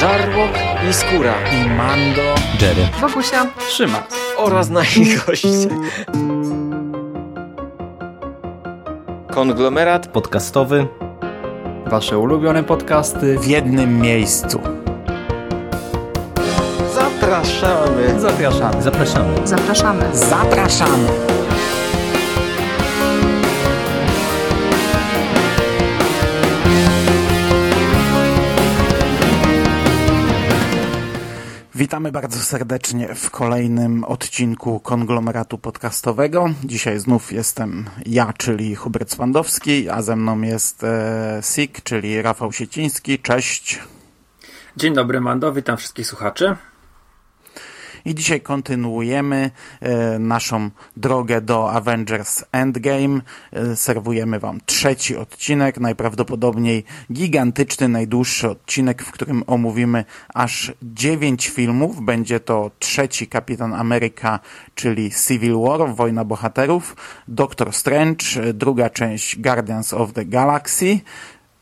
Żarłok i Skóra i Mando, Jerry, Wokusia, Trzyma oraz nasi goście. Konglomerat podcastowy. Wasze ulubione podcasty w jednym miejscu. Zapraszamy. Zapraszamy. Zapraszamy. zapraszamy. Zapraszamy. Witamy bardzo serdecznie w kolejnym odcinku konglomeratu podcastowego. Dzisiaj znów jestem ja, czyli Hubert Spandowski, a ze mną jest e, SIK, czyli Rafał Sieciński. Cześć. Dzień dobry, Mando. Witam wszystkich słuchaczy. I dzisiaj kontynuujemy e, naszą drogę do Avengers Endgame. E, serwujemy Wam trzeci odcinek, najprawdopodobniej gigantyczny, najdłuższy odcinek, w którym omówimy aż dziewięć filmów. Będzie to trzeci Kapitan Ameryka, czyli Civil War, Wojna Bohaterów, Doctor Strange, druga część Guardians of the Galaxy,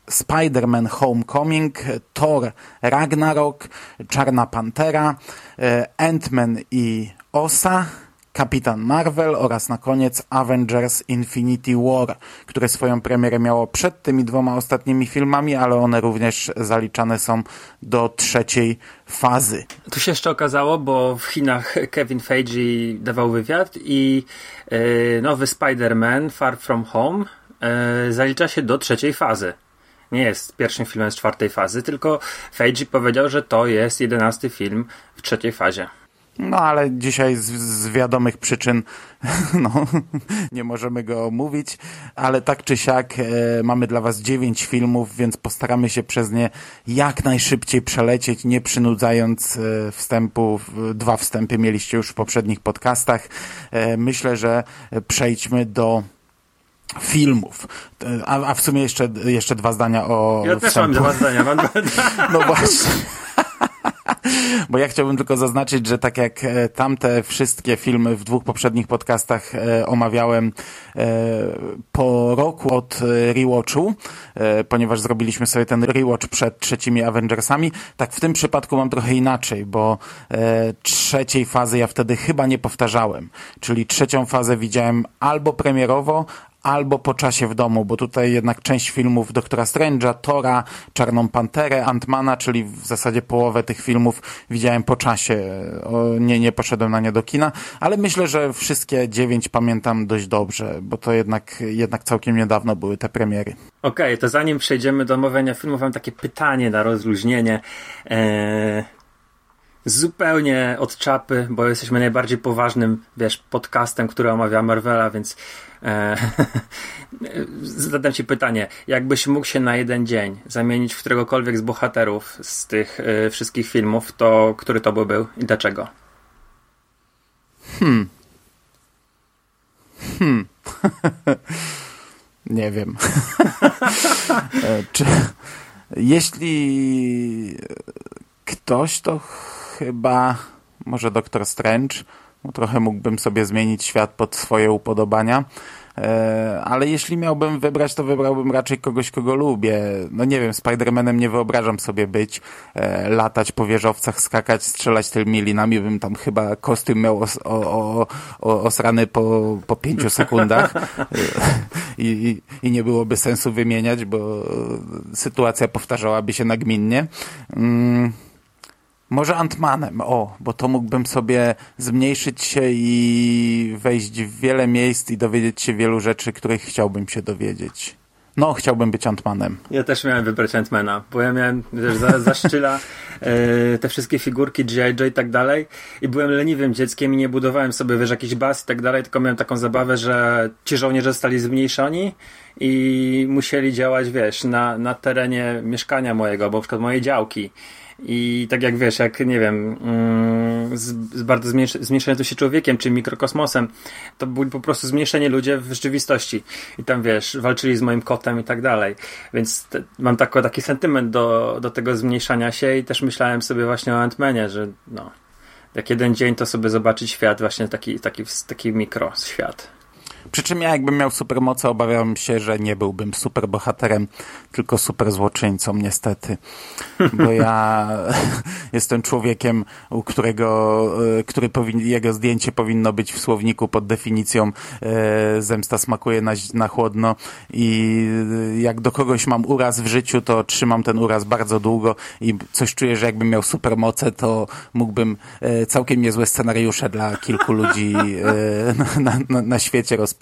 Spider-Man Homecoming, Thor Ragnarok, Czarna Pantera, e, Ant-Man i Osa, Kapitan Marvel oraz na koniec Avengers Infinity War, które swoją premierę miało przed tymi dwoma ostatnimi filmami, ale one również zaliczane są do trzeciej fazy. Tu się jeszcze okazało, bo w Chinach Kevin Feige dawał wywiad i yy, nowy Spider-Man Far From Home yy, zalicza się do trzeciej fazy nie jest pierwszym filmem z czwartej fazy, tylko Feige powiedział, że to jest jedenasty film w trzeciej fazie. No ale dzisiaj z, z, wiadomych przyczyn no, nie możemy go omówić, ale tak czy siak e, mamy dla Was dziewięć filmów, więc postaramy się przez nie jak najszybciej przelecieć, nie przynudzając e, wstępu. Dwa wstępy mieliście już w poprzednich podcastach. E, myślę, że przejdźmy do filmów. A, a w sumie jeszcze, jeszcze dwa zdania o. Ja też mam dwa zdania. Mam... no właśnie. Bo ja chciałbym tylko zaznaczyć, że tak jak e, tamte wszystkie filmy w dwóch poprzednich podcastach e, omawiałem e, po roku od rewatchu, ponieważ zrobiliśmy sobie ten rewatch przed trzecimi Avengersami, tak w tym przypadku mam trochę inaczej, bo trzeciej fazy ja wtedy chyba nie powtarzałem. Czyli trzecią fazę widziałem albo premierowo, albo po czasie w domu, bo tutaj jednak część filmów Doktora Strange'a, Tora, Czarną Panterę, Antmana, czyli w zasadzie połowę tych filmów widziałem po czasie. O, nie, nie poszedłem na nie do kina, ale myślę, że wszystkie dziewięć pamiętam dość dobrze, bo to jednak, jednak całkiem niedawno były te premiery. Okej, okay, to zanim przejdziemy do omawiania filmów, mam takie pytanie na rozluźnienie. Eee zupełnie od czapy, bo jesteśmy najbardziej poważnym, wiesz, podcastem, który omawia Marvela, więc e, zadam ci pytanie, jakbyś mógł się na jeden dzień zamienić w któregokolwiek z bohaterów z tych e, wszystkich filmów, to który to by był i dlaczego? Hmm. Hmm. Nie wiem. E, czy, jeśli ktoś to chyba może Doktor Strange. No, trochę mógłbym sobie zmienić świat pod swoje upodobania. E, ale jeśli miałbym wybrać, to wybrałbym raczej kogoś, kogo lubię. No nie wiem, Spider-Manem nie wyobrażam sobie być, e, latać po wieżowcach, skakać, strzelać tymi linami, bym tam chyba kostium miał os, o, o, o, osrany po, po pięciu sekundach I, i, i nie byłoby sensu wymieniać, bo sytuacja powtarzałaby się nagminnie. Mm. Może Antmanem, o, bo to mógłbym sobie zmniejszyć się i wejść w wiele miejsc i dowiedzieć się wielu rzeczy, których chciałbym się dowiedzieć. No, chciałbym być Antmanem. Ja też miałem wybrać Antmana, bo ja miałem też za, za szczyla e, te wszystkie figurki G.I. Joe i tak dalej i byłem leniwym dzieckiem i nie budowałem sobie, wiesz, jakiś baz i tak dalej, tylko miałem taką zabawę, że ci żołnierze zostali zmniejszoni i musieli działać, wiesz, na, na terenie mieszkania mojego, albo na przykład mojej działki i tak jak wiesz, jak nie wiem, mm, z, z bardzo zmniejszającym się człowiekiem, czy mikrokosmosem, to byli po prostu zmniejszeni ludzie w rzeczywistości. I tam wiesz, walczyli z moim kotem i tak dalej. Więc te, mam tako, taki sentyment do, do tego zmniejszania się i też myślałem sobie właśnie o Antmanie, że no, jak jeden dzień to sobie zobaczyć świat, właśnie taki, taki, taki mikro świat. Przy czym ja jakbym miał supermoce, obawiam się, że nie byłbym superbohaterem, tylko super złoczyńcą niestety. Bo ja jestem człowiekiem, u którego, e, który powin, jego zdjęcie powinno być w słowniku pod definicją e, zemsta smakuje na, na chłodno i jak do kogoś mam uraz w życiu, to trzymam ten uraz bardzo długo i coś czuję, że jakbym miał supermoce, to mógłbym e, całkiem niezłe scenariusze dla kilku ludzi e, na, na, na świecie rozpisać.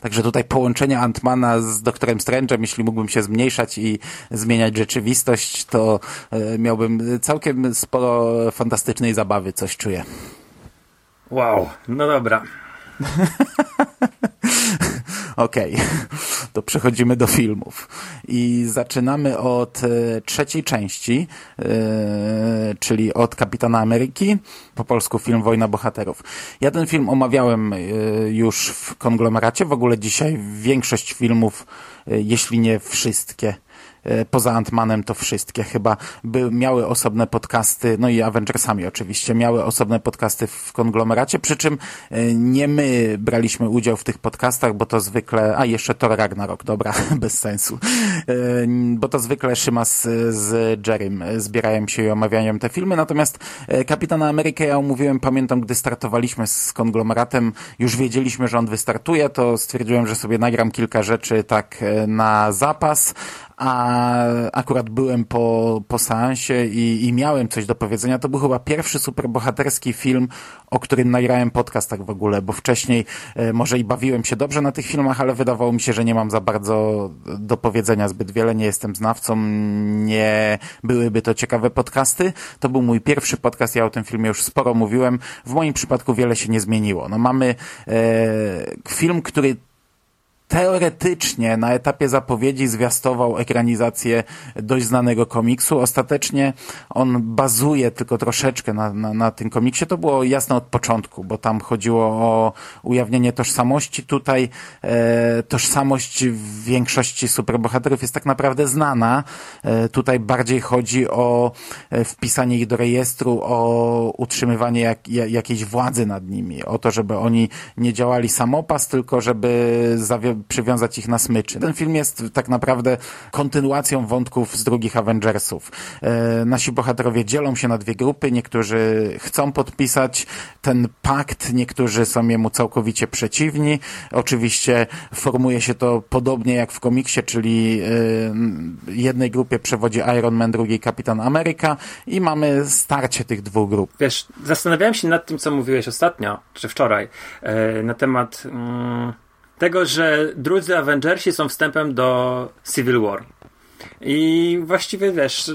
Także tutaj połączenie Antmana z doktorem Strange'em, jeśli mógłbym się zmniejszać i zmieniać rzeczywistość, to e, miałbym całkiem sporo fantastycznej zabawy, coś czuję. Wow, no dobra. Okej, okay. to przechodzimy do filmów. I zaczynamy od e, trzeciej części, e, czyli od Kapitana Ameryki, po polsku film Wojna Bohaterów. Ja ten film omawiałem e, już w konglomeracie. W ogóle dzisiaj większość filmów, jeśli nie wszystkie, poza Antmanem to wszystkie chyba by, miały osobne podcasty, no i Avengersami oczywiście, miały osobne podcasty w konglomeracie, przy czym e, nie my braliśmy udział w tych podcastach, bo to zwykle, a jeszcze Thor Ragnarok, dobra, bez sensu, e, bo to zwykle Szymas z Jerrym zbierają się i omawiają te filmy, natomiast Kapitana Amerykę ja omówiłem, pamiętam, gdy startowaliśmy z konglomeratem, już wiedzieliśmy, że on wystartuje, to stwierdziłem, że sobie nagram kilka rzeczy tak na zapas, a akurat byłem po, po seansie i, i miałem coś do powiedzenia. To był chyba pierwszy superbohaterski film, o którym nagrałem podcast tak w ogóle, bo wcześniej e, może i bawiłem się dobrze na tych filmach, ale wydawało mi się, że nie mam za bardzo do powiedzenia zbyt wiele, nie jestem znawcą, nie byłyby to ciekawe podcasty. To był mój pierwszy podcast, ja o tym filmie już sporo mówiłem. W moim przypadku wiele się nie zmieniło. No mamy e, film, który teoretycznie na etapie zapowiedzi zwiastował ekranizację dość znanego komiksu. Ostatecznie on bazuje tylko troszeczkę na, na, na, tym komiksie. To było jasne od początku, bo tam chodziło o ujawnienie tożsamości. Tutaj e, tożsamość w większości superbohaterów jest tak naprawdę znana. E, tutaj bardziej chodzi o e, wpisanie ich do rejestru, o utrzymywanie jak, jakiejś władzy nad nimi, o to, żeby oni nie działali samopas, tylko żeby zawie przywiązać ich na smyczy. Ten film jest tak naprawdę kontynuacją wątków z drugich Avengersów. E, nasi bohaterowie dzielą się na dwie grupy, niektórzy chcą podpisać ten pakt, niektórzy są jemu całkowicie przeciwni. Oczywiście formuje się to podobnie jak w komiksie, czyli e, jednej grupie przewodzi Iron Man, drugiej Kapitan Ameryka i mamy starcie tych dwóch grup. Wiesz, zastanawiałem się nad tym, co mówiłeś ostatnio, czy wczoraj, e, na temat mm, tego, że drudzy Avengersi są wstępem do Civil War. I właściwie wiesz,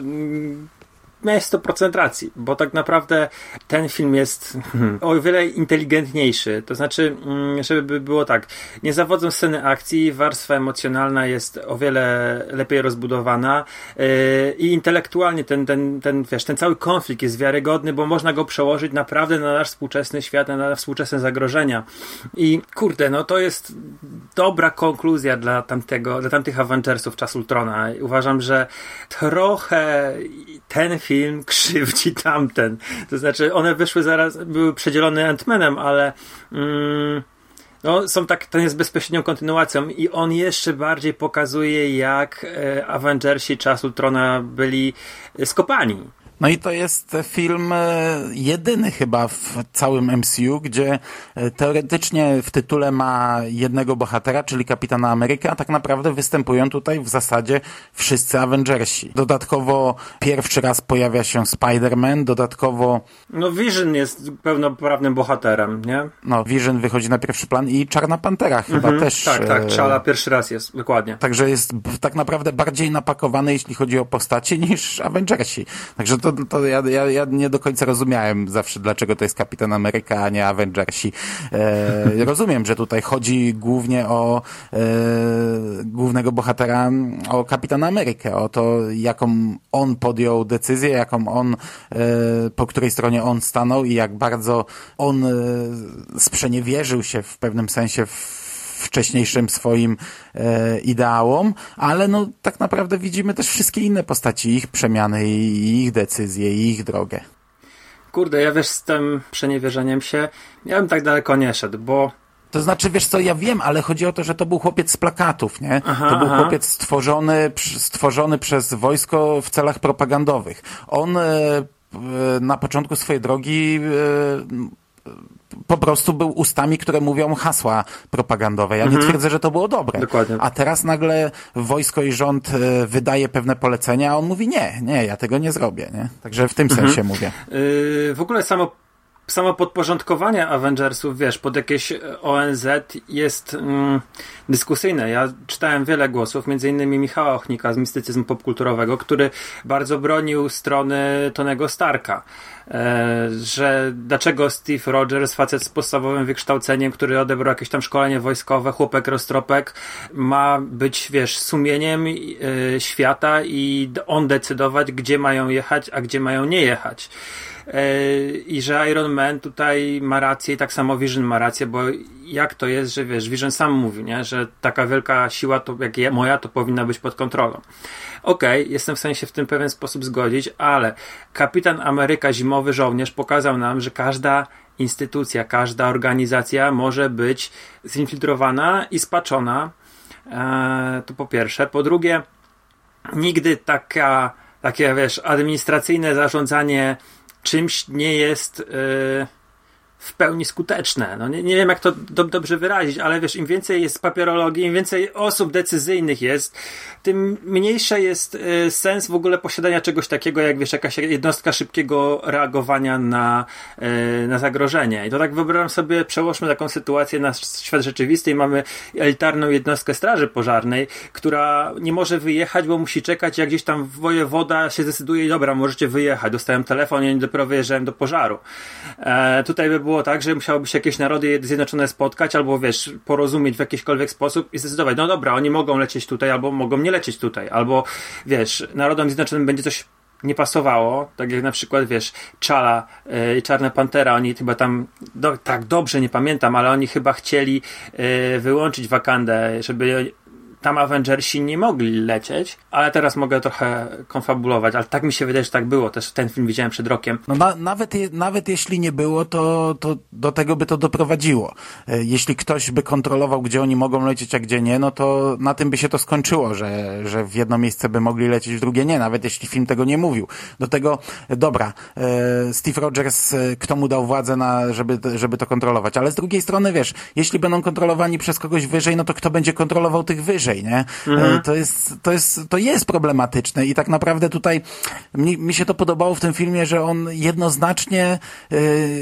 miałeś 100% racji, bo tak naprawdę ten film jest hmm, o wiele inteligentniejszy. To znaczy, mm, żeby było tak, nie zawodzą sceny akcji, warstwa emocjonalna jest o wiele lepiej rozbudowana yy, i intelektualnie ten, ten, ten, wiesz, ten cały konflikt jest wiarygodny, bo można go przełożyć naprawdę na nasz współczesny świat, na współczesne zagrożenia. I kurde, no to jest dobra konkluzja dla tamtego, dla tamtych Avengersów czasu Ultrona. Uważam, że trochę ten film film krzywdzi tamten. To znaczy, one wyszły zaraz, były przedzielone Ant-Manem, ale mm, no, są tak, ten jest bezpośrednią kontynuacją i on jeszcze bardziej pokazuje, jak e, Avengersi czasu Trona byli skopani no i to jest film e, jedyny chyba w całym MCU, gdzie e, teoretycznie w tytule ma jednego bohatera, czyli Kapitana Ameryka, a tak naprawdę występują tutaj w zasadzie wszyscy Avengersi. Dodatkowo pierwszy raz pojawia się Spider-Man, dodatkowo... No Vision jest pełnoprawnym bohaterem, nie? No, Vision wychodzi na pierwszy plan i Czarna Pantera chyba mhm, też. Tak, tak, e, Czala pierwszy raz jest, dokładnie. Także jest tak naprawdę bardziej napakowany, jeśli chodzi o postaci, niż Avengersi. Także to to, to ja, ja, ja nie do końca rozumiałem zawsze, dlaczego to jest Kapitan Ameryka, a nie Avengersi. E, rozumiem, że tutaj chodzi głównie o e, głównego bohatera, o Kapitana Amerykę, o to, jaką on podjął decyzję, jaką on, e, po której stronie on stanął i jak bardzo on e, sprzeniewierzył się w pewnym sensie w wcześniejszym swoim e, ideałom, ale no tak naprawdę widzimy też wszystkie inne postaci, ich przemiany i ich decyzje i ich drogę. Kurde, ja wiesz, z tym przeniewierzeniem się, ja bym tak daleko nie szedł, bo To znaczy, wiesz co, ja wiem, ale chodzi o to, że to był chłopiec z plakatów, nie? Aha, to był aha. chłopiec stworzony, stworzony przez wojsko w celach propagandowych. On e, e, na początku swojej drogi e, po prostu był ustami, które mówią hasła propagandowe. Ja nie twierdzę, że to było dobre. Mhm. Dokładnie. A teraz nagle wojsko i rząd e, wydaje pewne polecenia, a on mówi nie, nie, ja tego nie zrobię, nie? Także w tym Mhm. sensie mówię. Yy, w ogóle samo, samo podporządkowanie Avengersów, wiesz, pod jakieś e, ONZ jest mm, dyskusyjne. Ja czytałem wiele głosów, między innymi Michała Ochnika z mistycyzmu popkulturowego, który bardzo bronił strony Tonego Starka. E, że dlaczego Steve Rogers, facet z podstawowym wykształceniem, który odebrał jakieś tam szkolenie wojskowe, chłopek roztropek, ma być, wiesz, sumieniem e, świata i on decydować, gdzie mają jechać, a gdzie mają nie jechać. E, I że Iron Man tutaj ma rację i tak samo Vision ma rację, bo jak to jest, że wiesz, Vision sam mówi, nie? że taka wielka siła, to jak je- moja, to powinna być pod kontrolą. Okej, jestem w stanie się w tym pewien sposób zgodzić, ale Kapitan Ameryka, zimowy żołnierz, pokazał nam, że każda instytucja, każda organizacja może być zinfiltrowana i spaczona. E, to po pierwsze. Po drugie, nigdy taka, takie, wiesz, administracyjne zarządzanie czymś nie jest e, w pełni skuteczne. No nie, nie wiem, jak to do, dobrze wyrazić, ale wiesz, im więcej jest papierologii, im więcej osób decyzyjnych jest, tym mniejszy jest e, sens w ogóle posiadania czegoś takiego, jak wiesz, jakaś jednostka szybkiego reagowania na, e, na zagrożenie. I to tak wyobrażam sobie, przełóżmy taką sytuację na świat rzeczywisty i mamy elitarną jednostkę straży pożarnej, która nie może wyjechać, bo musi czekać, jak gdzieś tam wojewoda się zdecyduje, dobra, możecie wyjechać. Dostałem telefon i oni dopiero wyjeżdżałem do pożaru. E, tutaj by było tak, że musiałoby się jakieś narody zjednoczone spotkać, albo wiesz, porozumieć w jakiś sposób i zdecydować, no dobra, oni mogą lecieć tutaj, albo mogą nie lecieć tutaj, albo wiesz, narodom zjednoczonym będzie coś nie pasowało, tak jak na przykład, wiesz, Czala e, i Czarna Pantera, oni chyba tam, do, tak dobrze nie pamiętam, ale oni chyba chcieli e, wyłączyć Wakandę, żeby tam Avengersi nie mogli lecieć, ale teraz mogę trochę konfabulować, ale tak mi się wydaje, że tak było, też ten film widziałem przed rokiem. No na, nawet, je, nawet jeśli nie było, to, to do tego by to doprowadziło. E, Jeśli ktoś by kontrolował, gdzie oni mogą lecieć, a gdzie nie, no to na tym by się to skończyło, że, że w jedno miejsce by mogli lecieć, w drugie nie, nawet jeśli film tego nie mówił. Do tego, e, dobra, e, Steve Rogers, kto mu dał władzę, na, żeby, żeby to kontrolować, ale z drugiej strony, wiesz, jeśli będą kontrolowani przez kogoś wyżej, no to kto będzie kontrolował tych wyżej, nie? E, To jest, to jest, to jest problematyczne i tak naprawdę tutaj mi, mi się to podobało w tym filmie, że on jednoznacznie e,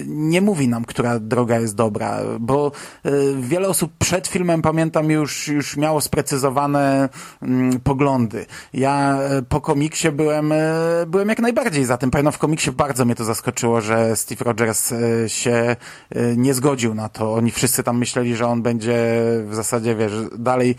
nie mówi nam, która droga jest dobra, bo e, wiele osób przed filmem, pamiętam, już, już miało sprecyzowane mm, poglądy. Ja po komiksie byłem, byłem jak najbardziej za tym. Pamiętam, w komiksie bardzo mnie to zaskoczyło, że Steve Rogers się nie zgodził na to. Oni wszyscy tam myśleli, że on będzie w zasadzie, wiesz, dalej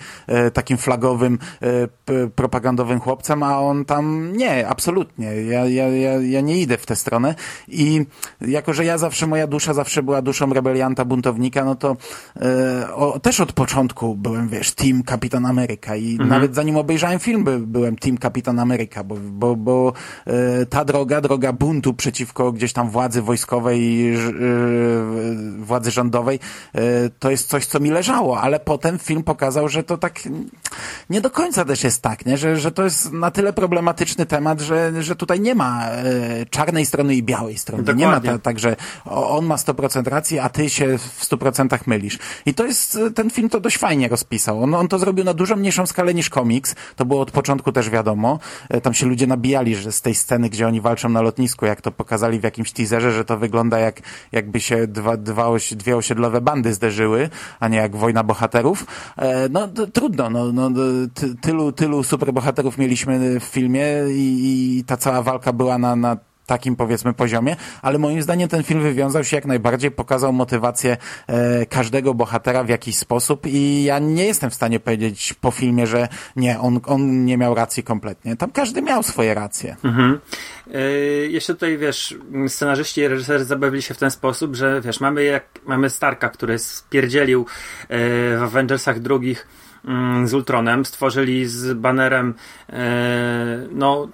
takim flagowym, e, propagandowym chłopcem, a on tam nie, absolutnie. Ja, ja, ja, ja nie idę w tę stronę. I jako, że ja zawsze, moja dusza zawsze była duszą rebelianta, buntownika, no to e, o, też od początku byłem, wiesz, Team Kapitan Ameryka. I nawet zanim obejrzałem film, by, byłem Team Kapitan Ameryka, bo, bo, bo e, ta droga, droga buntu przeciwko gdzieś tam władzy wojskowej, władzy rządowej, to jest coś, co mi leżało, ale potem film pokazał, że to tak nie do końca też jest tak, nie? Że, że to jest na tyle problematyczny temat, że, że tutaj nie ma e, czarnej strony i białej strony. Nie ma Dokładnie. ta, tak, że on ma 100% racji, a ty się w 100% mylisz. I to jest, e, ten film to dość fajnie rozpisał. On, on to zrobił na dużo mniejszą skalę niż komiks. To było od początku też wiadomo. E, Tam się ludzie nabijali, że z tej sceny, gdzie oni walczą na lotnisku, jak to pokazali w jakimś teaserze, że to wygląda jak, jakby się dwa, dwa, dwie osiedlowe bandy zderzyły, a nie jak wojna bohaterów. E, No d- trudno, no, no d- ty, tylu, tylu superbohaterów mieliśmy w filmie i, i ta cała walka była na, na takim powiedzmy poziomie, ale moim zdaniem ten film wywiązał się jak najbardziej, pokazał motywację e, każdego bohatera w jakiś sposób i ja nie jestem w stanie powiedzieć po filmie, że nie, on, on nie miał racji kompletnie. Tam każdy miał swoje racje. Mhm. Yy, jeszcze tutaj, wiesz, scenarzyści i reżyserzy zabawili się w ten sposób, że wiesz, mamy, jak, mamy Starka, który spierdzielił yy, w Avengersach drugich z Ultronem, stworzyli z banerem yy, no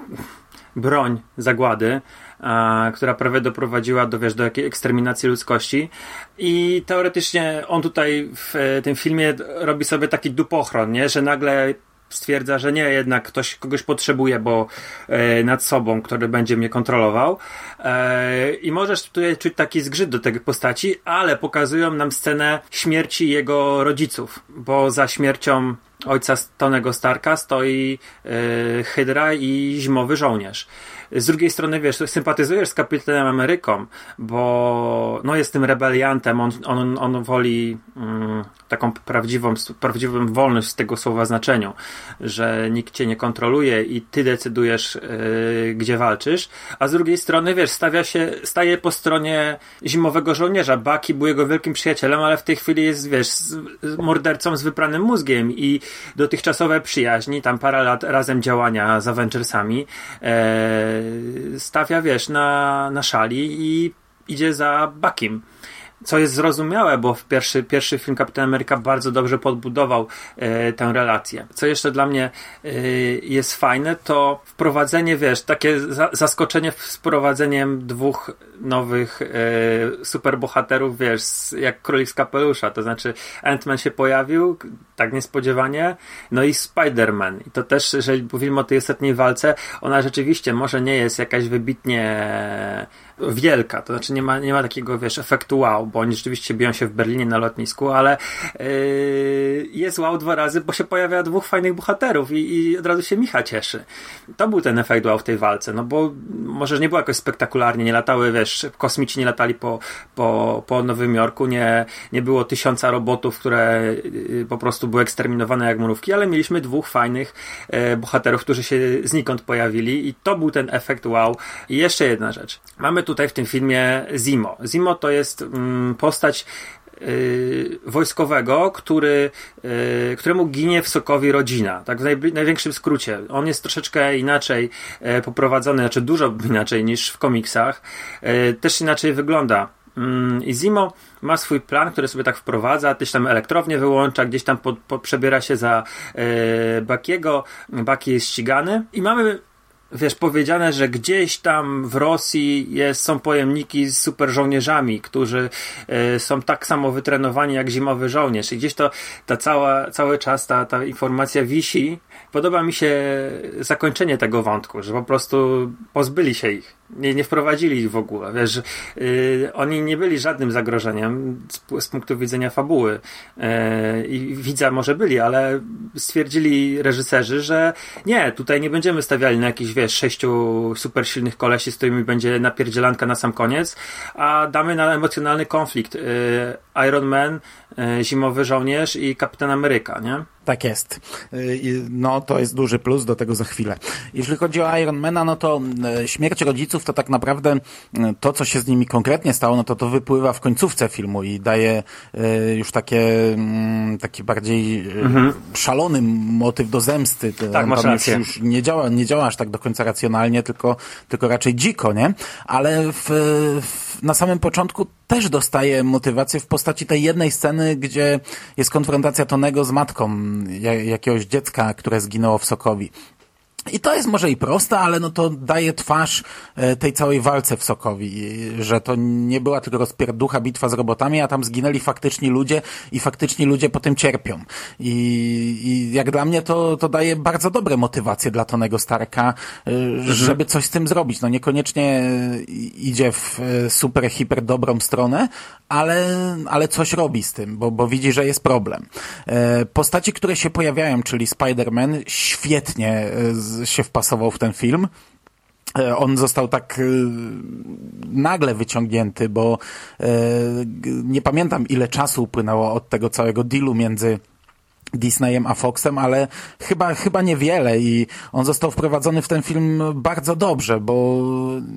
broń zagłady, a, która prawie doprowadziła do, wiesz, do jakiej eksterminacji ludzkości. I teoretycznie on tutaj w e, tym filmie robi sobie taki dupochron, nie? że nagle stwierdza, że nie, jednak ktoś kogoś potrzebuje, bo e, nad sobą, który będzie mnie kontrolował. E, I możesz tutaj czuć taki zgrzyt do tej postaci, ale pokazują nam scenę śmierci jego rodziców, bo za śmiercią ojca Tonego Starka stoi e, Hydra i zimowy żołnierz. Z drugiej strony, wiesz, sympatyzujesz z Kapitanem Ameryką, bo no, jest tym rebeliantem, on, on, on woli mm, taką prawdziwą, prawdziwą wolność z tego słowa znaczeniu, że nikt cię nie kontroluje i ty decydujesz, yy, gdzie walczysz, a z drugiej strony, wiesz, stawia się, staje po stronie zimowego żołnierza. Bucky był jego wielkim przyjacielem, ale w tej chwili jest, wiesz, z, z mordercą z wypranym mózgiem i dotychczasowe przyjaźni, tam parę lat razem działania z Avengersami, yy, stawia, wiesz, na, na szali i idzie za Buckiem co jest zrozumiałe, bo w pierwszy, pierwszy film Kapitan Ameryka bardzo dobrze podbudował e, tę relację. Co jeszcze dla mnie e, jest fajne, to wprowadzenie, wiesz, takie za, zaskoczenie wprowadzeniem dwóch nowych e, superbohaterów, wiesz, jak królik z kapelusza, to znaczy Ant-Man się pojawił, tak niespodziewanie, no i Spider-Man. I to też, jeżeli mówimy o tej ostatniej walce, ona rzeczywiście może nie jest jakaś wybitnie wielka, to znaczy nie ma, nie ma takiego, wiesz, efektu wow, bo oni rzeczywiście biją się w Berlinie na lotnisku, ale yy, jest wow dwa razy, bo się pojawia dwóch fajnych bohaterów i, i od razu się Micha cieszy. To był ten efekt wow w tej walce, no bo może nie było jakoś spektakularnie, nie latały, wiesz, kosmici nie latali po, po, po Nowym Jorku, nie, nie było tysiąca robotów, które yy, po prostu były eksterminowane jak mrówki, ale mieliśmy dwóch fajnych yy, bohaterów, którzy się znikąd pojawili i to był ten efekt wow. I jeszcze jedna rzecz. Mamy tutaj w tym filmie Zimo. Zimo to jest mm, postać Yy, wojskowego, który, yy, któremu ginie w Sokowi rodzina. Tak w naj, największym skrócie. On jest troszeczkę inaczej yy, poprowadzony, znaczy dużo inaczej niż w komiksach. Yy, też inaczej wygląda. Mm, I Zimo ma swój plan, który sobie tak wprowadza, gdzieś tam elektrownię wyłącza, gdzieś tam przebiera się za yy, Bakiego. Baki jest ścigany i mamy wiesz, powiedziane, że gdzieś tam w Rosji jest, są pojemniki z super żołnierzami, którzy y, są tak samo wytrenowani jak zimowy żołnierz. I gdzieś to ta cała, cały czas ta, ta informacja wisi. Podoba mi się zakończenie tego wątku, że po prostu pozbyli się ich. Nie, nie wprowadzili ich w ogóle. Wiesz, y, oni nie byli żadnym zagrożeniem z, z punktu widzenia fabuły. Y, I widza może byli, ale stwierdzili reżyserzy, że nie, tutaj nie będziemy stawiali na jakichś, wiesz, sześciu super silnych kolesi, z którymi będzie napierdzielanka na sam koniec, a damy na emocjonalny konflikt. Y, Iron Man, Zimowy Żołnierz i Kapitan Ameryka, nie? Tak jest. No, to jest duży plus, do tego za chwilę. Jeśli chodzi o Ironmana, no to śmierć rodziców to tak naprawdę to, co się z nimi konkretnie stało, no to to wypływa w końcówce filmu i daje już takie, taki bardziej mhm. szalony motyw do zemsty. Tak, masz rację. Już, już nie działa, nie działa aż tak do końca racjonalnie, tylko, tylko raczej dziko, nie? Ale w, w, na samym początku też dostaje motywację w postaci tej jednej sceny, gdzie jest konfrontacja Tonego z matką jakiegoś dziecka, które zginęło w Sokowi. I to jest może i proste, ale no to daje twarz e, tej całej walce w Sokowi, że to nie była tylko rozpierducha bitwa z robotami, a tam zginęli faktyczni ludzie i faktyczni ludzie potem cierpią. I, i jak dla mnie to, to daje bardzo dobre motywacje dla Tonego Starka, e, żeby coś z tym zrobić. No niekoniecznie idzie w e, super, hiper dobrą stronę, ale, ale coś robi z tym, bo, bo widzi, że jest problem. Postaci, które się pojawiają, czyli Spider-Man, świetnie z się wpasował w ten film. E, on został tak e, nagle wyciągnięty, bo e, nie pamiętam ile czasu upłynęło od tego całego dealu między Disneyem a Foxem, ale chyba, chyba niewiele i on został wprowadzony w ten film bardzo dobrze, bo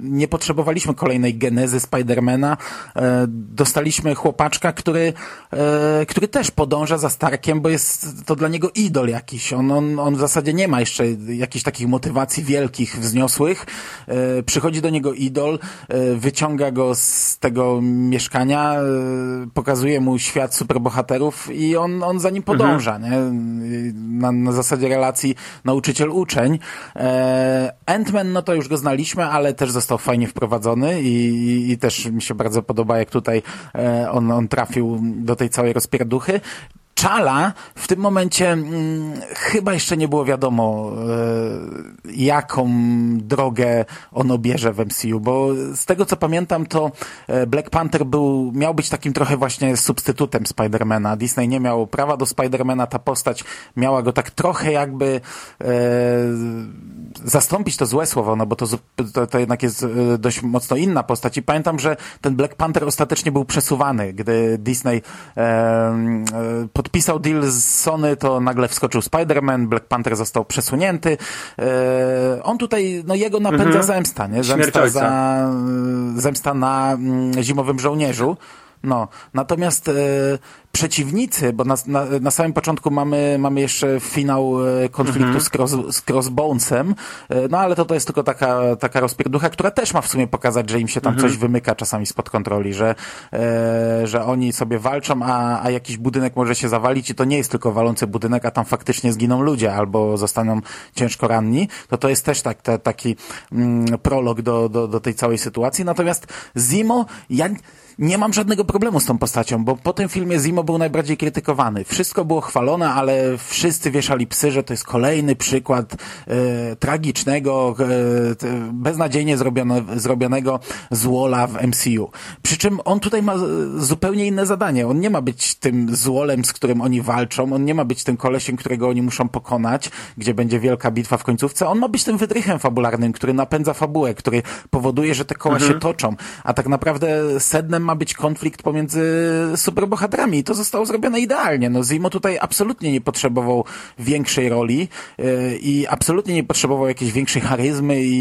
nie potrzebowaliśmy kolejnej genezy Spidermana. E, dostaliśmy chłopaczka, który, e, który też podąża za Starkiem, bo jest to dla niego idol jakiś. On, on, on w zasadzie nie ma jeszcze jakichś takich motywacji wielkich, wzniosłych. E, przychodzi do niego idol, wyciąga go z tego mieszkania, pokazuje mu świat superbohaterów i on, on za nim podąża. Nie? Na, na zasadzie relacji nauczyciel-uczeń. E, Ant-Man, no to już go znaliśmy, ale też został fajnie wprowadzony i, i, i też mi się bardzo podoba, jak tutaj e, on, on trafił do tej całej rozpierduchy. Czala w tym momencie mm, chyba jeszcze nie było wiadomo, e, jaką drogę on obierze w MCU, bo z tego co pamiętam, to e, Black Panther był, miał być takim trochę właśnie substytutem Spidermana. Disney nie miał prawa do Spidermana, ta postać miała go tak trochę jakby e, zastąpić to złe słowo, no bo to, to, to jednak jest dość mocno inna postać i pamiętam, że ten Black Panther ostatecznie był przesuwany, gdy Disney e, e, podpisał deal z Sony, to nagle wskoczył Spider-Man, Black Panther został przesunięty. E, on tutaj, no jego napędza Mhm. zemsta, nie? Zemsta, za, zemsta na mm, zimowym żołnierzu. No, natomiast e, przeciwnicy, bo na, na, na samym początku mamy, mamy jeszcze finał e, konfliktu z, cross, z Crossbonesem, e, no ale to, to jest tylko taka, taka rozpierducha, która też ma w sumie pokazać, że im się tam coś wymyka czasami spod kontroli, że, e, że oni sobie walczą, a, a jakiś budynek może się zawalić i to nie jest tylko walący budynek, a tam faktycznie zginą ludzie albo zostaną ciężko ranni, to to jest też tak, te, taki mm, prolog do, do, do tej całej sytuacji. Natomiast Zimo, ja nie mam żadnego problemu z tą postacią, bo po tym filmie Zimo był najbardziej krytykowany. Wszystko było chwalone, ale wszyscy wieszali psy, że to jest kolejny przykład e, tragicznego, e, beznadziejnie zrobione, zrobionego złola w MCU. Przy czym on tutaj ma e, zupełnie inne zadanie. On nie ma być tym złolem, z którym oni walczą, on nie ma być tym kolesiem, którego oni muszą pokonać, gdzie będzie wielka bitwa w końcówce. On ma być tym wydrychem fabularnym, który napędza fabułę, który powoduje, że te koła się toczą. A tak naprawdę sednem ma być konflikt pomiędzy superbohaterami i to zostało zrobione idealnie. No Zimo tutaj absolutnie nie potrzebował większej roli yy, i absolutnie nie potrzebował jakiejś większej charyzmy i,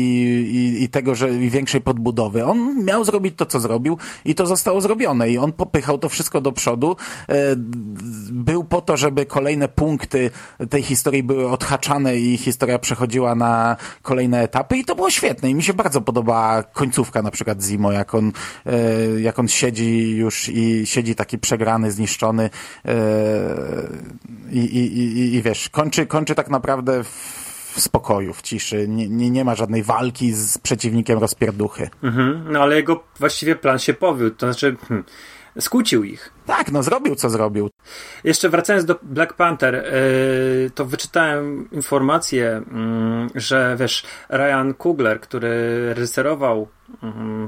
i, i tego, że i większej podbudowy. On miał zrobić to, co zrobił i to zostało zrobione i on popychał to wszystko do przodu. Yy, był po to, żeby kolejne punkty tej historii były odhaczane i historia przechodziła na kolejne etapy i to było świetne i mi się bardzo podoba końcówka na przykład Zimo, jak on, e, jak on siedzi już i siedzi taki przegrany, zniszczony e, i, i, i, i wiesz, kończy, kończy tak naprawdę w w spokoju, w ciszy. Nie, nie, nie ma żadnej walki z przeciwnikiem rozpierduchy. Mhm. No ale jego właściwie plan się powiódł, to znaczy hmm, skłócił ich. Tak, no zrobił co zrobił. Jeszcze wracając do Black Panther, yy, to wyczytałem informację, yy, że wiesz, Ryan Coogler, który reżyserował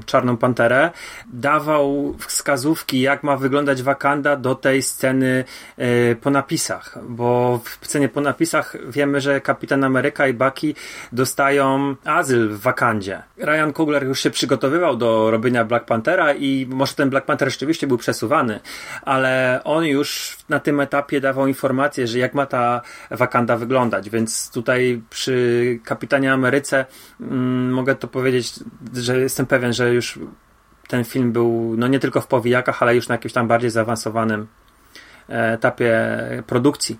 Czarną Panterę, dawał wskazówki, jak ma wyglądać Wakanda do tej sceny yy, po napisach, bo w scenie po napisach wiemy, że Kapitan Ameryka i Bucky dostają azyl w Wakandzie. Ryan Coogler już się przygotowywał do robienia Black Panthera i może ten Black Panther rzeczywiście był przesuwany, ale on już na tym etapie dawał informację, że jak ma ta Wakanda wyglądać, więc tutaj przy Kapitanie Ameryce mm, mogę to powiedzieć, że jestem pewien, że już ten film był no nie tylko w powijakach, ale już na jakimś tam bardziej zaawansowanym e, etapie produkcji.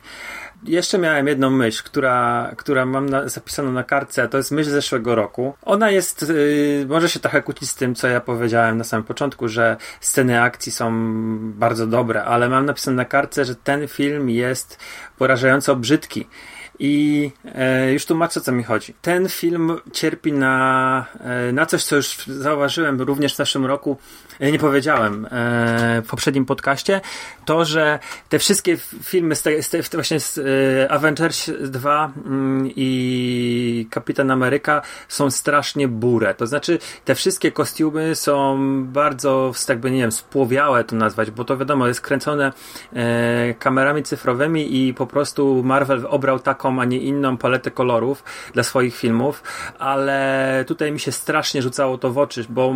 Jeszcze miałem jedną myśl, która, która mam na, zapisaną na kartce, to jest myśl zeszłego roku. Ona jest, yy, może się trochę kłócić z tym, co ja powiedziałem na samym początku, że sceny akcji są bardzo dobre, ale mam napisane na kartce, że ten film jest porażająco brzydki. I e, już tłumaczę, o co mi chodzi. Ten film cierpi na, e, na coś, co już zauważyłem również w zeszłym roku, nie powiedziałem e, w poprzednim podcaście, to, że te wszystkie filmy z, te, z te, właśnie z e, Avengers 2 mm, i Kapitan Ameryka są strasznie bure. To znaczy, te wszystkie kostiumy są bardzo, jakby nie wiem, spłowiałe to nazwać, bo to wiadomo, jest kręcone e, kamerami cyfrowymi i po prostu Marvel obrał taką, a nie inną paletę kolorów dla swoich filmów, ale tutaj mi się strasznie rzucało to w oczy, bo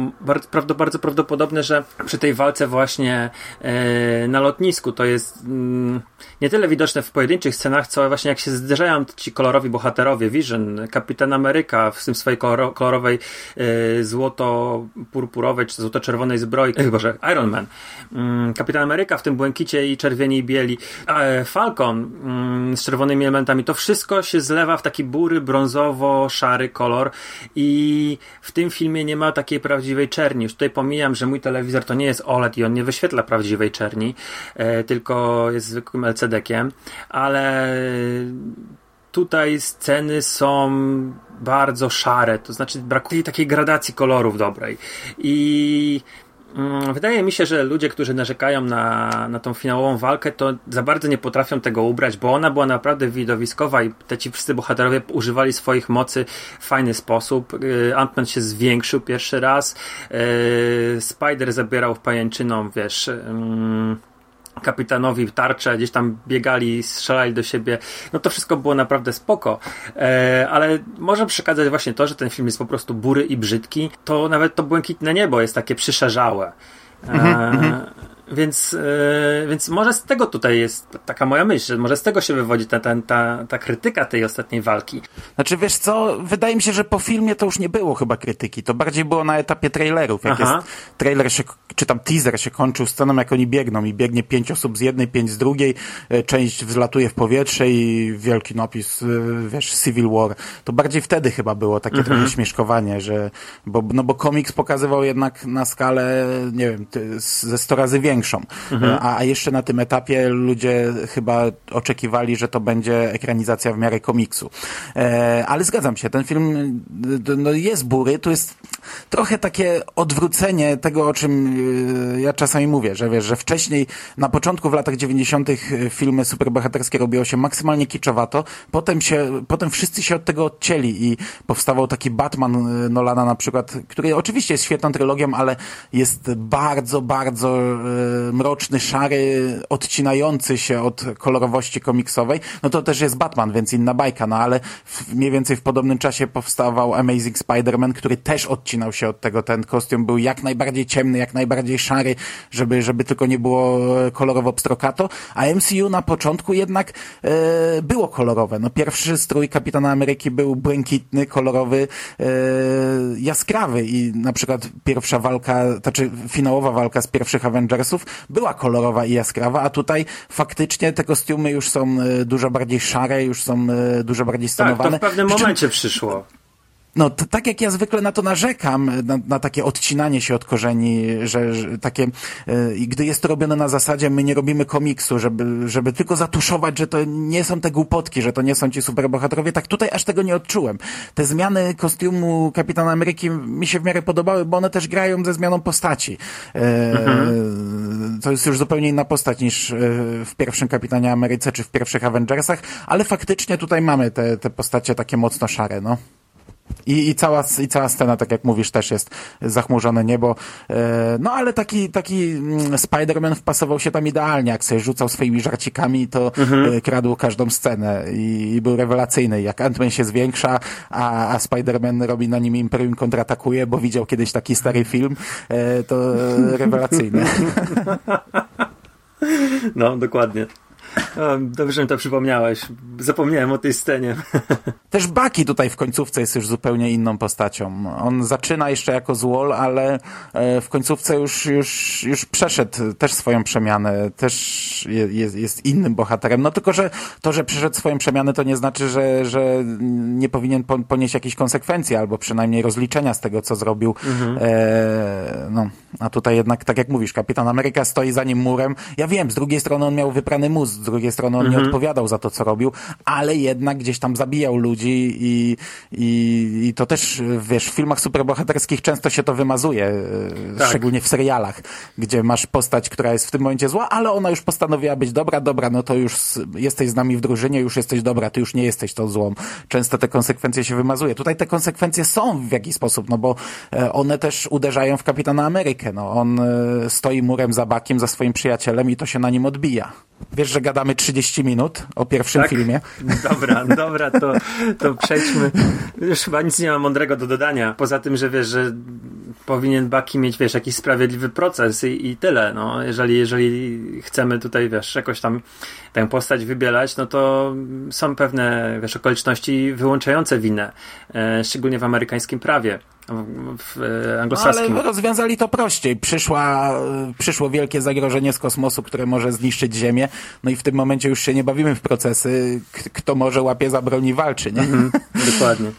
bardzo, bardzo że przy tej walce właśnie e, na lotnisku to jest mm, nie tyle widoczne w pojedynczych scenach, co właśnie jak się zderzają ci kolorowi bohaterowie, Vision, Kapitan Ameryka w tym swojej koloro, kolorowej e, złoto-purpurowej czy złoto-czerwonej zbroi, e, Boże, Iron Man, mm, Kapitan Ameryka w tym błękicie i czerwieni i bieli, e, Falcon mm, z czerwonymi elementami, to wszystko się zlewa w taki bury, brązowo-szary kolor i w tym filmie nie ma takiej prawdziwej czerni. Już tutaj pomijam, że mój telewizor to nie jest OLED i on nie wyświetla prawdziwej czerni, e, tylko jest zwykłym LCD-kiem, ale tutaj sceny są bardzo szare, to znaczy brakuje takiej gradacji kolorów dobrej. I Wydaje mi się, że ludzie, którzy narzekają na, na tą finałową walkę, to za bardzo nie potrafią tego ubrać, bo ona była naprawdę widowiskowa i te ci wszyscy bohaterowie używali swoich mocy w fajny sposób. Y, Ant-Man się zwiększył pierwszy raz, y, Spider zabierał w pajęczyną, wiesz, mm, kapitanowi tarcze, gdzieś tam biegali, strzelali do siebie. No to wszystko było naprawdę spoko. E, ale może przekazać właśnie to, że ten film jest po prostu bury i brzydki. To nawet to błękitne niebo jest takie przyszarzałe. E, mhm, więc, yy, więc może z tego tutaj jest taka moja myśl, że może z tego się wywodzi ta, ta, ta, ta krytyka tej ostatniej walki. Znaczy wiesz co, wydaje mi się, że po filmie to już nie było chyba krytyki, to bardziej było na etapie trailerów, jak Aha. jest trailer się, czy tam teaser się kończył sceną, jak oni biegną i biegnie pięć osób z jednej, pięć z drugiej, e, część wzlatuje w powietrze i wielki napis, e, wiesz, Civil War. To bardziej wtedy chyba było takie mhm. trochę śmieszkowanie, że, bo, no bo komiks pokazywał jednak na skalę, nie wiem, ze sto razy większą większą. Mhm. A, a jeszcze na tym etapie ludzie chyba oczekiwali, że to będzie ekranizacja w miarę komiksu. E, ale zgadzam się, ten film no, jest bury, to jest trochę takie odwrócenie tego, o czym e, ja czasami mówię, że wiesz, że wcześniej, na początku w latach 90. filmy superbohaterskie robiło się maksymalnie kiczowato, potem się, potem wszyscy się od tego odcięli i powstawał taki Batman e, Nolana na przykład, który oczywiście jest świetną trylogią, ale jest bardzo, bardzo e, mroczny, szary, odcinający się od kolorowości komiksowej, no to też jest Batman, więc inna bajka, no ale w, mniej więcej w podobnym czasie powstawał Amazing Spider-Man, który też odcinał się od tego. Ten kostium był jak najbardziej ciemny, jak najbardziej szary, żeby, żeby tylko nie było kolorowo pstrokato, a MCU na początku jednak e, było kolorowe. No pierwszy strój Kapitana Ameryki był błękitny, kolorowy, e, jaskrawy i na przykład pierwsza walka, znaczy finałowa walka z pierwszych Avengersów była kolorowa i jaskrawa, a tutaj faktycznie te kostiumy już są e, dużo bardziej szare, już są e, dużo bardziej stanowane. Tak, to w pewnym momencie przyszło. No, to, tak jak ja zwykle na to narzekam, na, na takie odcinanie się od korzeni, że, że takie, yy, gdy jest to robione na zasadzie, my nie robimy komiksu, żeby, żeby tylko zatuszować, że to nie są te głupotki, że to nie są ci superbohaterowie, tak tutaj aż tego nie odczułem. Te zmiany kostiumu Kapitana Ameryki mi się w miarę podobały, bo one też grają ze zmianą postaci. Yy, mhm. To jest już zupełnie inna postać niż yy, w pierwszym Kapitanie Ameryce, czy w pierwszych Avengersach, ale faktycznie tutaj mamy te, te postacie takie mocno szare, no. I, i, cała, I cała scena, tak jak mówisz, też jest zachmurzone niebo. E, no ale taki, taki mm, Spider-Man wpasował się tam idealnie, jak sobie rzucał swoimi żarcikami, to mhm. E, kradł każdą scenę i, i był rewelacyjny. Jak Ant-Man się zwiększa, a, a Spider-Man robi na nim Imperium kontratakuje, bo widział kiedyś taki stary film, e, to rewelacyjny. No, dokładnie. Dobrze, że mi to przypomniałeś. Zapomniałem o tej scenie. Też Baki tutaj w końcówce jest już zupełnie inną postacią. On zaczyna jeszcze jako złol, ale e, w końcówce już, już, już przeszedł też swoją przemianę. Też jest, jest innym bohaterem. No tylko, że to, że przeszedł swoją przemianę, to nie znaczy, że, że nie powinien ponieść jakieś konsekwencje, albo przynajmniej rozliczenia z tego, co zrobił. Mhm. E, no, a tutaj jednak, tak jak mówisz, Kapitan Ameryka stoi za nim murem. Ja wiem, z drugiej strony on miał wyprany mózg, z drugiej strony on mhm. nie odpowiadał za to, co robił, ale jednak gdzieś tam zabijał ludzi i, i, i to też, wiesz, w filmach superbohaterskich często się to wymazuje, e, tak. szczególnie w serialach, gdzie masz postać, która jest w tym momencie zła, ale ona już postanowiła być dobra, dobra, no to już jesteś z nami w drużynie, już jesteś dobra, ty już nie jesteś tą złą. Często te konsekwencje się wymazuje. Tutaj te konsekwencje są w jakiś sposób, no bo e, one też uderzają w Kapitana Amerykę, no on e, stoi murem za bakiem, za swoim przyjacielem i to się na nim odbija. Wiesz, że gadamy 30 minut o pierwszym tak? filmie. Dobra, dobra, to, to przejdźmy. Już chyba nic nie ma mądrego do dodania. Poza tym, że wiesz, że powinien Baki mieć, wiesz, jakiś sprawiedliwy proces i, i tyle, no. Jeżeli, jeżeli chcemy tutaj, wiesz, jakoś tam tę postać wybielać, no to są pewne, wiesz, okoliczności wyłączające winę, e, szczególnie w amerykańskim prawie w No, anglosaskim. ale rozwiązali to prościej. Przyszła, y, przyszło wielkie zagrożenie z kosmosu, które może zniszczyć Ziemię. No i w tym momencie już się nie bawimy w procesy. Kto może łapie za broń i walczy, nie? Mhm, dokładnie.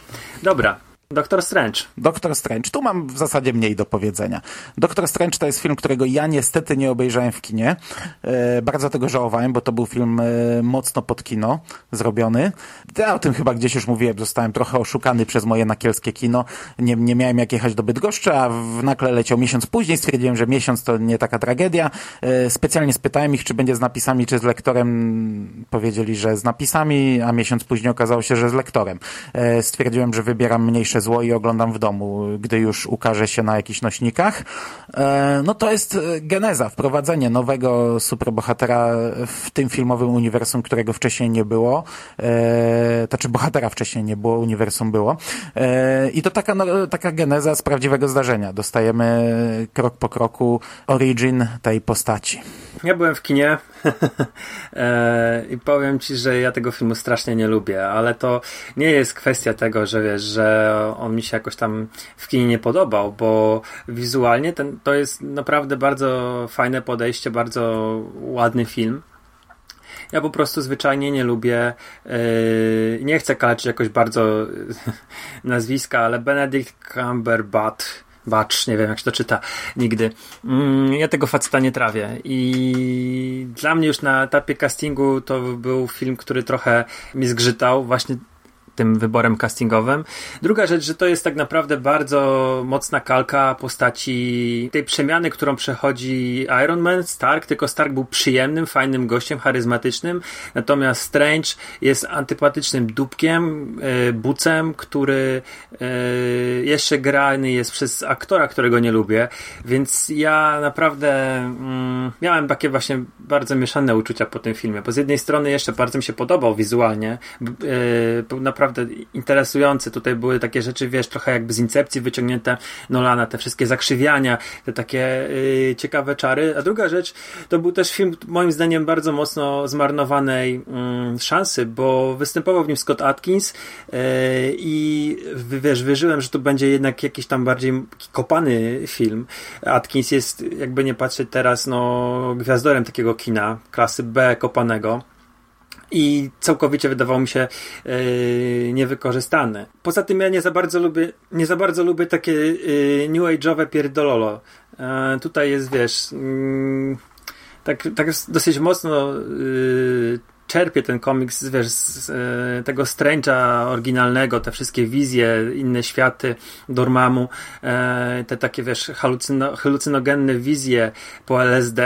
Dobra. Doktor Strange. Doktor Strange. Tu mam w zasadzie mniej do powiedzenia. Doktor Strange to jest film, którego ja niestety nie obejrzałem w kinie. E, bardzo tego żałowałem, bo to był film e, mocno pod kino zrobiony. Ja o tym chyba gdzieś już mówiłem. Zostałem trochę oszukany przez moje nakielskie kino. Nie, nie miałem jak jechać do Bydgoszczy, a w nakle leciał miesiąc później. Stwierdziłem, że miesiąc to nie taka tragedia. E, specjalnie spytałem ich, czy będzie z napisami, czy z lektorem. Powiedzieli, że z napisami, a miesiąc później okazało się, że z lektorem. E, stwierdziłem, że wybieram mniejsze zło i oglądam w domu, gdy już ukaże się na jakichś nośnikach. E, no to jest e, geneza, wprowadzenie nowego superbohatera w tym filmowym uniwersum, którego wcześniej nie było. E, to czy bohatera wcześniej nie było, uniwersum było. E, I to taka, no, taka geneza z prawdziwego zdarzenia. Dostajemy krok po kroku origin tej postaci. Ja byłem w kinie e, i powiem ci, że ja tego filmu strasznie nie lubię, ale to nie jest kwestia tego, że wiesz, że on mi się jakoś tam w kinie nie podobał, bo wizualnie ten, to jest naprawdę bardzo fajne podejście, bardzo ładny film. Ja po prostu zwyczajnie nie lubię, yy, nie chcę kalaczyć jakoś bardzo yy, nazwiska, ale Benedict Cumberbatch, Bacz, nie wiem jak się to czyta nigdy. Mm, ja tego faceta nie trawię i dla mnie już na etapie castingu to był film, który trochę mi zgrzytał właśnie tym wyborem castingowym. Druga rzecz, że to jest tak naprawdę bardzo mocna kalka postaci tej przemiany, którą przechodzi Iron Man, Stark, tylko Stark był przyjemnym, fajnym gościem, charyzmatycznym, natomiast Strange jest antypatycznym dupkiem, yy, bucem, który yy, jeszcze grany jest przez aktora, którego nie lubię, więc ja naprawdę mm, miałem takie właśnie bardzo mieszane uczucia po tym filmie, bo z jednej strony jeszcze bardzo mi się podobał wizualnie, naprawdę interesujący. Tutaj były takie rzeczy, wiesz, trochę jakby z incepcji wyciągnięte Nolana, te wszystkie zakrzywiania, te takie yy, ciekawe czary. A druga rzecz, to był też film, moim zdaniem, bardzo mocno zmarnowanej yy, szansy, bo występował w nim Scott Atkins yy, i wiesz, wierzyłem, że to będzie jednak jakiś tam bardziej kopany film. Atkins jest, jakby nie patrzeć teraz, no, gwiazdorem takiego kina, klasy B kopanego i całkowicie wydawał mi się yy. Poza tym ja nie za bardzo lubię, nie za bardzo lubię takie yy, new age'owe pierdololo. Yy, tutaj jest, wiesz, yy, tak, tak dosyć mocno czerpie ten komiks, wiesz, z e, tego Strange'a oryginalnego, te wszystkie wizje, inne światy Dormammu, e, te takie, wiesz, halucyno, halucynogenne wizje po LSD,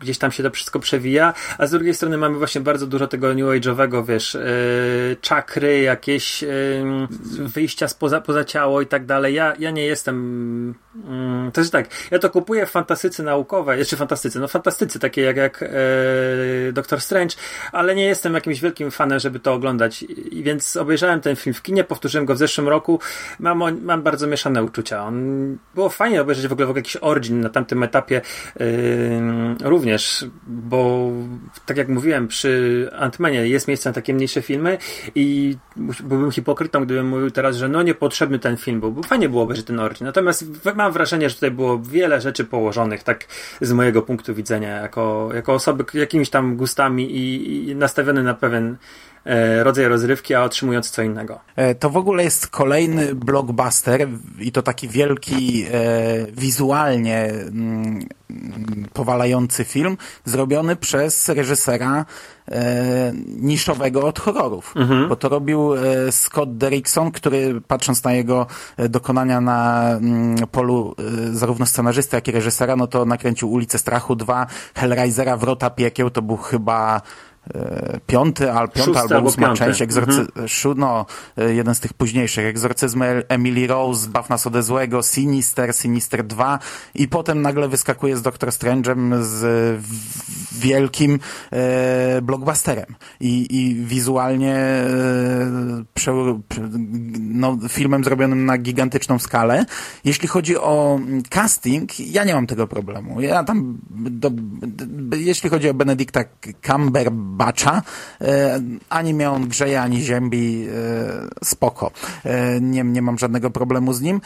gdzieś tam się to wszystko przewija, a z drugiej strony mamy właśnie bardzo dużo tego new age'owego, wiesz, e, czakry, jakieś e, wyjścia spoza, poza ciało i tak dalej. Ja, ja nie jestem mm, to jest tak, ja to kupuję w fantastyce naukowej, jeszcze fantastyce, no fantastyce, takie jak, jak e, Doctor Strange, ale nie jestem jakimś wielkim fanem, żeby to oglądać. I więc obejrzałem ten film w kinie, powtórzyłem go w zeszłym roku. Mam, mam bardzo mieszane uczucia. On, było fajnie obejrzeć w ogóle, w ogóle jakiś origin na tamtym etapie yy, również, bo tak jak mówiłem, przy Antmanie jest miejsce na takie mniejsze filmy i byłbym hipokrytą, gdybym mówił teraz, że no niepotrzebny ten film był, fajnie było obejrzeć ten origin. Natomiast mam wrażenie, że tutaj było wiele rzeczy położonych, tak z mojego punktu widzenia, jako, jako osoby jakimiś tam gustami i, i nastawiony na pewien e, rodzaj rozrywki, a otrzymując co innego. To w ogóle jest kolejny blockbuster i to taki wielki e, wizualnie mm, powalający film, zrobiony przez reżysera e, niszowego od horrorów. Mhm. Bo to robił e, Scott Derrickson, który patrząc na jego dokonania na mm, polu e, zarówno scenarzysty, jak i reżysera, no to nakręcił Ulicę Strachu 2, Hellraisera, Wrota Piekieł, to był chyba e, piąty, al, piąta albo ósma część, egzorcy, szó- no, e, jeden z tych późniejszych, Egzorcyzm El- Emily Rose, Baw nas ode złego, Sinister, Sinister 2 i potem nagle wyskakuje z Doctor Strange'em z wielkim e, blockbusterem. I, i wizualnie e, prze, no, filmem zrobionym na gigantyczną skalę. Jeśli chodzi o mm, casting, ja nie mam tego problemu. Ja tam, do, d- jeśli chodzi o Benedicta Cumberbatcha, e, ani mnie on grzeje, ani ziębi, e, spoko. E, nie, nie mam żadnego problemu z nim.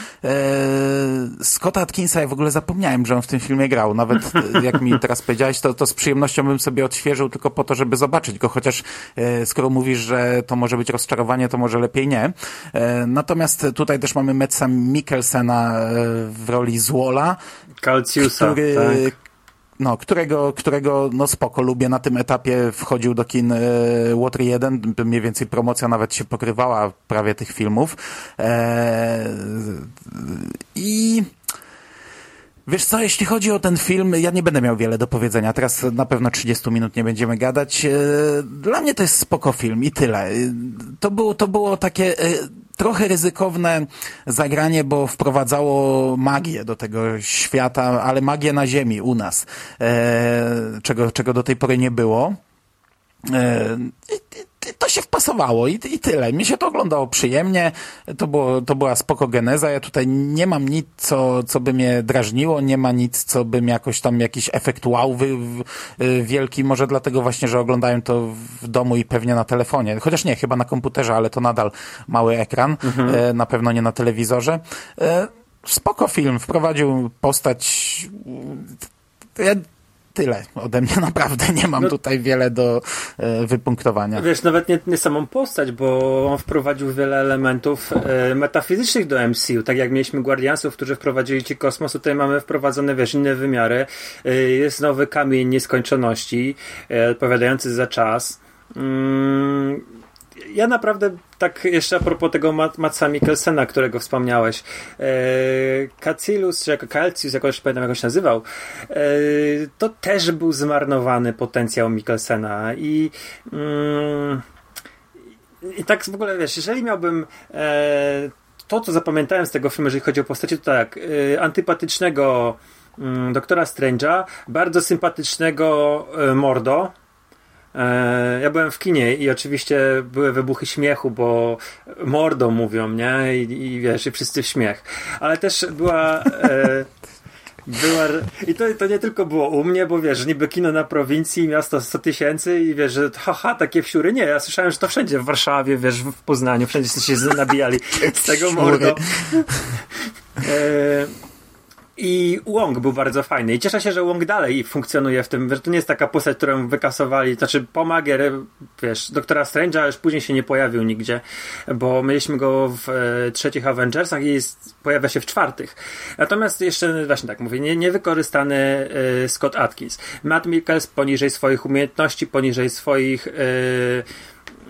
Scotta Atkinsa, ja w ogóle zapomniałem, że on w tym filmie grał. Nawet jak mi teraz powiedziałeś, to, to z przyjemnością bym sobie odświeżył tylko po to, żeby zobaczyć go, chociaż skoro mówisz, że to może być rozczarowanie, to może lepiej nie. Natomiast tutaj też mamy Metsa Mikkelsena w roli Złola, Calciusa, który, tak. No, którego, którego no spoko lubię na tym etapie wchodził do kin e, Water 1, mniej więcej promocja nawet się pokrywała prawie tych filmów e, i Wiesz co, jeśli chodzi o ten film, ja nie będę miał wiele do powiedzenia. Teraz na pewno 30 minut nie będziemy gadać. E, Dla mnie to jest spoko film i tyle. E, To było, to było takie e, trochę ryzykowne zagranie, bo wprowadzało magię do tego świata, ale magię na ziemi u nas, e, czego, czego do tej pory nie było. E, i, i i, tyle. Mi się to oglądało przyjemnie, to, było, to była spoko geneza. Ja tutaj nie mam nic, co, co by mnie drażniło, nie ma nic, co bym jakoś tam jakiś efekt wow wy, y, wielki, może dlatego właśnie, że oglądałem to w domu i pewnie na telefonie. Chociaż nie, chyba na komputerze, ale to nadal mały ekran, e, na pewno nie na telewizorze. E, spoko film, wprowadził postać. Ja tyle ode mnie naprawdę nie mam No- tutaj wiele do e, wypunktowania. Wiesz, nawet nie, nie samą postać, bo on wprowadził wiele elementów e, metafizycznych do MCU. Tak jak mieliśmy Guardiansów, którzy wprowadzili ci kosmos, tutaj mamy wprowadzone, wiesz, inne wymiary. E, jest nowy kamień nieskończoności, e, odpowiadający za czas. Mm, ja naprawdę tak jeszcze a propos tego Mat- Matsa Mikkelsena, którego wspomniałeś. E, Kacilus, czy jako Calcius, jak już pamiętam jak się nazywał, e, to też był zmarnowany potencjał Mikkelsena i mm, i tak w ogóle, wiesz, jeżeli miałbym e, to, co zapamiętałem z tego filmu, jeżeli chodzi o postacie, to tak, antypatycznego mm, doktora Strange'a, bardzo sympatycznego Mordo, Ja byłem w kinie i oczywiście były wybuchy śmiechu, bo mordo mówią, nie? I, i wiesz, i wszyscy w śmiech. Ale też była. E, była I to, to nie tylko było u mnie, bo wiesz, niby kino na prowincji, miasto 100 tysięcy i wiesz, że haha, takie wsiury. Nie, ja słyszałem, że to wszędzie w Warszawie, wiesz, w Poznaniu, wszędzie się nabijali z tego mordo. E, i Wong był bardzo fajny. I cieszę się, że Wong dalej funkcjonuje w tym, że to nie jest taka postać, którą wykasowali. Znaczy, pomagę, wiesz, doktora Strange'a, już później się nie pojawił nigdzie, bo mieliśmy go w e, trzecich Avengersach i jest, pojawia się w czwartych. Natomiast jeszcze, właśnie tak mówię, nie, niewykorzystany e, Scott Atkins. Matt Mikkels poniżej swoich umiejętności, poniżej swoich. E,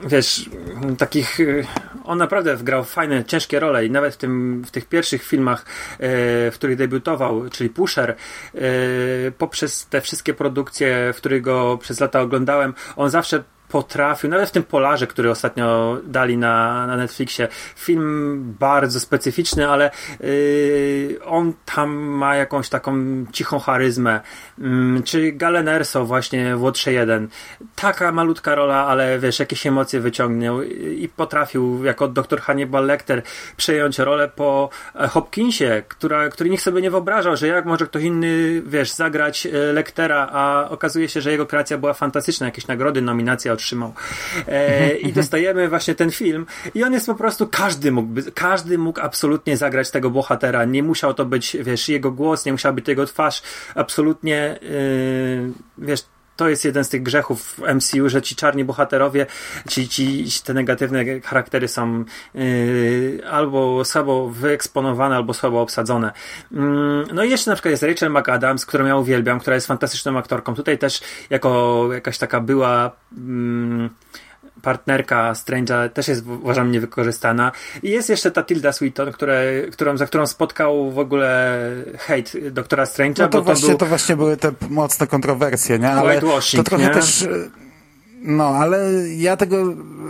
wiesz, takich. y, On naprawdę wgrał fajne, ciężkie role i nawet w, tym, w tych pierwszych filmach, e, w których debiutował, czyli Pusher, e, poprzez te wszystkie produkcje, w których go przez lata oglądałem, on zawsze potrafił, nawet w tym Polarze, który ostatnio dali na, na Netflixie, film bardzo specyficzny, ale yy, on tam ma jakąś taką cichą charyzmę. Yy, czy Galen Erso właśnie w Łotrze 1. Taka malutka rola, ale wiesz, jakieś emocje wyciągnął i potrafił jako doktor Hannibal Lecter przejąć rolę po e, Hopkinsie, która, który nikt sobie nie wyobrażał, że jak może ktoś inny, wiesz, zagrać e, Lectera, a okazuje się, że jego kreacja była fantastyczna, jakieś nagrody, nominacje otrzymał. E, I dostajemy właśnie ten film i on jest po prostu, każdy mógłby, każdy mógł absolutnie zagrać tego bohatera. Nie musiał to być, wiesz, jego głos, nie musiała być jego twarz. Absolutnie, e, wiesz, to jest jeden z tych grzechów w MCU, że ci czarni bohaterowie, ci, ci te negatywne charaktery są yy, albo słabo wyeksponowane, albo słabo obsadzone. Yy, no i jeszcze na przykład jest Rachel McAdams, którą ja uwielbiam, która jest fantastyczną aktorką. Tutaj też jako jakaś taka była yy, partnerka Strange'a też jest uważam niewykorzystana. I jest jeszcze ta Tilda Swinton, które, którą, za którą spotkał w ogóle hejt doktora Strange'a. No to, właśnie, był... to właśnie były te mocne kontrowersje, nie? Ale to trochę nie? też... No, ale ja tego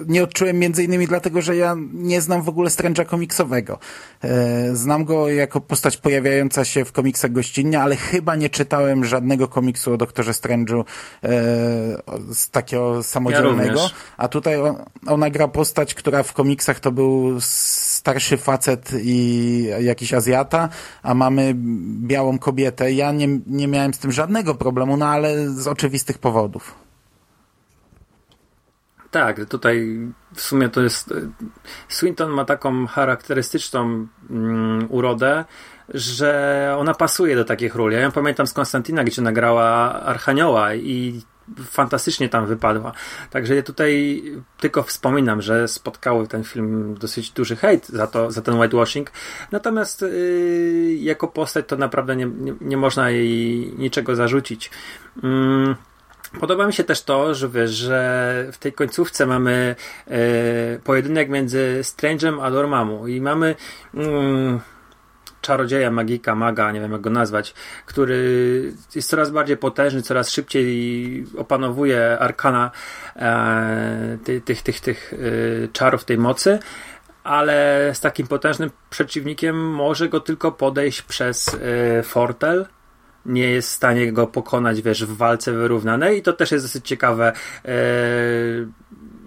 nie odczułem między innymi dlatego, że ja nie znam w ogóle Strange'a komiksowego. E, znam go jako postać pojawiająca się w komiksach gościnnie, ale chyba nie czytałem żadnego komiksu o Doktorze Strange'u e, z takiego samodzielnego. Ja a tutaj on, ona gra postać, która w komiksach to był starszy facet i jakiś Azjata, a mamy białą kobietę. Ja nie, nie miałem z tym żadnego problemu, no ale z oczywistych powodów. Tak, tutaj w sumie to jest. Swinton ma taką charakterystyczną mm, urodę, że ona pasuje do takich ról. Ja ją pamiętam z Konstantina, gdzie nagrała Archanioła i fantastycznie tam wypadła. Także ja tutaj tylko wspominam, że spotkały ten film dosyć duży hejt za, to, za ten whitewashing. Natomiast yy, jako postać to naprawdę nie, nie, nie można jej niczego zarzucić. Yy. Podoba mi się też to, że wiesz, że w tej końcówce mamy e, pojedynek między Strange'em a Dormammu i mamy mm, czarodzieja, magika, maga, nie wiem jak go nazwać, który jest coraz bardziej potężny, coraz szybciej opanowuje arkana e, tych, tych, tych, tych e, czarów, tej mocy ale z takim potężnym przeciwnikiem może go tylko podejść przez e, fortel, nie jest w stanie go pokonać, wiesz, w walce wyrównanej i to też jest dosyć ciekawe, e,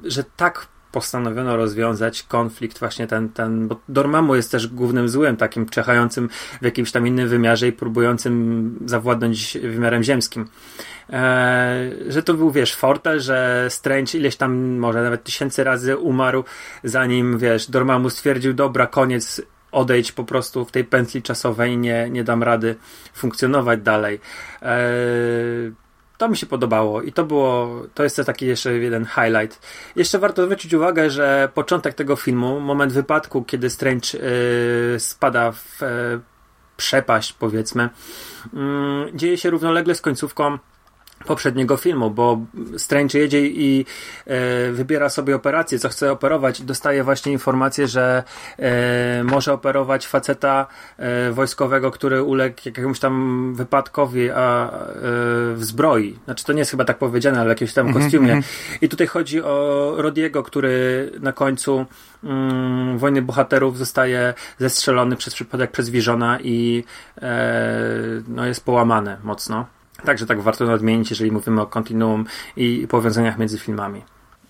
że tak postanowiono rozwiązać konflikt właśnie ten, ten bo Dormammu jest też głównym złym, takim czechającym w jakimś tam innym wymiarze i próbującym zawładnąć wymiarem ziemskim. E, że to był, wiesz, Fortel, że Strange ileś tam, może nawet tysięcy razy umarł, zanim, wiesz, Dormammu stwierdził, dobra, koniec, odejdź po prostu w tej pętli czasowej, nie, nie dam rady funkcjonować dalej. Eee, to mi się podobało i to było, to jest taki jeszcze jeden highlight. Jeszcze warto zwrócić uwagę, że początek tego filmu, moment wypadku, kiedy Strange yy, spada w yy, przepaść, powiedzmy, yy, dzieje się równolegle z końcówką poprzedniego filmu, bo Strange jedzie i e, wybiera sobie operację, co chce operować dostaje właśnie informację, że e, może operować faceta e, wojskowego, który uległ jakiemuś tam wypadkowi a, e, w zbroi. Znaczy to nie jest chyba tak powiedziane, ale w jakimś tam Mhm, kostiumie. I tutaj chodzi o Rodiego, który na końcu mm, Wojny Bohaterów zostaje zestrzelony przez przypadek przez Visiona i e, no, jest połamany mocno. Także tak warto nadmienić, jeżeli mówimy o kontinuum i powiązaniach między filmami.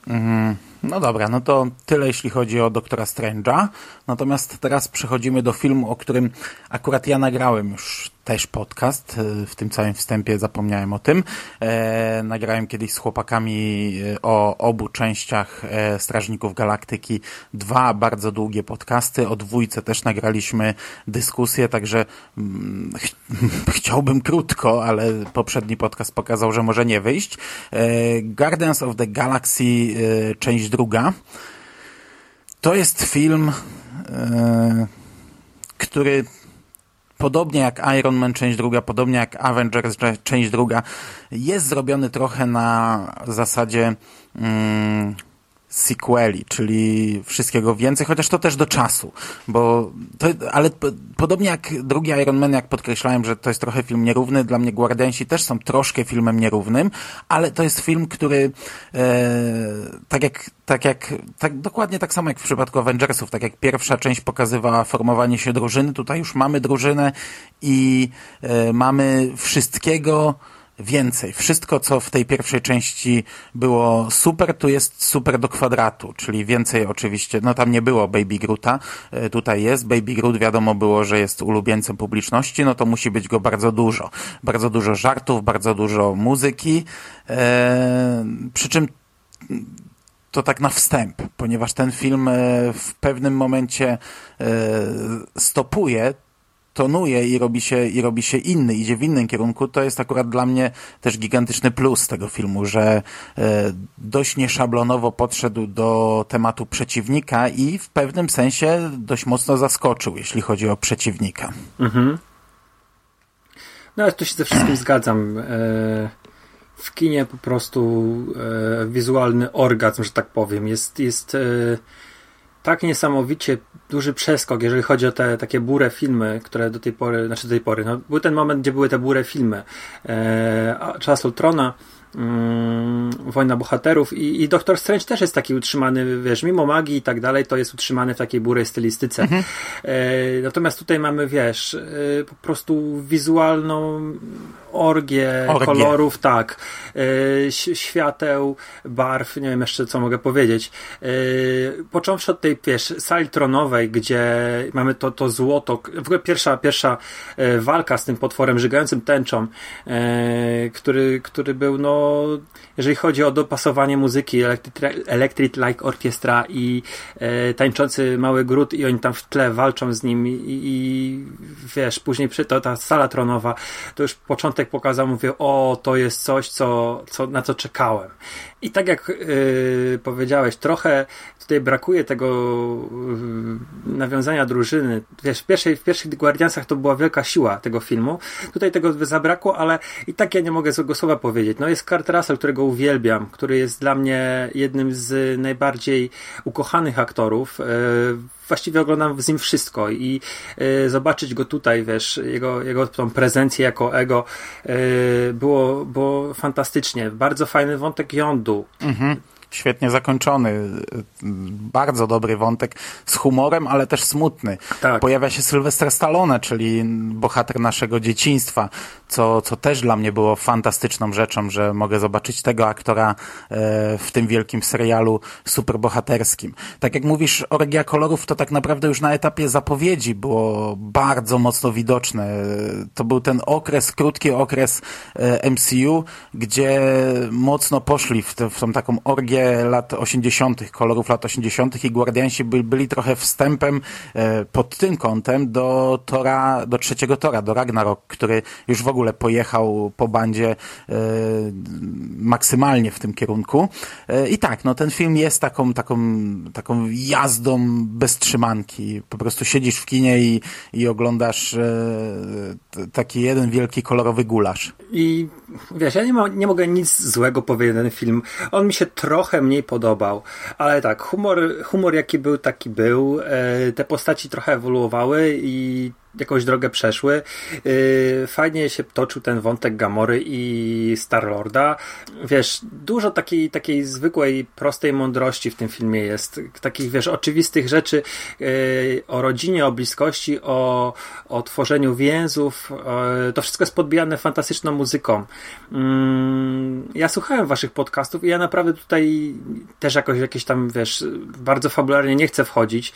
Mm, no dobra, no to tyle jeśli chodzi o Doktora Strange'a. Natomiast teraz przechodzimy do filmu, o którym akurat ja nagrałem już też podcast. E, w tym całym wstępie zapomniałem o tym. E, nagrałem kiedyś z chłopakami e, o obu częściach e, Strażników Galaktyki dwa bardzo długie podcasty. O dwójce też nagraliśmy dyskusję, także mm, ch chciałbym krótko, ale poprzedni podcast pokazał, że może nie wyjść. E, Guardians of the Galaxy e, część druga. To jest film, który podobnie jak Iron Man część druga, podobnie jak Avengers część druga, jest zrobiony trochę na zasadzie mm, sequeli, czyli wszystkiego więcej, chociaż to też do czasu, bo to, ale podobnie jak drugi Iron Man, jak podkreślałem, że to jest trochę film nierówny, dla mnie Guardiansi też są troszkę filmem nierównym, ale to jest film, który e, tak jak, tak jak, tak, dokładnie tak samo jak w przypadku Avengersów, tak jak pierwsza część pokazywała formowanie się drużyny, tutaj już mamy drużynę i e, mamy wszystkiego, więcej. Wszystko, co w tej pierwszej części było super, tu jest super do kwadratu, czyli więcej oczywiście, no tam nie było Baby Groota, tutaj jest. Baby Groot wiadomo było, że jest ulubieńcem publiczności, no to musi być go bardzo dużo. Bardzo dużo żartów, bardzo dużo muzyki, eee, przy czym to tak na wstęp, ponieważ ten film w pewnym momencie stopuje, tonuje i robi się, i robi się inny, idzie w innym kierunku, to jest akurat dla mnie też gigantyczny plus tego filmu, że e, dość nieszablonowo podszedł do tematu przeciwnika i w pewnym sensie dość mocno zaskoczył, jeśli chodzi o przeciwnika. Mhm. No ale tu się ze wszystkim zgadzam. E, w kinie po prostu e, wizualny orgazm, że tak powiem, jest, jest tak niesamowicie duży przeskok, jeżeli chodzi o te takie burę filmy, które do tej pory, znaczy do tej pory, no, był ten moment, gdzie były te burę filmy. E, Czas Ultrona, mm, Wojna Bohaterów i, i Doktor Strange też jest taki utrzymany, wiesz, mimo magii i tak dalej, to jest utrzymany w takiej burej stylistyce. Mhm. E, natomiast tutaj mamy, wiesz, e, po prostu wizualną orgię, orgię. kolorów, tak, e, świateł, barw, nie wiem jeszcze co mogę powiedzieć. E, począwszy od tej, wiesz, sali tronowej, gdzie mamy to, to złoto, w ogóle pierwsza, pierwsza e, walka z tym potworem żygającym tęczą, e, który, który był, no, jeżeli chodzi o dopasowanie muzyki, Electric, Electric Like Orchestra i e, tańczący mały gród i oni tam w tle walczą z nim i, i wiesz, później przy to ta sala tronowa, to już początek pokazał, mówię, o, to jest coś, co, co, na co czekałem. I tak jak yy, powiedziałeś, trochę tutaj brakuje tego yy, nawiązania drużyny. Wiesz, w, pierwszej, w pierwszych Guardiansach to była wielka siła tego filmu. Tutaj tego zabrakło, ale i tak ja nie mogę złego słowa powiedzieć. No jest Kurt Russell, którego uwielbiam, który jest dla mnie jednym z najbardziej ukochanych aktorów. Yy, właściwie oglądam z nim wszystko i y, zobaczyć go tutaj, wiesz, jego, jego tą prezencję jako ego y, było, było fantastycznie. Bardzo fajny wątek jądu. Mhm świetnie zakończony, bardzo dobry wątek z humorem, ale też smutny. Tak. Pojawia się Sylwester Stallone, czyli bohater naszego dzieciństwa, co, co też dla mnie było fantastyczną rzeczą, że mogę zobaczyć tego aktora e, w tym wielkim serialu superbohaterskim. Tak jak mówisz, orgia kolorów to tak naprawdę już na etapie zapowiedzi było bardzo mocno widoczne. To był ten okres, krótki okres e, MCU, gdzie mocno poszli w, te, w tą taką orgię lat 80., kolorów lat 80. i Guardiansi by, byli trochę wstępem e, pod tym kątem do Tora, do trzeciego Tora, do Ragnarok, który już w ogóle pojechał po bandzie e, maksymalnie w tym kierunku. E, I tak, no ten film jest taką, taką, taką jazdą bez trzymanki. Po prostu siedzisz w kinie i, i oglądasz taki jeden wielki kolorowy gulasz. I wiesz, ja nie, ma, nie mogę nic złego powiedzieć na ten film. On mi się trochę mniej podobał, ale tak, humor, humor jaki był, taki był. E, te postaci trochę ewoluowały i jakąś drogę przeszły. Yy, fajnie się toczył ten wątek Gamory i Starlorda. Wiesz, dużo takiej, takiej zwykłej, prostej mądrości w tym filmie jest. Takich, wiesz, oczywistych rzeczy yy, o rodzinie, o bliskości, o, o tworzeniu więzów. Yy, to wszystko jest podbijane fantastyczną muzyką. Mm, ja słuchałem waszych podcastów i ja naprawdę tutaj też jakoś jakieś tam, wiesz, bardzo fabularnie nie chcę wchodzić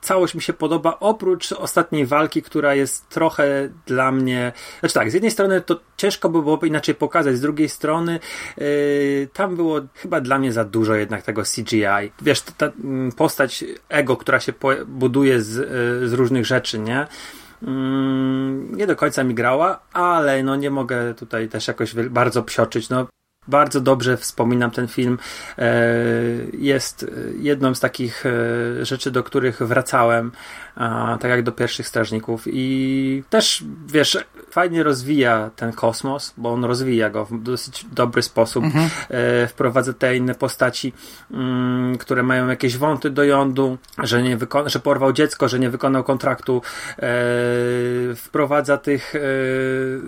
całość mi się podoba, oprócz ostatniej walki, która jest trochę dla mnie. Znaczy tak, z jednej strony to ciężko by było inaczej pokazać, z drugiej strony yy, tam było chyba dla mnie za dużo jednak tego CGI. Wiesz, ta, ta mm, postać ego, która się buduje z, yy, z różnych rzeczy, nie? Mm, nie do końca mi grała, ale no nie mogę tutaj też jakoś bardzo psioczyć. No, bardzo dobrze wspominam ten film. E, jest jedną z takich e, rzeczy, do których wracałem, tak jak do pierwszych strażników. I też, wiesz, fajnie rozwija ten kosmos, bo on rozwija go w dosyć dobry sposób. Mhm. E, wprowadza te inne postaci, mm, które mają jakieś wąty do jądu, że, nie wykona, że porwał dziecko, że nie wykonał kontraktu. Wprowadza tych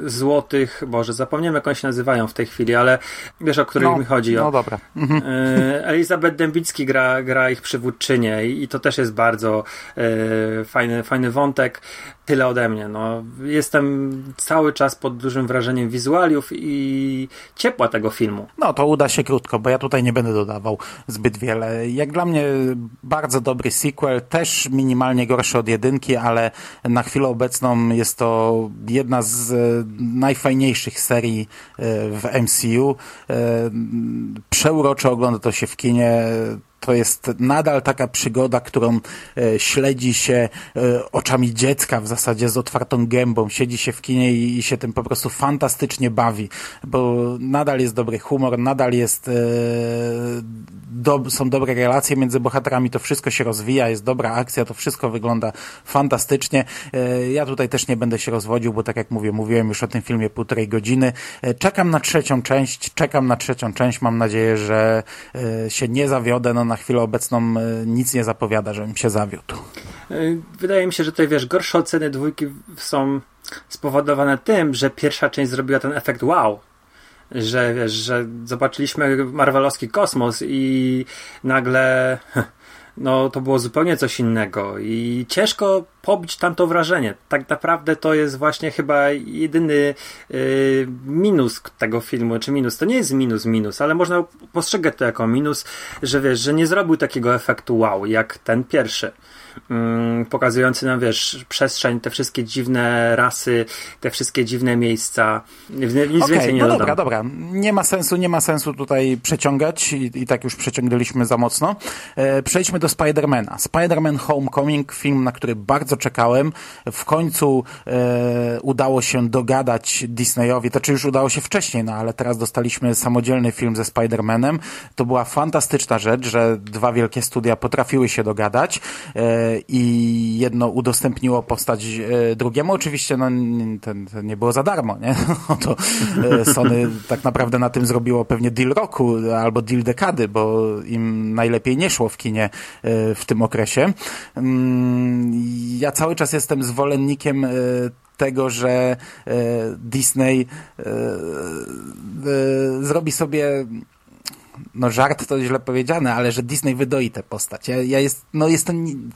złotych, Boże, zapomniałem jak oni się nazywają w tej chwili, ale Wiesz, o których no, mi chodzi. O. No dobra. Mhm. E, Elizabeth Dębicki gra, gra ich przywódczynię i, i to też jest bardzo e, fajny, fajny wątek. Tyle ode mnie. No, jestem cały czas pod dużym wrażeniem wizualiów i ciepła tego filmu. No to uda się krótko, bo ja tutaj nie będę dodawał zbyt wiele. Jak dla mnie bardzo dobry sequel, też minimalnie gorszy od jedynki, ale na chwilę obecną jest to jedna z najfajniejszych serii e, w MCU. Przeurocze ogląda to się w kinie to jest nadal taka przygoda, którą e, śledzi się e, oczami dziecka w zasadzie z otwartą gębą. Siedzi się w kinie i, się tym po prostu fantastycznie bawi, bo nadal jest dobry humor, nadal jest e, do, są dobre relacje między bohaterami, to wszystko się rozwija, jest dobra akcja, to wszystko wygląda fantastycznie. Ja tutaj też nie będę się rozwodził, bo tak jak mówię, mówiłem już o tym filmie półtorej godziny. Czekam na trzecią część, czekam na trzecią część, mam nadzieję, że się nie zawiodę, no na chwilę obecną e, nic nie zapowiada, żebym się zawiódł. E, wydaje mi się, że tutaj wiesz, gorsze oceny dwójki są spowodowane tym, że pierwsza część zrobiła ten efekt wow. że wiesz, że zobaczyliśmy marvelowski kosmos i nagle no to było zupełnie coś innego i ciężko pobić tamto wrażenie. Tak naprawdę to jest właśnie chyba jedyny yy, minus tego filmu, czy minus, to nie jest minus minus, ale można postrzegać to jako minus, że wiesz, że nie zrobił takiego efektu wow, jak ten pierwszy. Mm, pokazujący nam, wiesz, przestrzeń, te wszystkie dziwne rasy, te wszystkie dziwne miejsca. Nic okay, więcej nie no dodam. dobra, dobra. Nie ma sensu, nie ma sensu tutaj przeciągać i, i tak już przeciągnęliśmy za mocno. E, przejdźmy do Spidermana. Spider-Man Homecoming, film, na który bardzo czekałem. W końcu e, udało się dogadać Disneyowi, to czy już udało się wcześniej, no ale teraz dostaliśmy samodzielny film ze Spider-Manem. To była fantastyczna rzecz, że dwa wielkie studia potrafiły się dogadać. E, i jedno udostępniło postać e, drugiemu. Oczywiście no, ten, ten nie było za darmo, nie? No to e, Sony tak naprawdę na tym zrobiło pewnie deal roku albo deal dekady, bo im najlepiej nie szło w kinie e, w tym okresie. Mm, ja cały czas jestem zwolennikiem tego, że Disney zrobi sobie no żart to źle powiedziane, ale że Disney wydoi tę postać. Ja, ja jest, no jest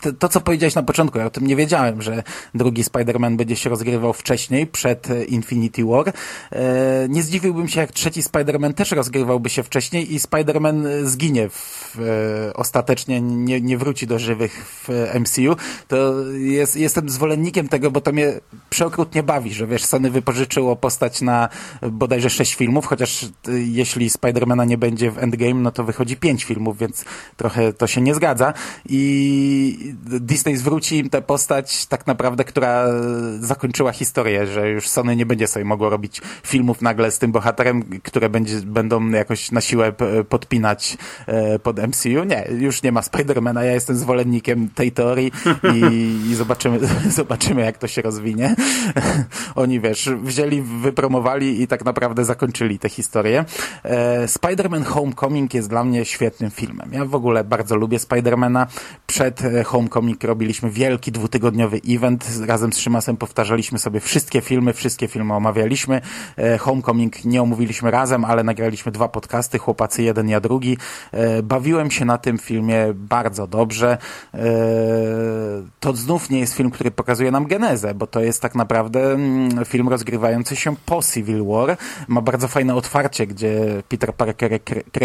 to, to, co powiedziałeś na początku, ja o tym nie wiedziałem, że drugi Spider-Man będzie się rozgrywał wcześniej, przed e, Infinity War. E, nie zdziwiłbym się, jak trzeci Spider-Man też rozgrywałby się wcześniej i Spider-Man e, zginie w, ostatecznie, nie, nie wróci do żywych w MCU. To jest, jestem zwolennikiem tego, bo to mnie przeokrutnie bawi, że wiesz, Sony wypożyczyło postać na bodajże sześć filmów, chociaż jeśli Spider-Mana nie będzie w Endgame, no to wychodzi pięć filmów, więc trochę to się nie zgadza. I Disney zwróci im tę postać tak naprawdę, która zakończyła historię, że już Sony nie będzie sobie mogło robić filmów nagle z tym bohaterem, które będzie, będą jakoś na siłę podpinać e, pod MCU. Nie, już nie ma Spidermana, ja jestem zwolennikiem tej teorii i, i zobaczymy, zobaczymy jak to się rozwinie. Oni, wiesz, wzięli, wypromowali i tak naprawdę zakończyli tę historię. E, Spider-Man Home Homecoming jest dla mnie świetnym filmem. Ja w ogóle bardzo lubię Spidermana. Przed e, Homecoming robiliśmy wielki dwutygodniowy event. Razem z Szymasem powtarzaliśmy sobie wszystkie filmy, wszystkie filmy omawialiśmy. E, Homecoming nie omówiliśmy razem, ale nagraliśmy dwa podcasty, chłopacy jeden, ja drugi. E, bawiłem się na tym filmie bardzo dobrze. To znów nie jest film, który pokazuje nam genezę, bo to jest tak naprawdę mm, film rozgrywający się po Civil War. Ma bardzo fajne otwarcie, gdzie Peter Parker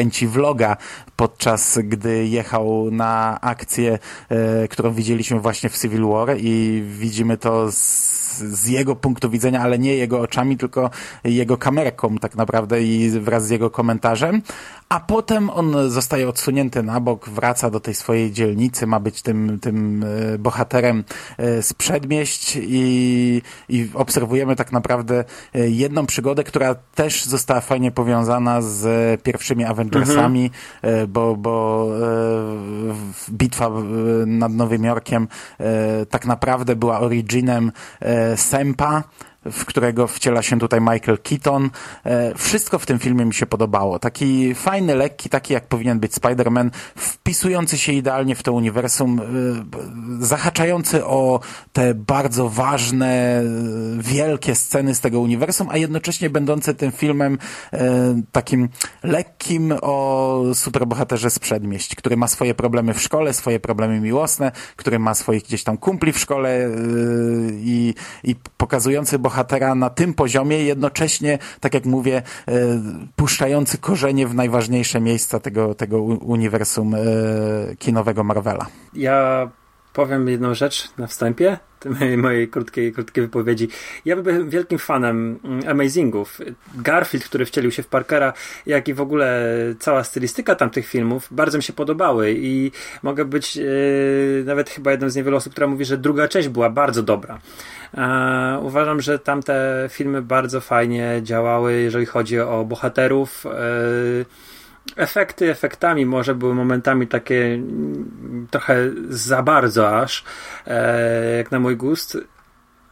kręci vloga, podczas gdy jechał na akcję, e, którą widzieliśmy właśnie w Civil War i widzimy to z z jego punktu widzenia, ale nie jego oczami, tylko jego kamerką tak naprawdę i wraz z jego komentarzem, a potem on zostaje odsunięty na bok, wraca do tej swojej dzielnicy, ma być tym, tym e, bohaterem e, z przedmieść i, i obserwujemy tak naprawdę e, jedną przygodę, która też została fajnie powiązana z pierwszymi Avengersami, mhm. bo, bo bitwa nad Nowym Jorkiem tak naprawdę była originem Sempa, w którego wciela się tutaj Michael Keaton. E, wszystko w tym filmie mi się podobało. Taki fajny, lekki, taki jak powinien być Spider-Man, wpisujący się idealnie w to uniwersum, e, zahaczający o te bardzo ważne, e, wielkie sceny z tego uniwersum, a jednocześnie będący tym filmem takim lekkim o superbohaterze z przedmieść, który ma swoje problemy w szkole, swoje problemy miłosne, który ma swoich gdzieś tam kumpli w szkole i, i pokazujący bohaterze bohatera na tym poziomie, jednocześnie, tak jak mówię, e, puszczający korzenie w najważniejsze miejsca tego, tego uniwersum e, kinowego Marvela. Ja powiem jedną rzecz na wstępie tej mojej krótkiej, krótkiej wypowiedzi. Ja byłem wielkim fanem mm, Amazingów. Garfield, który wcielił się w Parkera, jak i w ogóle cała stylistyka tamtych filmów bardzo mi się podobały i mogę być yy, nawet chyba jedną z niewielu osób, która mówi, że druga część była bardzo dobra. E, uważam, że tamte filmy bardzo fajnie działały, jeżeli chodzi o bohaterów. E, efekty efektami może były momentami takie mm, trochę za bardzo aż, e, jak na mój gust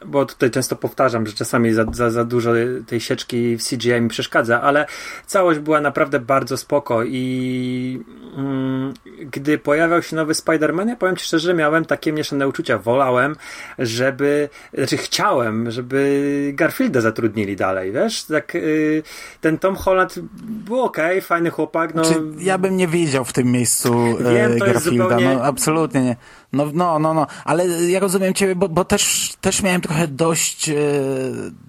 bo tutaj często powtarzam, że czasami za, za, za dużo tej sieczki w CGI mi przeszkadza, ale całość była naprawdę bardzo spoko i mm, gdy pojawiał się nowy Spider-Man, ja powiem Ci szczerze, miałem takie mieszane uczucia. Wolałem, żeby, znaczy chciałem, żeby Garfielda zatrudnili dalej, wiesz? Tak, y, ten Tom Holland był ok, fajny chłopak, no. Znaczy, ja bym nie widział w tym miejscu Wiem, e, jest Garfielda, zupełnie- no absolutnie nie. No, no, no, no, ale ja rozumiem ciebie, bo, bo też, też miałem trochę dość e,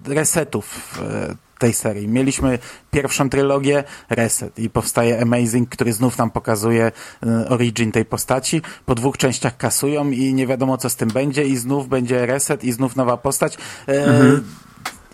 resetów e, tej serii. Mieliśmy pierwszą trylogię, reset i powstaje Amazing, który znów nam pokazuje e, origin tej postaci. Po dwóch częściach kasują i nie wiadomo co z tym będzie i znów będzie reset i znów nowa postać. E,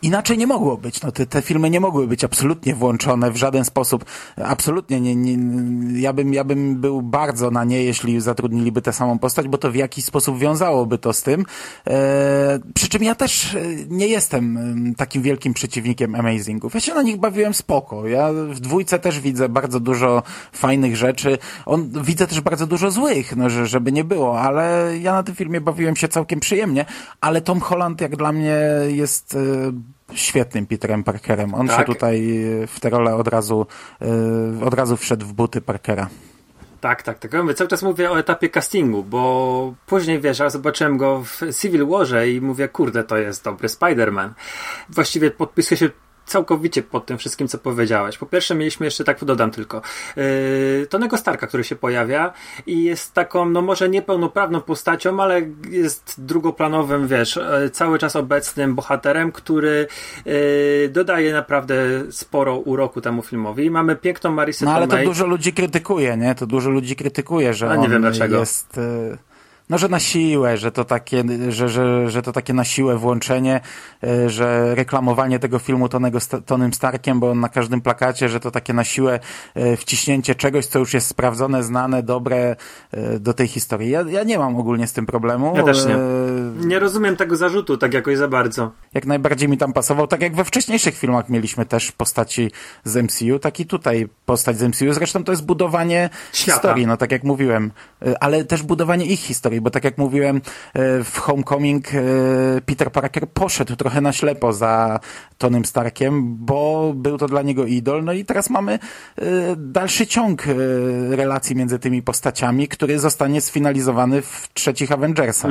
Inaczej nie mogło być. No, te, te filmy nie mogły być absolutnie włączone w żaden sposób. Absolutnie nie, nie, ja, bym, ja bym był bardzo na nie, jeśli zatrudniliby tę samą postać, bo to w jakiś sposób wiązałoby to z tym. E, przy czym ja też e, nie jestem em, takim wielkim przeciwnikiem Amazingów. Ja się na nich bawiłem spoko. Ja w dwójce też widzę bardzo dużo fajnych rzeczy. On, widzę też bardzo dużo złych, no, że, żeby nie było, ale ja na tym filmie bawiłem się całkiem przyjemnie, ale Tom Holland jak dla mnie jest e, świetnym Peterem Parkerem. On Tak. się tutaj e, w tę rolę od razu, e, od razu wszedł w buty Parkera. Tak, tak, tak. Ja mówię, cały czas mówię o etapie castingu, bo później wiesz, ja zobaczyłem go w Civil Warze i mówię, kurde, to jest dobry Spider-Man. Właściwie podpisuję się całkowicie pod tym wszystkim, co powiedziałeś. Po pierwsze, mieliśmy jeszcze, tak dodam tylko, yy, Tonego Starka, który się pojawia i jest taką, no może niepełnoprawną postacią, ale jest drugoplanowym, wiesz, yy, cały czas obecnym bohaterem, który yy, dodaje naprawdę sporo uroku temu filmowi. Mamy piękną Marisę No ale to Tomei. dużo ludzi krytykuje, nie? To dużo ludzi krytykuje, że A nie on wiem dlaczego. jest... e, No, że na siłę, że to takie, że, że, że to takie na siłę włączenie, e, że reklamowanie tego filmu Tonego, Tonym Starkiem, bo on na każdym plakacie, że to takie na siłę e, wciśnięcie czegoś, co już jest sprawdzone, znane, dobre e, do tej historii. Ja, ja nie mam ogólnie z tym problemu. Ja też nie. Nie rozumiem tego zarzutu tak jakoś za bardzo. jak najbardziej mi tam pasował, tak jak we wcześniejszych filmach mieliśmy też postaci z MCU, tak i tutaj postać z MCU. Zresztą to jest budowanie Świata. historii, no tak jak mówiłem, ale też budowanie ich historii, bo tak jak mówiłem y, w Homecoming y, Peter Parker poszedł trochę na ślepo za Tonym Starkiem, bo był to dla niego idol, no i teraz mamy y, dalszy ciąg relacji między tymi postaciami, który zostanie sfinalizowany w trzecich Avengersach.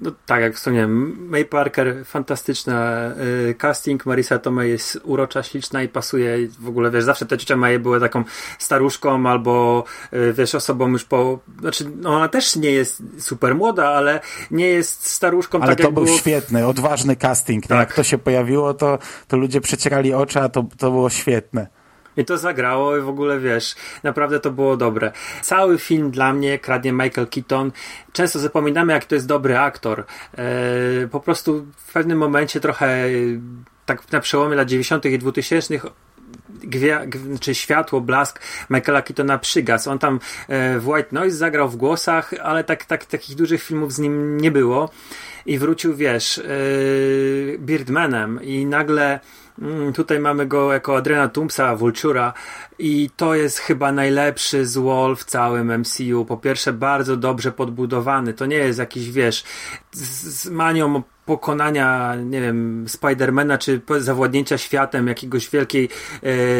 No, tak jak wspomniałem, May Parker, fantastyczna y, casting, Marisa Tomei jest urocza, śliczna i pasuje w ogóle, wiesz, zawsze ta ciocia May była taką staruszką albo, y, wiesz, osobą już po, znaczy, no ona też nie jest super młoda, ale nie jest staruszką Ale tak to był było świetny, odważny casting. Tak. Jak to się pojawiło, to, to ludzie przecierali oczy, a to, to było świetne. I to zagrało i w ogóle wiesz, naprawdę to było dobre. Cały film dla mnie kradnie Michael Keaton. Często zapominamy, jak to jest dobry aktor. E, po prostu w pewnym momencie trochę e, tak na przełomie lat 90. i 2000 gwia- gw- czy światło, blask Michaela Keatona przygasł. On tam e, w White Noise zagrał w głosach, ale tak, tak, takich dużych filmów z nim nie było. I wrócił, wiesz, e, Birdmanem i nagle tutaj mamy go jako Adriana Tumpsa, Vultura i to jest chyba najlepszy złol w całym MCU. Po pierwsze, bardzo dobrze podbudowany. To nie jest jakiś, wiesz, z, z manią pokonania, nie wiem, Spidermana, czy zawładnięcia światem jakiegoś wielkiej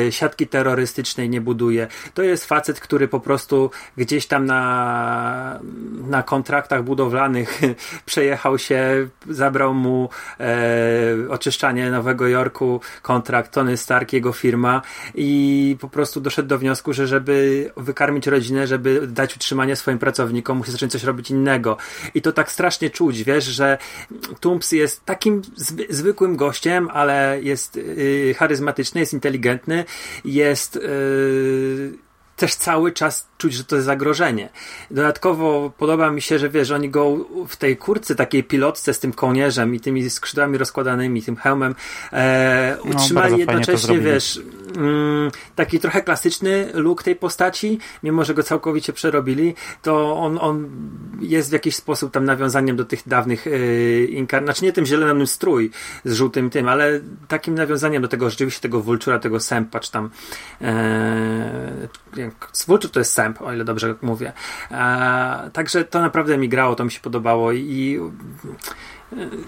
e, siatki terrorystycznej nie buduje. To jest facet, który po prostu gdzieś tam na, na kontraktach budowlanych przejechał się, zabrał mu e, oczyszczanie Nowego Jorku, kontrakt Tony Stark, jego firma i po prostu doszedł do wniosku, że żeby wykarmić rodzinę, żeby dać utrzymanie swoim pracownikom, musi zacząć coś robić innego. I to tak strasznie czuć, wiesz, że Tumps jest takim zwy, zwykłym gościem, ale jest yy, charyzmatyczny, jest inteligentny, jest yy, też cały czas czuć, że to jest zagrożenie. Dodatkowo podoba mi się, że wiesz, oni go w tej kurce takiej pilotce z tym kołnierzem i tymi skrzydłami rozkładanymi, tym hełmem e, No, utrzymali to jednocześnie, wiesz, mm, taki trochę klasyczny look tej postaci, mimo że go całkowicie przerobili, to on, on jest w jakiś sposób tam nawiązaniem do tych dawnych yy, inkarnacji, znaczy nie tym zielonym strój z żółtym tym, ale takim nawiązaniem do tego rzeczywiście tego Vultura, tego Sempa, czy tam e, Vulture to jest O ile dobrze mówię. E, także to naprawdę mi grało, to mi się podobało i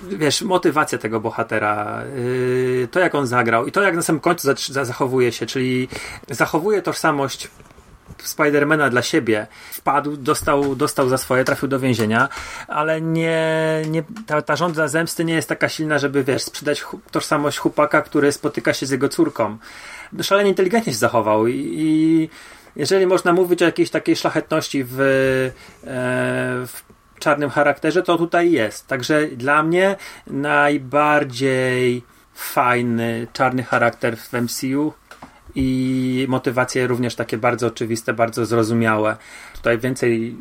wiesz, motywacja tego bohatera, yy, to jak on zagrał i to jak na samym końcu zachowuje się, czyli zachowuje tożsamość Spidermana dla siebie. Wpadł, dostał, dostał za swoje, trafił do więzienia, ale nie, nie ta, ta żądza zemsty nie jest taka silna, żeby wiesz, sprzedać tożsamość chłopaka, który spotyka się z jego córką. Szalenie inteligentnie się zachował i, i jeżeli można mówić o jakiejś takiej szlachetności w, e, w czarnym charakterze, to tutaj jest. Także dla mnie najbardziej fajny czarny charakter w MCU i motywacje również takie bardzo oczywiste, bardzo zrozumiałe. Tutaj więcej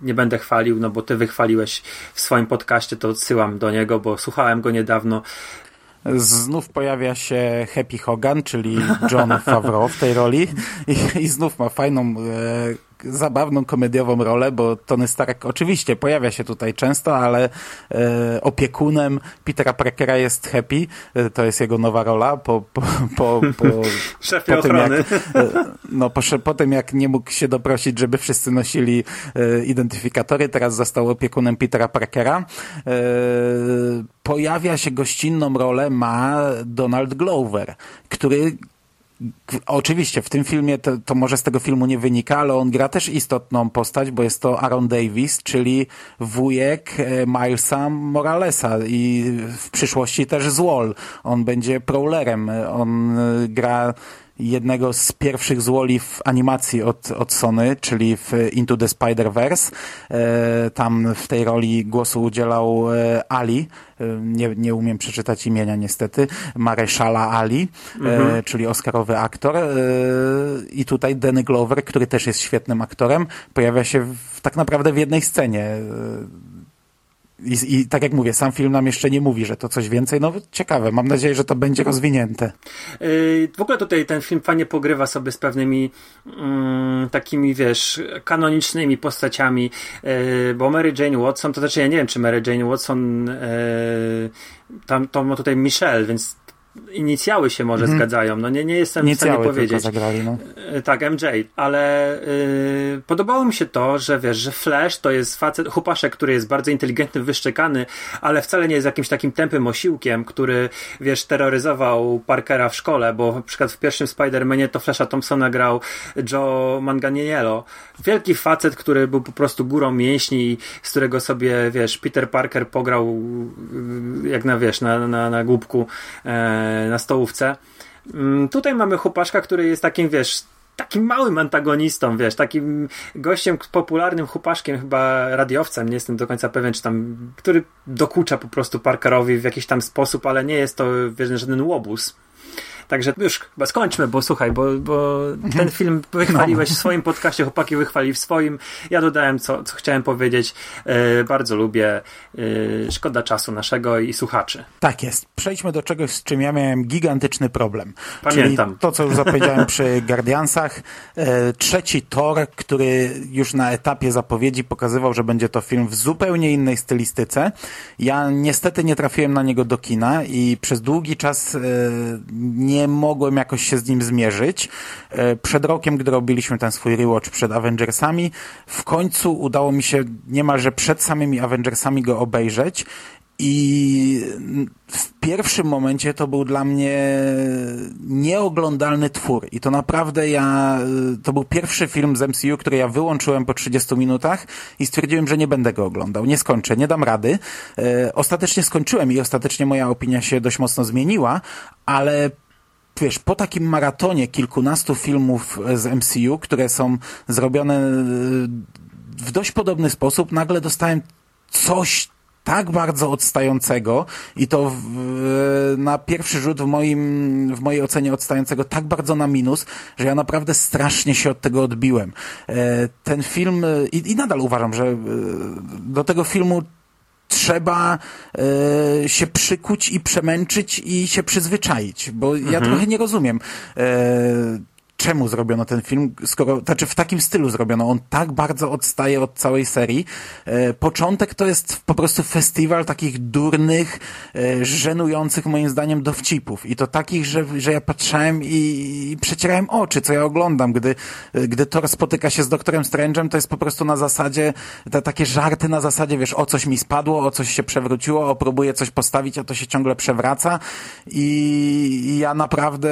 nie będę chwalił, no bo ty wychwaliłeś w swoim podcaście, to odsyłam do niego, bo słuchałem go niedawno. Znów pojawia się Happy Hogan, czyli John Favreau w tej roli. I, i znów ma fajną e, zabawną, komediową rolę, bo Tony Stark oczywiście pojawia się tutaj często, ale e, opiekunem Petera Parkera jest Happy. E, to jest jego nowa rola po, po, po, po, po tym jak, e, no, po, po tym jak nie mógł się doprosić, żeby wszyscy nosili e, identyfikatory, teraz został opiekunem Petera Parkera. E, pojawia się gościnną rolę ma Donald Glover, który Oczywiście, w tym filmie to, to, może z tego filmu nie wynika, ale on gra też istotną postać, bo jest to Aaron Davis, czyli wujek e, Milesa Moralesa i w przyszłości też Złol. On będzie prowlerem. On e, gra jednego z pierwszych złoli w animacji od, od Sony, czyli w Into the Spider-Verse. E, tam w tej roli głosu udzielał e, Ali, e, nie, nie umiem przeczytać imienia niestety, Mareszala Ali, mhm. czyli oscarowy aktor. I tutaj Danny Glover, który też jest świetnym aktorem, pojawia się w, tak naprawdę w jednej scenie i, I, tak jak mówię, sam film nam jeszcze nie mówi, że to coś więcej. No ciekawe, mam nadzieję, że to będzie rozwinięte. Yy, w ogóle tutaj ten film fajnie pogrywa sobie z pewnymi yy, takimi, wiesz, kanonicznymi postaciami, yy, bo Mary Jane Watson, to znaczy ja nie wiem, czy Mary Jane Watson yy, tam to ma tutaj Michelle, więc inicjały się może mm. zgadzają. No nie, nie jestem inicjały w stanie powiedzieć. Zagrali, no. E, tak, MJ, ale yy, podobało mi się to, że wiesz, że Flash to jest facet, chłopaszek, który jest bardzo inteligentny, wyszczekany, ale wcale nie jest jakimś takim tępym osiłkiem, który, wiesz, terroryzował Parkera w szkole, bo na przykład w pierwszym Spider-Manie to Flasha Thompsona grał Joe Manganiello. Wielki facet, który był po prostu górą mięśni, z którego sobie, wiesz, Peter Parker pograł jak na, wiesz, na, na, na głupku e, na stołówce. Mm, tutaj mamy chłopaszka, który jest takim, wiesz, takim małym antagonistą, wiesz, takim gościem popularnym chłopaszkiem, chyba radiowcem, nie jestem do końca pewien, czy tam, który dokucza po prostu Parkerowi w jakiś tam sposób, ale nie jest to, wiesz, żaden łobuz. Także już chyba skończmy, bo słuchaj, bo, bo ten film wychwaliłeś w swoim podcaście, chłopaki wychwali w swoim. Ja dodałem, co, co chciałem powiedzieć. E, bardzo lubię. E, szkoda czasu naszego i słuchaczy. Tak jest. Przejdźmy do czegoś, z czym ja miałem gigantyczny problem. Pamiętam. Czyli to, co już zapowiedziałem przy Guardiansach. E, trzeci Thor, który już na etapie zapowiedzi pokazywał, że będzie to film w zupełnie innej stylistyce. Ja niestety nie trafiłem na niego do kina i przez długi czas nie nie mogłem jakoś się z nim zmierzyć. E, przed rokiem, gdy robiliśmy ten swój rewatch przed Avengersami, w końcu udało mi się niemalże przed samymi Avengersami go obejrzeć i w pierwszym momencie to był dla mnie nieoglądalny twór. I to naprawdę ja, to był pierwszy film z MCU, który ja wyłączyłem po 30 minutach i stwierdziłem, że nie będę go oglądał. Nie skończę, nie dam rady. E, ostatecznie skończyłem i ostatecznie moja opinia się dość mocno zmieniła, ale wiesz, po takim maratonie kilkunastu filmów z MCU, które są zrobione e, w dość podobny sposób, nagle dostałem coś tak bardzo odstającego i to w, e, na pierwszy rzut w moim, w mojej ocenie odstającego tak bardzo na minus, że ja naprawdę strasznie się od tego odbiłem. E, ten film i, i nadal uważam, że do tego filmu trzeba e, się przykuć i przemęczyć i się przyzwyczaić, bo mhm. ja trochę nie rozumiem. E, czemu zrobiono ten film, skoro, znaczy w takim stylu zrobiono. On tak bardzo odstaje od całej serii. E, początek to jest po prostu festiwal takich durnych, e, żenujących moim zdaniem dowcipów. I to takich, że, że ja patrzałem i, i przecierałem oczy, co ja oglądam. Gdy, gdy Thor spotyka się z doktorem Strange'em, to jest po prostu na zasadzie, te takie żarty na zasadzie, wiesz, o coś mi spadło, o coś się przewróciło, o próbuję coś postawić, a to się ciągle przewraca. I ja naprawdę,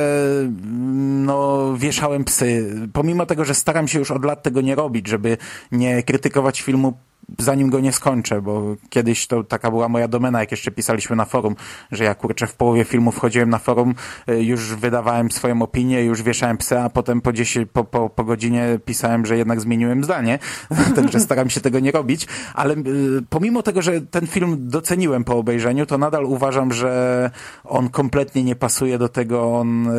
no, wieszałem psy. Pomimo tego, że staram się już od lat tego nie robić, żeby nie krytykować filmu zanim go nie skończę, bo kiedyś to taka była moja domena, jak jeszcze pisaliśmy na forum, że ja kurczę w połowie filmu wchodziłem na forum, y, już wydawałem swoją opinię, już wieszałem psa, a potem po, 10, po, po, po godzinie pisałem, że jednak zmieniłem zdanie, także staram się tego nie robić, ale y, pomimo tego, że ten film doceniłem po obejrzeniu, to nadal uważam, że on kompletnie nie pasuje do tego, on y,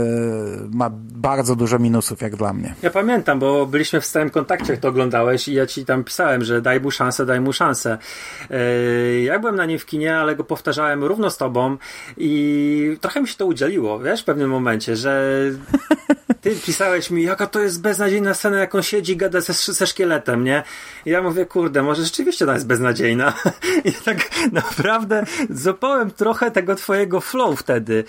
ma bardzo dużo minusów jak dla mnie. Ja pamiętam, bo byliśmy w stałym kontakcie, jak to oglądałeś i ja ci tam pisałem, że daj mu szansę szansę, daj mu szansę. E, ja byłem na nim w kinie, ale go powtarzałem równo z tobą i trochę mi się to udzieliło, wiesz, w pewnym momencie, że ty pisałeś mi, jaka to jest beznadziejna scena, jak on siedzi i gada ze, ze szkieletem, nie? I ja mówię, kurde, może rzeczywiście ona jest beznadziejna. I tak naprawdę zopałem trochę tego twojego flow wtedy.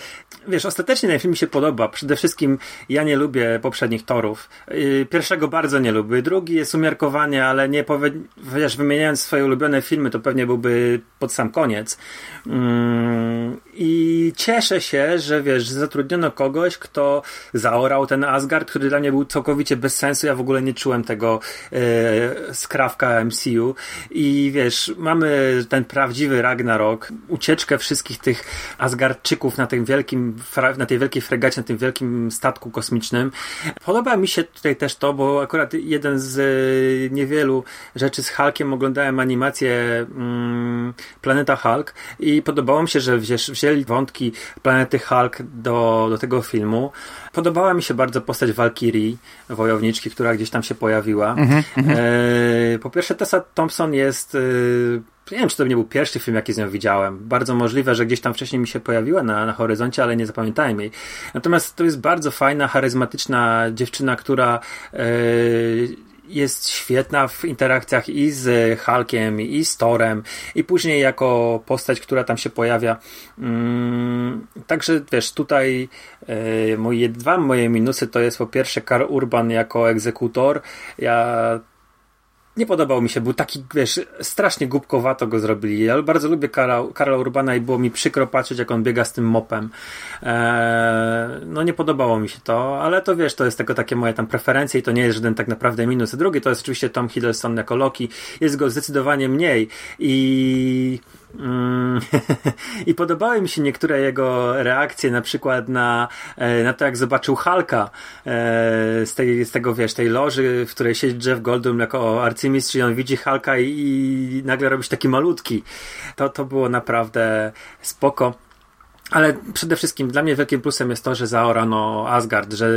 Wiesz, ostatecznie ten mi się podoba. Przede wszystkim ja nie lubię poprzednich torów. Y, pierwszego bardzo nie lubię. Drugi jest umiarkowanie, ale nie powie... wiesz, wymieniając swoje ulubione filmy, to pewnie byłby pod sam koniec. Mm, I cieszę się, że wiesz, zatrudniono kogoś, kto zaorał ten Asgard, który dla mnie był całkowicie bez sensu. Ja w ogóle nie czułem tego e, skrawka MCU. I wiesz, mamy ten prawdziwy Ragnarok, ucieczkę wszystkich tych Asgardczyków na tym wielkim, na tej wielkiej fregacie, na tym wielkim statku kosmicznym. Podoba mi się tutaj też to, bo akurat jeden z e, niewielu rzeczy z Hulkiem oglądałem animację mm, Planeta Hulk i podobało mi się, że wzięli wątki Planety Hulk do, do tego filmu. Podobała mi się bardzo postać Valkyrie, wojowniczki, która gdzieś tam się pojawiła. -hmm. e, po pierwsze, Tessa Thompson jest. E, nie wiem, czy to nie był pierwszy film, jaki z nią widziałem. Bardzo możliwe, że gdzieś tam wcześniej mi się pojawiła na, na horyzoncie, ale nie zapamiętałem jej. Natomiast to jest bardzo fajna, charyzmatyczna dziewczyna, która e, jest świetna w interakcjach i z Hulkiem, i z Torem, i później jako postać, która tam się pojawia. Mm, także wiesz, tutaj e, moje, dwa moje minusy to jest po pierwsze Karl Urban jako egzekutor. Ja nie podobał mi się, był taki, wiesz, strasznie głupkowato go zrobili. Ja bardzo lubię Karla, Karla Urbana i było mi przykro patrzeć, jak on biega z tym mopem. Eee, no nie podobało mi się to, ale to wiesz, to jest tylko takie moje tam preferencje i to nie jest żaden tak naprawdę minus. Drugi to jest oczywiście Tom Hiddleston jako Loki. Jest go zdecydowanie mniej i. I podobały mi się niektóre jego reakcje, na przykład na, e, na to, jak zobaczył Halka e, z, tej, z tego, wiesz, tej loży, w której siedzi Jeff Goldblum jako arcymistrz i on widzi Halka i, i nagle robi się taki malutki. To, to było naprawdę spoko. Ale przede wszystkim dla mnie wielkim plusem jest to, że zaorano Asgard, że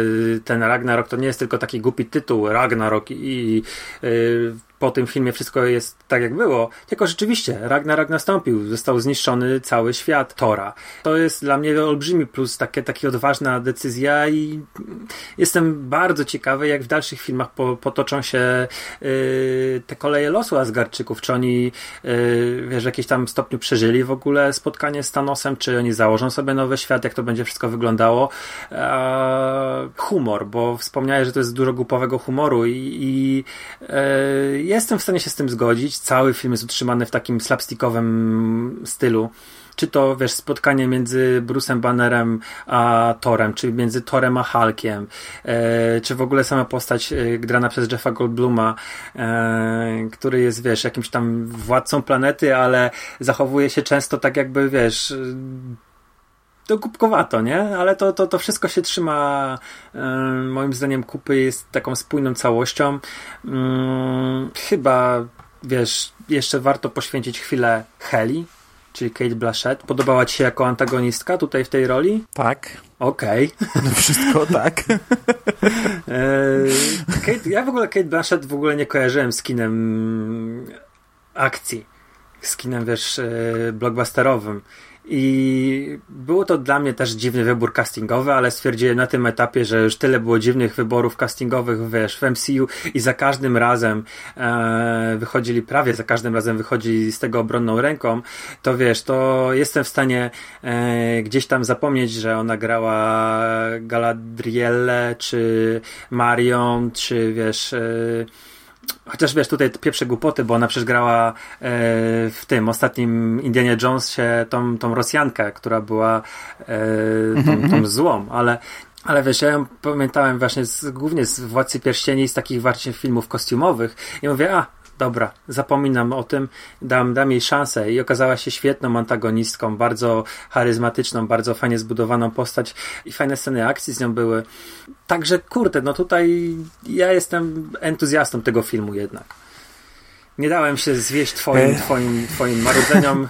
ten Ragnarok to nie jest tylko taki głupi tytuł Ragnarok i, i yy, po tym filmie wszystko jest tak jak było, tylko rzeczywiście Ragnarok nastąpił, został zniszczony cały świat Tora. To jest dla mnie olbrzymi plus, takie, taka odważna decyzja i jestem bardzo ciekawy, jak w dalszych filmach po, potoczą się yy, te koleje losu Asgardczyków, czy oni yy, wiesz, w jakimś tam stopniu przeżyli w ogóle spotkanie z Thanosem, czy oni założą sobie nowy świat, jak to będzie wszystko wyglądało. Humor, bo wspomniałeś, że to jest dużo głupowego humoru i, i yy, jestem w stanie się z tym zgodzić. Cały film jest utrzymany w takim slapstickowym stylu. Czy to, wiesz, spotkanie między Bruce'em Bannerem a Torem, czy między Torem a Hulkiem, e, czy w ogóle sama postać e, grana przez Jeffa Goldbluma, e, który jest, wiesz, jakimś tam władcą planety, ale zachowuje się często tak jakby, wiesz, to kubkowato, nie? Ale to, to, to wszystko się trzyma moim zdaniem kupy jest taką spójną całością. Hmm, chyba, wiesz, jeszcze warto poświęcić chwilę Heli, czyli Kate Blanchett. Podobała Ci się jako antagonistka tutaj w tej roli? Tak. Okej. Okay. No wszystko tak. Kate, ja w ogóle Kate Blanchett w ogóle nie kojarzyłem z kinem akcji. Z kinem, wiesz, blockbusterowym. I było to dla mnie też dziwny wybór castingowy, ale stwierdziłem na tym etapie, że już tyle było dziwnych wyborów castingowych, wiesz, w MCU i za każdym razem e, wychodzili, prawie za każdym razem wychodzili z tego obronną ręką, to wiesz, to jestem w stanie e, gdzieś tam zapomnieć, że ona grała Galadrielle, czy Marion, czy wiesz... E, Chociaż wiesz, tutaj pierwsze głupoty, bo ona przecież grała e, w tym ostatnim Indianie Jonesie tą, tą Rosjankę, która była e, tą, tą złą, ale ale wiesz, ja ją pamiętałem właśnie z, głównie z Władcy Pierścieni, z takich właśnie filmów kostiumowych i mówię, a dobra, zapominam o tym, dam, dam jej szansę i okazała się świetną antagonistką, bardzo charyzmatyczną, bardzo fajnie zbudowaną postać i fajne sceny akcji z nią były. Także kurde, no tutaj ja jestem entuzjastą tego filmu jednak. Nie dałem się zwieść twoim, twoim, twoim marudzeniom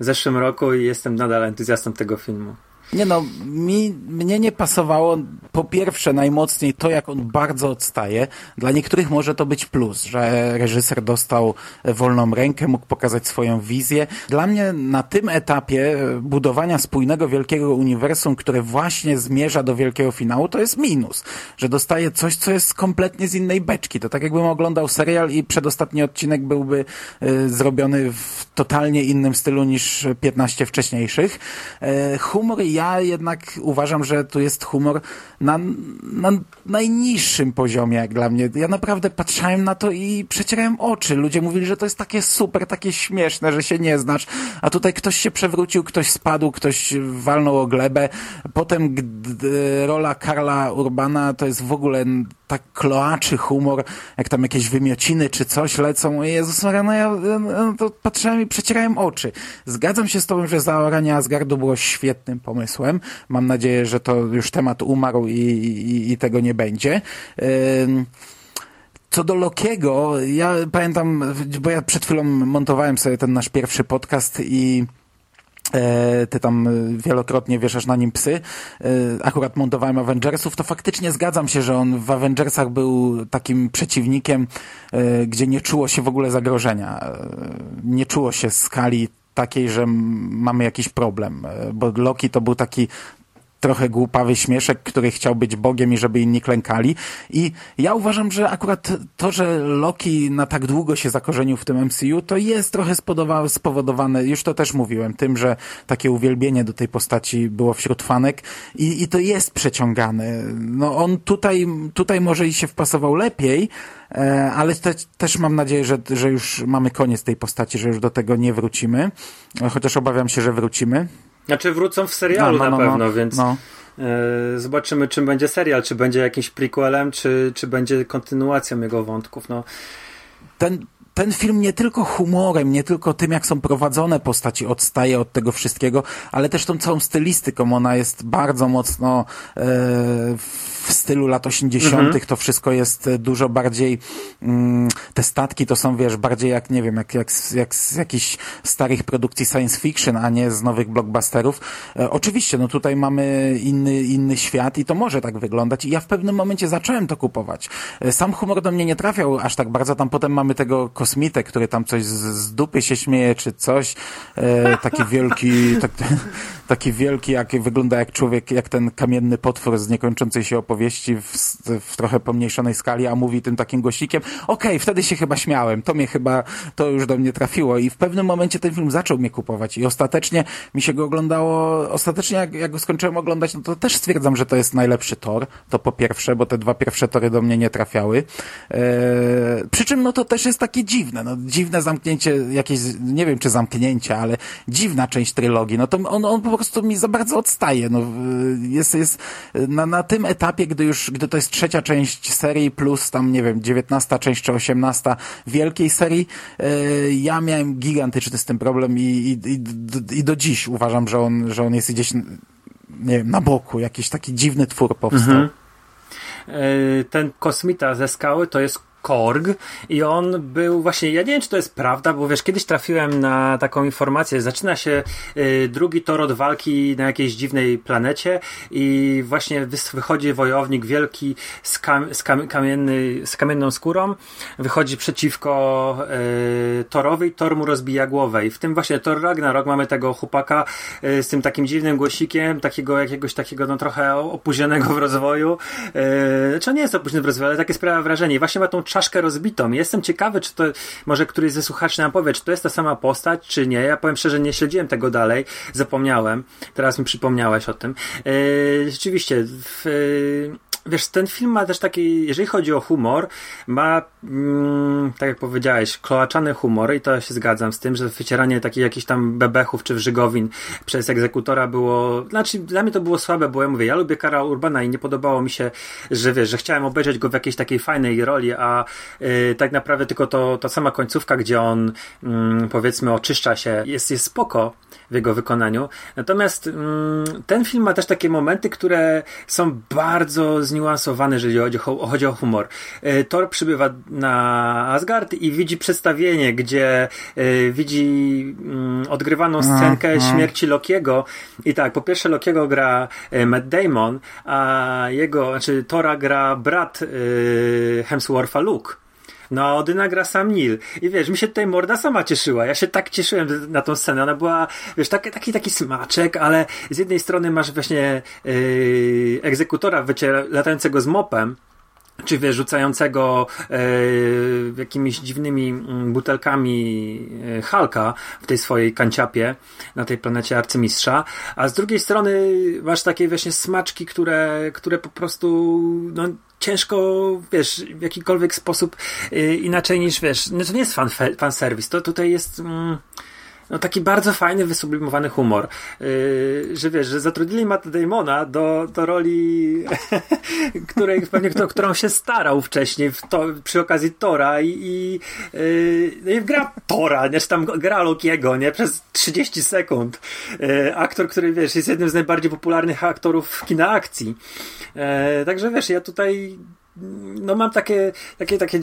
w zeszłym roku i jestem nadal entuzjastą tego filmu. Nie no, mi, mnie nie pasowało po pierwsze najmocniej to, jak on bardzo odstaje. Dla niektórych może to być plus, że reżyser dostał wolną rękę, mógł pokazać swoją wizję. Dla mnie na tym etapie budowania spójnego wielkiego uniwersum, które właśnie zmierza do wielkiego finału, to jest minus. Że dostaje coś, co jest kompletnie z innej beczki. To tak jakbym oglądał serial i przedostatni odcinek byłby y, zrobiony w totalnie innym stylu niż 15 wcześniejszych. Y, humor i ja jednak uważam, że tu jest humor na, na najniższym poziomie, jak dla mnie. Ja naprawdę patrzałem na to i przecierałem oczy. Ludzie mówili, że to jest takie super, takie śmieszne, że się nie znasz. A tutaj ktoś się przewrócił, ktoś spadł, ktoś walnął o glebę. Potem rola Karla Urbana to jest w ogóle tak kloaczy humor, jak tam jakieś wymiociny czy coś lecą. Jezus Maria, no ja to patrzyłem i przecierałem oczy. Zgadzam się z tobą, że zaoranie Asgardu było świetnym pomysłem. Mam nadzieję, że to już temat umarł i, i, i tego nie będzie. Co do Lokiego, ja pamiętam, bo ja przed chwilą montowałem sobie ten nasz pierwszy podcast i ty tam wielokrotnie wieszasz na nim psy. E, akurat montowałem Avengersów, to faktycznie zgadzam się, że on w Avengersach był takim przeciwnikiem, e, gdzie nie czuło się w ogóle zagrożenia. Nie czuło się skali takiej, że mamy jakiś problem, bo Loki to był taki trochę głupawy śmieszek, który chciał być Bogiem i żeby inni klękali. I ja uważam, że akurat to, że Loki na tak długo się zakorzenił w tym MCU, to jest trochę spowodowane, już to też mówiłem, tym, że takie uwielbienie do tej postaci było wśród fanek i, i to jest przeciągane. No on tutaj, tutaj może i się wpasował lepiej, e, ale te, też mam nadzieję, że, że już mamy koniec tej postaci, że już do tego nie wrócimy, chociaż obawiam się, że wrócimy. Znaczy wrócą w serialu no, no, na no, pewno, więc no. e, zobaczymy czym będzie serial, czy będzie jakimś prequelem, czy, czy będzie kontynuacją jego wątków. No. Ten, ten film nie tylko humorem, nie tylko tym, jak są prowadzone postaci, odstaje od tego wszystkiego, ale też tą całą stylistyką. Ona jest bardzo mocno e, w stylu lat 80. Mhm. To wszystko jest dużo bardziej, mm, te statki to są, wiesz, bardziej jak, nie wiem, jak, jak, jak z jakichś starych produkcji science fiction, a nie z nowych blockbusterów. E, oczywiście, no tutaj mamy inny, inny świat i to może tak wyglądać i ja w pewnym momencie zacząłem to kupować. E, sam humor do mnie nie trafiał aż tak bardzo, tam potem mamy tego kosmitę, który tam coś z, z dupy się śmieje, czy coś, e, taki wielki, tak, taki wielki, jak wygląda jak człowiek, jak ten kamienny potwór z niekończącej się opowieści w, w trochę pomniejszonej skali, a mówi tym takim głośnikiem. Okej, okay, wtedy się chyba śmiałem. To mnie chyba, to już do mnie trafiło i w pewnym momencie ten film zaczął mnie kupować i ostatecznie mi się go oglądało, ostatecznie jak, jak go skończyłem oglądać, no to też stwierdzam, że to jest najlepszy tor. To po pierwsze, bo te dwa pierwsze tory do mnie nie trafiały. Eee, przy czym no to też jest takie dziwne, no dziwne zamknięcie jakieś, nie wiem czy zamknięcie, ale dziwna część trylogii. No to on, on po prostu mi za bardzo odstaje. No, jest, jest na, na tym etapie, gdy już, gdy to jest trzecia część serii plus tam, nie wiem, dziewiętnasta część czy osiemnasta wielkiej serii, yy, ja miałem gigantyczny z tym problem i, i, i, i do dziś uważam, że on, że on jest gdzieś nie wiem, na boku, jakiś taki dziwny twór powstał. Mhm. E, ten kosmita ze skały to jest Korg i on był właśnie, ja nie wiem czy to jest prawda, bo wiesz, kiedyś trafiłem na taką informację, zaczyna się y, drugi tor od walki na jakiejś dziwnej planecie i właśnie wychodzi wojownik wielki z, kam, z, kam, kamienny, z kamienną skórą, wychodzi przeciwko y, Torowi, Tor mu rozbija głowę i w tym właśnie Thor Ragnarok mamy tego chłopaka y, z tym takim dziwnym głosikiem, takiego jakiegoś takiego no trochę opóźnionego w rozwoju, y, znaczy nie jest opóźniony w rozwoju, ale takie sprawia wrażenie. I właśnie ma tą czaszkę rozbitą. Jestem ciekawy, czy to może któryś ze słuchaczy nam powie, czy to jest ta sama postać, czy nie. Ja powiem szczerze, nie śledziłem tego dalej, zapomniałem. Teraz mi przypomniałeś o tym. Yy, rzeczywiście, w, yy, wiesz, ten film ma też taki, jeżeli chodzi o humor, ma, mm, tak jak powiedziałeś, kloaczany humor i to się zgadzam z tym, że wycieranie takich jakichś tam bebechów czy wrzygowin przez egzekutora było, znaczy dla mnie to było słabe, bo ja mówię, ja lubię Kara Urbana i nie podobało mi się, że wiesz, że chciałem obejrzeć go w jakiejś takiej fajnej roli, a yy, tak naprawdę tylko to, ta sama końcówka, gdzie on yy, powiedzmy oczyszcza się, jest, jest spoko w jego wykonaniu. Natomiast mm, ten film ma też takie momenty, które są bardzo zniuansowane, jeżeli chodzi o, chodzi o humor. E, Thor przybywa na Asgard i widzi przedstawienie, gdzie e, widzi mm, odgrywaną scenkę Aha. śmierci Lokiego i tak, po pierwsze Lokiego gra e, Matt Damon, a jego, znaczy Tora gra brat e, Hemswortha Luke. No, Odyna gra sam Nil. I wiesz, mi się tutaj morda sama cieszyła. Ja się tak cieszyłem na tą scenę. Ona była, wiesz, taki, taki, taki smaczek, ale z jednej strony masz właśnie yy, egzekutora wyciera, latającego z mopem, czy wiesz, rzucającego e, jakimiś dziwnymi mm, butelkami e, Halka w tej swojej kanciapie na tej planecie arcymistrza, a z drugiej strony masz takie właśnie smaczki, które, które po prostu no, ciężko, wiesz, w jakikolwiek sposób e, inaczej niż, wiesz, no to nie jest fan, fan service, to tutaj jest... Mm, no taki bardzo fajny, wysublimowany humor. Yy, że wiesz, że zatrudnili Matt Damona do, do roli, której, pewnie, kto, którą się starał wcześniej w to, przy okazji Tora i, i, yy, i gra Tora, nie? Tam gra Lokiego, nie? Przez 30 sekund. Yy, aktor, który, wiesz, jest jednym z najbardziej popularnych aktorów kina akcji. Yy, także, wiesz, ja tutaj no mam takie, takie, takie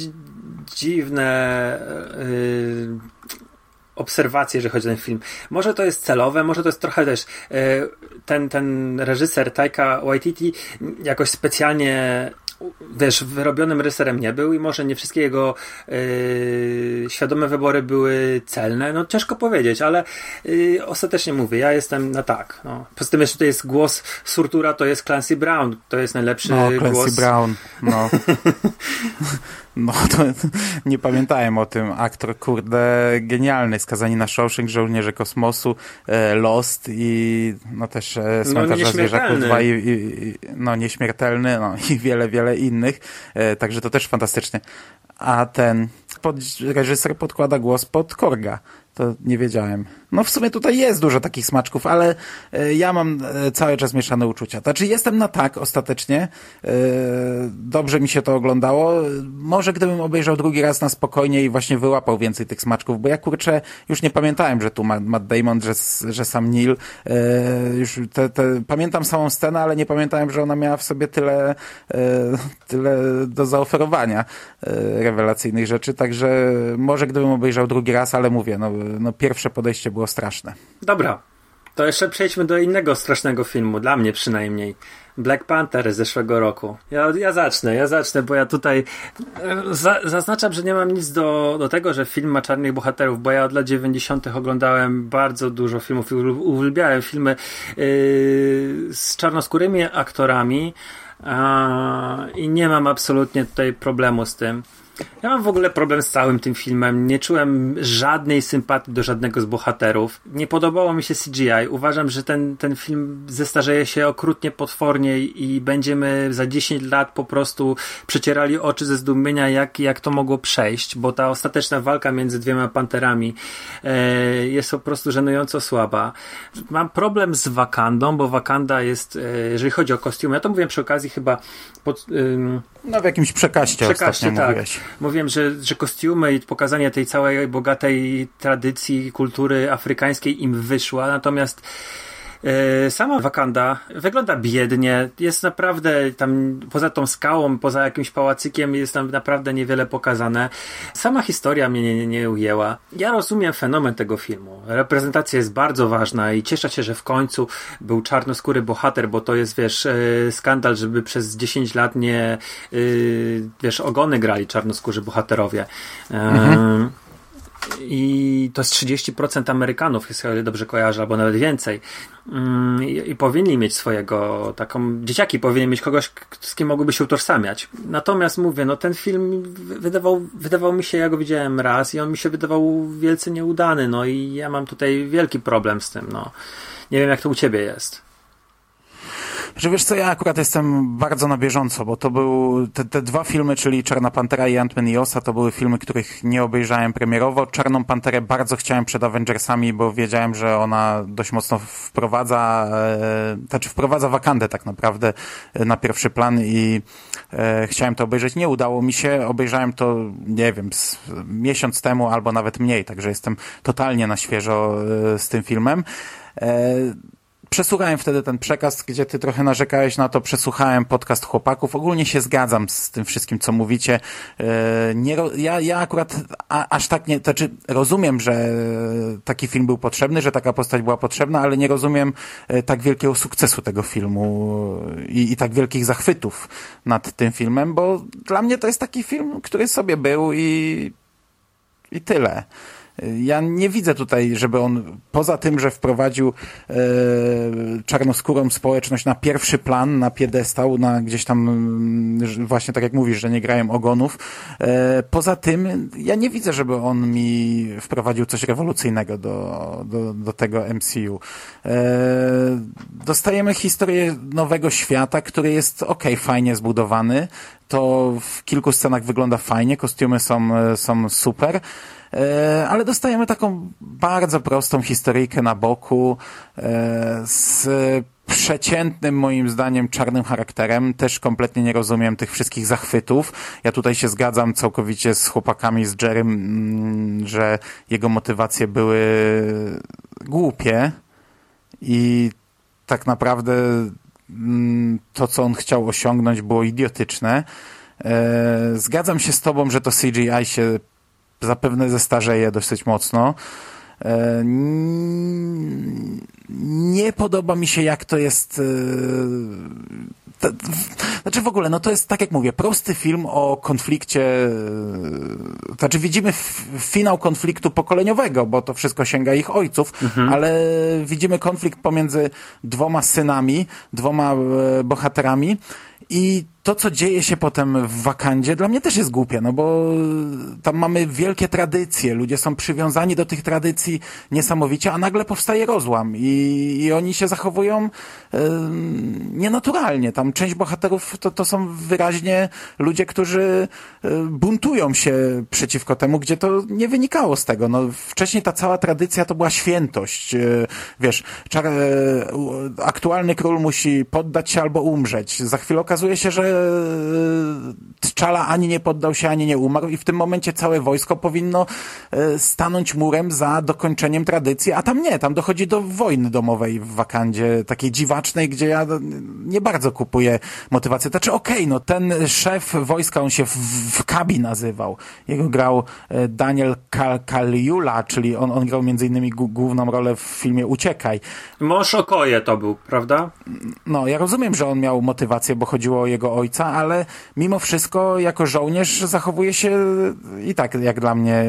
dziwne yy, obserwacje, jeżeli chodzi o ten film. Może to jest celowe, może to jest trochę też ten, ten reżyser Taika Waititi jakoś specjalnie wiesz, wyrobionym reżyserem nie był i może nie wszystkie jego yy, świadome wybory były celne. No ciężko powiedzieć, ale yy, ostatecznie mówię, ja jestem na tak. No. Poza tym jeszcze tutaj jest głos Surtura, to jest Clancy Brown, to jest najlepszy no, Clancy głos. Brown, no. No, to nie pamiętałem o tym. Aktor, kurde, genialny. Skazani na Shawshank, Żołnierze Kosmosu, e, Lost i no też Cmentarza no, Zwierzaków 2 i, i, no nieśmiertelny, no i wiele, wiele innych. E, także to też fantastycznie. A ten pod, reżyser podkłada głos pod Korga. To nie wiedziałem. No w sumie tutaj jest dużo takich smaczków, ale e, ja mam e, cały czas mieszane uczucia. Znaczy jestem na tak ostatecznie. E, dobrze mi się to oglądało. Może gdybym obejrzał drugi raz na spokojnie i właśnie wyłapał więcej tych smaczków, bo ja kurczę już nie pamiętałem, że tu Matt Damon, że, że sam Neil. Już te, te, pamiętam samą scenę, ale nie pamiętałem, że ona miała w sobie tyle, tyle do zaoferowania rewelacyjnych rzeczy. Także może gdybym obejrzał drugi raz, ale mówię, no, no pierwsze podejście było straszne. Dobra, to jeszcze przejdźmy do innego strasznego filmu, dla mnie przynajmniej. Black Panther z zeszłego roku. Ja, ja zacznę, ja zacznę, bo ja tutaj za, zaznaczam, że nie mam nic do, do tego, że film ma czarnych bohaterów, bo ja od lat 90. oglądałem bardzo dużo filmów i uwielbiałem filmy yy, z czarnoskórymi aktorami yy, i nie mam absolutnie tutaj problemu z tym. Ja mam w ogóle problem z całym tym filmem. Nie czułem żadnej sympatii do żadnego z bohaterów. Nie podobało mi się CGI. Uważam, że ten, ten film zestarzeje się okrutnie potwornie i będziemy za 10 lat po prostu przecierali oczy ze zdumienia, jak, jak to mogło przejść, bo ta ostateczna walka między dwiema panterami e, jest po prostu żenująco słaba. Mam problem z Wakandą, bo Wakanda jest, e, jeżeli chodzi o kostiumy, ja to mówiłem przy okazji chyba pod, no w jakimś przekaście, przekaście tak. mówiłeś. Mówiłem, że, że kostiumy i pokazanie tej całej bogatej tradycji, kultury afrykańskiej im wyszła, natomiast sama Wakanda wygląda biednie, jest naprawdę tam poza tą skałą, poza jakimś pałacykiem jest tam naprawdę niewiele pokazane. Sama historia mnie nie, nie ujęła. Ja rozumiem fenomen tego filmu. Reprezentacja jest bardzo ważna i cieszę się, że w końcu był czarnoskóry bohater, bo to jest, wiesz, e, skandal, żeby przez 10 lat nie, e, wiesz, ogony grali czarnoskórzy bohaterowie. Mhm. I to jest 30% Amerykanów, jeśli dobrze kojarzę, albo nawet więcej. Mm, I, I, powinni mieć swojego, taką, dzieciaki powinni mieć kogoś, z kim mogłyby się utożsamiać. Natomiast mówię, no ten film wydawał, wydawał mi się, ja go widziałem raz i on mi się wydawał wielce nieudany, no i ja mam tutaj wielki problem z tym, no. Nie wiem, jak to u ciebie jest. Że wiesz co, ja akurat jestem bardzo na bieżąco, bo to był te, te dwa filmy, czyli Czarna Pantera i Ant-Man i Osa, to były filmy, których nie obejrzałem premierowo. Czarną Panterę bardzo chciałem przed Avengersami, bo wiedziałem, że ona dość mocno wprowadza, e, znaczy wprowadza Wakandę tak naprawdę e, na pierwszy plan i e, chciałem to obejrzeć. Nie udało mi się, obejrzałem to, nie wiem, z, miesiąc temu albo nawet mniej, także jestem totalnie na świeżo e, z tym filmem. E, przesłuchałem wtedy ten przekaz, gdzie ty trochę narzekałeś na to, przesłuchałem podcast chłopaków. Ogólnie się zgadzam z tym wszystkim, co mówicie. E, nie, ja, ja akurat a, aż tak nie, to znaczy rozumiem, że taki film był potrzebny, że taka postać była potrzebna, ale nie rozumiem e, tak wielkiego sukcesu tego filmu i, i tak wielkich zachwytów nad tym filmem, bo dla mnie to jest taki film, który sobie był i, i tyle. Ja nie widzę tutaj, żeby on, poza tym, że wprowadził e, czarnoskórą społeczność na pierwszy plan, na piedestał, na gdzieś tam, właśnie tak jak mówisz, że nie grają ogonów, e, poza tym ja nie widzę, żeby on mi wprowadził coś rewolucyjnego do, do, do tego MCU. E, dostajemy historię nowego świata, który jest ok, fajnie zbudowany, to w kilku scenach wygląda fajnie, kostiumy są, są super, E, ale dostajemy taką bardzo prostą historyjkę na boku e, z przeciętnym moim zdaniem czarnym charakterem. Też kompletnie nie rozumiem tych wszystkich zachwytów. Ja tutaj się zgadzam całkowicie z chłopakami, z Jerem, mm, że jego motywacje były głupie i tak naprawdę mm, to, co on chciał osiągnąć było idiotyczne. E, zgadzam się z tobą, że to CGI się zapewne zestarzeje dosyć mocno. E, nie podoba mi się, jak to jest. E, znaczy w ogóle, no to jest tak jak mówię, prosty film o konflikcie. E, znaczy widzimy finał konfliktu pokoleniowego, bo to wszystko sięga ich ojców, mhm. ale widzimy konflikt pomiędzy dwoma synami, dwoma bohaterami i to, co dzieje się potem w Wakandzie, dla mnie też jest głupie, no bo tam mamy wielkie tradycje, ludzie są przywiązani do tych tradycji niesamowicie, a nagle powstaje rozłam i, i oni się zachowują yy, nienaturalnie. Tam część bohaterów to, to są wyraźnie ludzie, którzy yy, buntują się przeciwko temu, gdzie to nie wynikało z tego. No, wcześniej ta cała tradycja to była świętość. Yy, wiesz, czar, aktualny król musi poddać się albo umrzeć. Za chwilę okazuje się, że T'Challa ani nie poddał się, ani nie umarł i w tym momencie całe wojsko powinno e, stanąć murem za dokończeniem tradycji, a tam nie, tam dochodzi do wojny domowej w Wakandzie, takiej dziwacznej, gdzie ja nie bardzo kupuję motywację. Znaczy okej, okay, no ten szef wojska, on się w, w Kabi nazywał. Jego grał e, Daniel Kal Kaliula, czyli on, on grał między innymi główną rolę w filmie Uciekaj. Mąż Okoje to był, prawda? No, ja rozumiem, że on miał motywację, bo chodziło o jego ojca, ale mimo wszystko jako żołnierz zachowuje się i tak jak dla mnie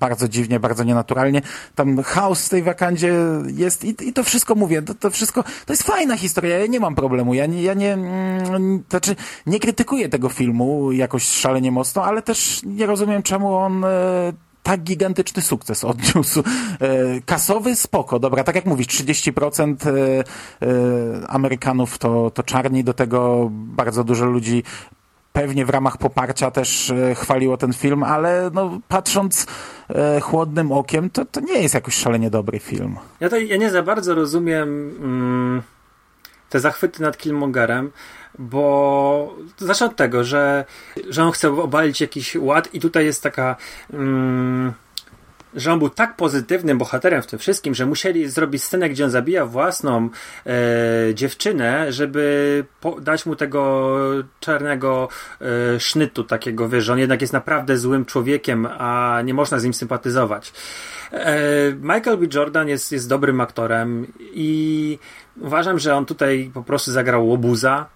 bardzo dziwnie, bardzo nienaturalnie. Tam chaos w tej wakandzie jest i, i to wszystko mówię, to, to wszystko, to jest fajna historia, ja nie mam problemu, ja nie, ja nie, mm, znaczy nie krytykuję tego filmu jakoś szalenie mocno, ale też nie rozumiem czemu on e, tak gigantyczny sukces odniósł. E, kasowy spoko, dobra, tak jak mówisz, 30% e, e, Amerykanów to, to czarni, do tego bardzo dużo ludzi pewnie w ramach poparcia też chwaliło ten film, ale no, patrząc chłodnym okiem, to, to nie jest jakoś szalenie dobry film. Ja, to, ja nie za bardzo rozumiem mm, te zachwyty nad Killmongerem, bo zacznę od tego, że, że on chce obalić jakiś ład i tutaj jest taka mm, że on był tak pozytywnym bohaterem w tym wszystkim, że musieli zrobić scenę, gdzie on zabija własną e, dziewczynę, żeby po, dać mu tego czarnego e, sznytu takiego, wiesz, że on jednak jest naprawdę złym człowiekiem, a nie można z nim sympatyzować. E, Michael B. Jordan jest, jest dobrym aktorem i uważam, że on tutaj po prostu zagrał łobuza,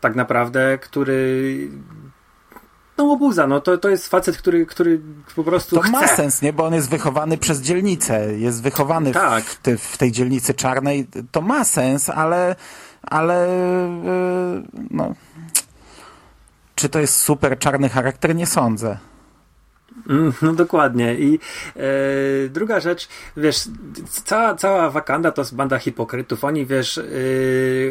tak naprawdę, który no łobuza, no to, to jest facet, który, który po prostu To chce. ma sens, nie? Bo on jest wychowany przez dzielnicę, jest wychowany Tak. w, te, w tej dzielnicy czarnej. To ma sens, ale, ale yy, no, czy to jest super czarny charakter? Nie sądzę. Mm, No dokładnie. I e, druga rzecz, wiesz, cała, cała Wakanda to jest banda hipokrytów. Oni, wiesz, e,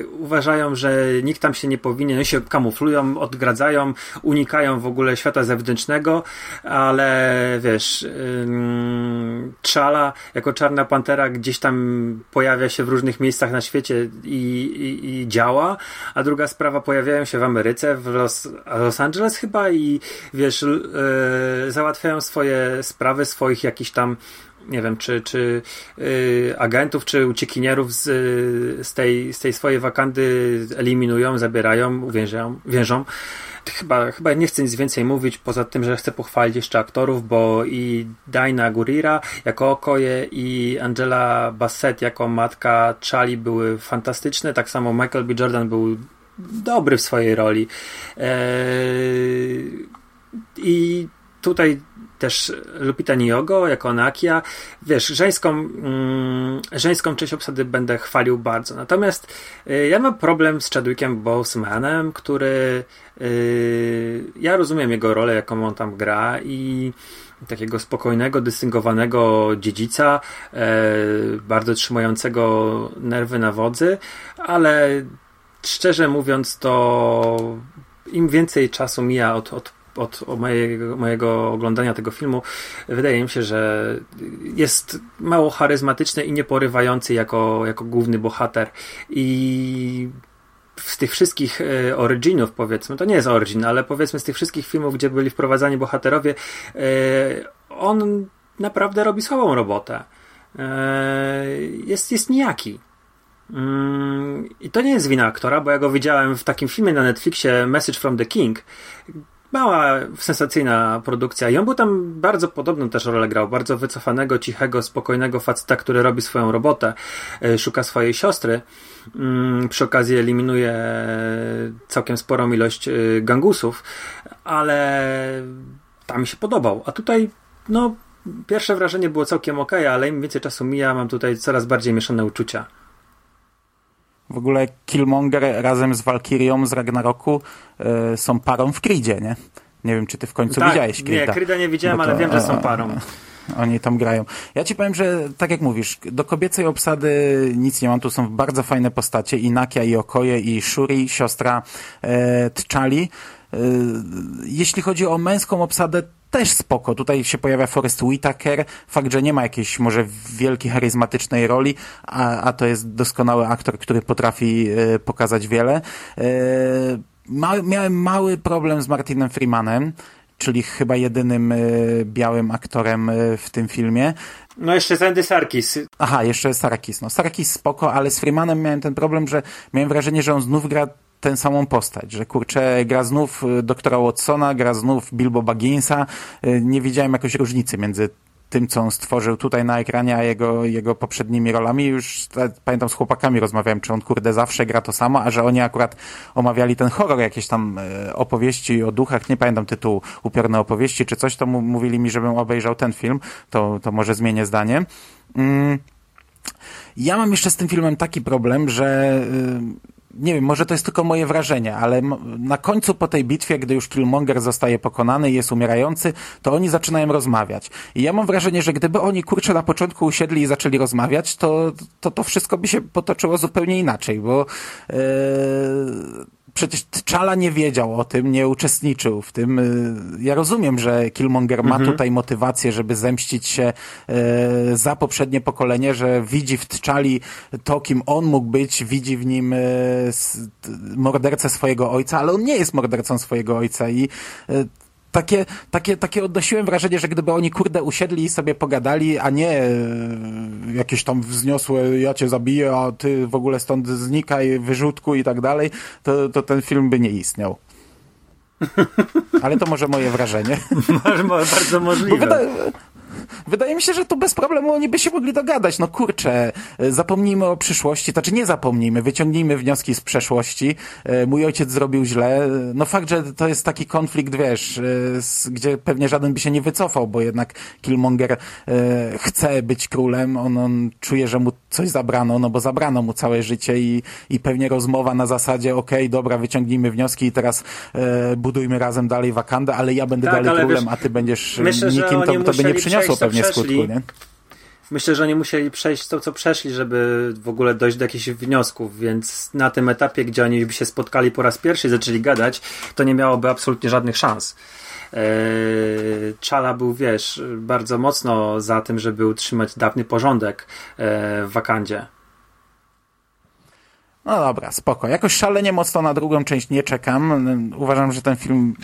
uważają, że nikt tam się nie powinien, oni się kamuflują, odgradzają, unikają w ogóle świata zewnętrznego, ale wiesz, ym, T'Challa jako czarna pantera gdzieś tam pojawia się w różnych miejscach na świecie i, i, i działa, a druga sprawa, pojawiają się w Ameryce, w Los, Los Angeles chyba i wiesz, l- e, załatwiają swoje sprawy, swoich jakichś tam nie wiem, czy, czy y, agentów, czy uciekinierów z, z, tej, z tej swojej wakandy eliminują, zabierają, uwiężają, więżą. Chyba, chyba nie chcę nic więcej mówić, poza tym, że chcę pochwalić jeszcze aktorów, bo i Daina Gurira jako Okoje i Angela Bassett jako matka Charlie były fantastyczne, tak samo Michael B. Jordan był dobry w swojej roli. Eee, I tutaj też Lupita Nyong'o jako Nakia. Wiesz, żeńską, mm, żeńską część obsady będę chwalił bardzo. Natomiast y, ja mam problem z Chadwickiem Bosemanem, który y, ja rozumiem jego rolę, jaką on tam gra i takiego spokojnego, dystyngowanego dziedzica, e, bardzo trzymającego nerwy na wodzy, ale szczerze mówiąc, to im więcej czasu mija od, od, od mojego, mojego oglądania tego filmu, wydaje mi się, że jest mało charyzmatyczny i nieporywający jako, jako główny bohater. I z tych wszystkich e, originów, powiedzmy, to nie jest origin, ale powiedzmy z tych wszystkich filmów, gdzie byli wprowadzani bohaterowie, e, on naprawdę robi słabą robotę. E, jest, jest nijaki. Mm, I to nie jest wina aktora, bo ja go widziałem w takim filmie na Netflixie Message from the King. Mała, sensacyjna produkcja. I on był tam bardzo podobną też rolę grał. Bardzo wycofanego, cichego, spokojnego faceta, który robi swoją robotę. e, Szuka swojej siostry. Mm, Przy okazji eliminuje całkiem sporą ilość e, gangusów. Ale tam się podobał. A tutaj, no, pierwsze wrażenie było całkiem ok, ale im więcej czasu mija, mam tutaj coraz bardziej mieszane uczucia. W ogóle Killmonger razem z Valkyrią z Ragnaroku y, są parą w Creedzie, nie? Nie wiem, czy ty w końcu widziałeś Nie, Creeda. Nie widziałem, No to- ale wiem, że są parą. Oni tam grają. Ja ci powiem, że tak jak mówisz, do kobiecej obsady nic nie mam. Tu są bardzo fajne postacie. I Nakia, i Okoje, i Shuri, siostra e, T'Challi. E, jeśli chodzi o męską obsadę, też spoko. Tutaj się pojawia Forrest Whitaker. Fakt, że nie ma jakiejś może wielkiej charyzmatycznej roli, a, a to jest doskonały aktor, który potrafi e, pokazać wiele. E, ma, miałem mały problem z Martinem Freemanem czyli chyba jedynym e, białym aktorem w tym filmie. No jeszcze Sandy Sarkis. Aha, jeszcze Sarakis. No, Sarakis spoko, ale z Freemanem miałem ten problem, że miałem wrażenie, że on znów gra tę samą postać, że kurczę, gra znów e, doktora Watsona, gra znów Bilbo Bagginsa. E, Nie widziałem jakoś różnicy między tym, co on stworzył tutaj na ekranie, a jego, jego poprzednimi rolami. Już pamiętam z chłopakami rozmawiałem, czy on kurde zawsze gra to samo, a że oni akurat omawiali ten horror, jakieś tam e, opowieści o duchach, nie pamiętam tytułu, upiorne opowieści czy coś, to mówili mi, żebym obejrzał ten film, to, to może zmienię zdanie. Mm. Ja mam jeszcze z tym filmem taki problem, że y, nie wiem, może to jest tylko moje wrażenie, ale na końcu po tej bitwie, gdy już Killmonger zostaje pokonany i jest umierający, to oni zaczynają rozmawiać. I ja mam wrażenie, że gdyby oni kurczę na początku usiedli i zaczęli rozmawiać, to to, to wszystko by się potoczyło zupełnie inaczej, bo yy, przecież T'Challa nie wiedział o tym, nie uczestniczył w tym. Yy, Ja rozumiem, że Killmonger ma tutaj motywację, żeby zemścić się yy, za poprzednie pokolenie, że widzi w T'Challi to, kim on mógł być, widzi w nim t- mordercę swojego ojca, ale on nie jest mordercą swojego ojca i takie, takie, takie odnosiłem wrażenie, że gdyby oni kurde usiedli i sobie pogadali, a nie e, jakieś tam wzniosłe ja cię zabiję, a ty w ogóle stąd znikaj, wyrzutku i tak dalej, to, to ten film by nie istniał. Ale to może moje wrażenie. Bardzo możliwe. Wydaje mi się, że tu bez problemu oni by się mogli dogadać. No kurczę, e, zapomnijmy o przyszłości, znaczy nie zapomnijmy, wyciągnijmy wnioski z przeszłości. E, mój ojciec zrobił źle. No fakt, że to jest taki konflikt, wiesz, e, gdzie pewnie żaden by się nie wycofał, bo jednak Killmonger chce być królem, on, on czuje, że mu coś zabrano, no bo zabrano mu całe życie i, i pewnie rozmowa na zasadzie, okej, okay, dobra, wyciągnijmy wnioski i teraz budujmy razem dalej Wakandę, ale ja będę tak, dalej królem, wiesz, a ty będziesz myślę, nikim, to, to by nie przyniosło to pewnie przeszli. skutku, nie? Myślę, że oni musieli przejść to, co przeszli, żeby w ogóle dojść do jakichś wniosków, więc na tym etapie, gdzie oni by się spotkali po raz pierwszy i zaczęli gadać, to nie miałoby absolutnie żadnych szans. Eee, Czala był, wiesz, bardzo mocno za tym, żeby utrzymać dawny porządek eee, w Wakandzie. No dobra, spoko. Jakoś szalenie mocno na drugą część nie czekam. Uważam, że ten film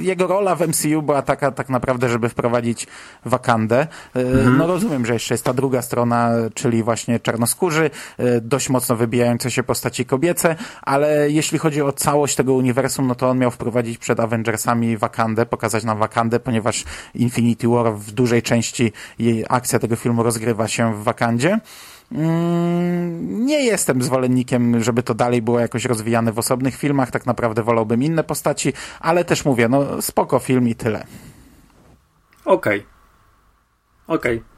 jego rola w MCU była taka tak naprawdę, żeby wprowadzić Wakandę. E, mhm. No rozumiem, że jeszcze jest ta druga strona, czyli właśnie czarnoskórzy, e, dość mocno wybijające się postaci kobiece, ale jeśli chodzi o całość tego uniwersum, no to on miał wprowadzić przed Avengersami Wakandę, pokazać nam Wakandę, ponieważ Infinity War w dużej części jej akcja tego filmu rozgrywa się w Wakandzie. Mm, nie jestem zwolennikiem, żeby to dalej było jakoś rozwijane w osobnych filmach. Tak naprawdę wolałbym inne postaci, ale też mówię, no spoko film i tyle. Okej. Okay. Okej. Okay.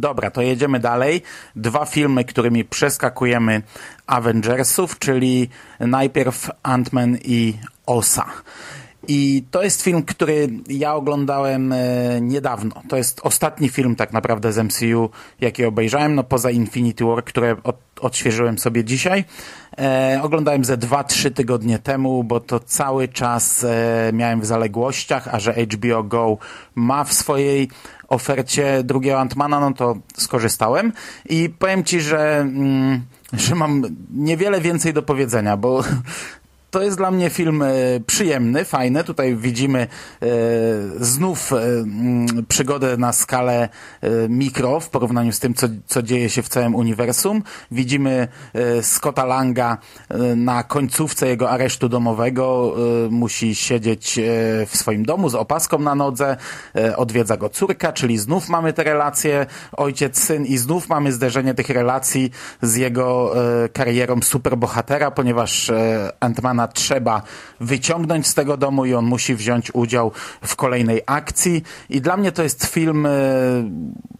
Dobra, to jedziemy dalej. Dwa filmy, którymi przeskakujemy Avengersów, czyli najpierw Ant-Man i Osa. I to jest film, który ja oglądałem e, niedawno. To jest ostatni film tak naprawdę z MCU, jaki obejrzałem, no poza Infinity War, które od, odświeżyłem sobie dzisiaj. E, oglądałem ze 2-3 tygodnie temu, bo to cały czas e, miałem w zaległościach, a że HBO Go ma w swojej ofercie drugiego Antmana, no to skorzystałem i powiem Ci, że, mm, że mam niewiele więcej do powiedzenia, bo to jest dla mnie film e, przyjemny, fajny. Tutaj widzimy e, znów e, mm, przygodę na skalę mikro w porównaniu z tym, co, co dzieje się w całym uniwersum. Widzimy Scotta Langa na końcówce jego aresztu domowego. Musi siedzieć w swoim domu z opaską na nodze. Odwiedza go córka, czyli znów mamy te relacje ojciec-syn i znów mamy zderzenie tych relacji z jego karierą superbohatera, ponieważ Antmana trzeba wyciągnąć z tego domu i on musi wziąć udział w kolejnej akcji. I dla mnie to jest film e,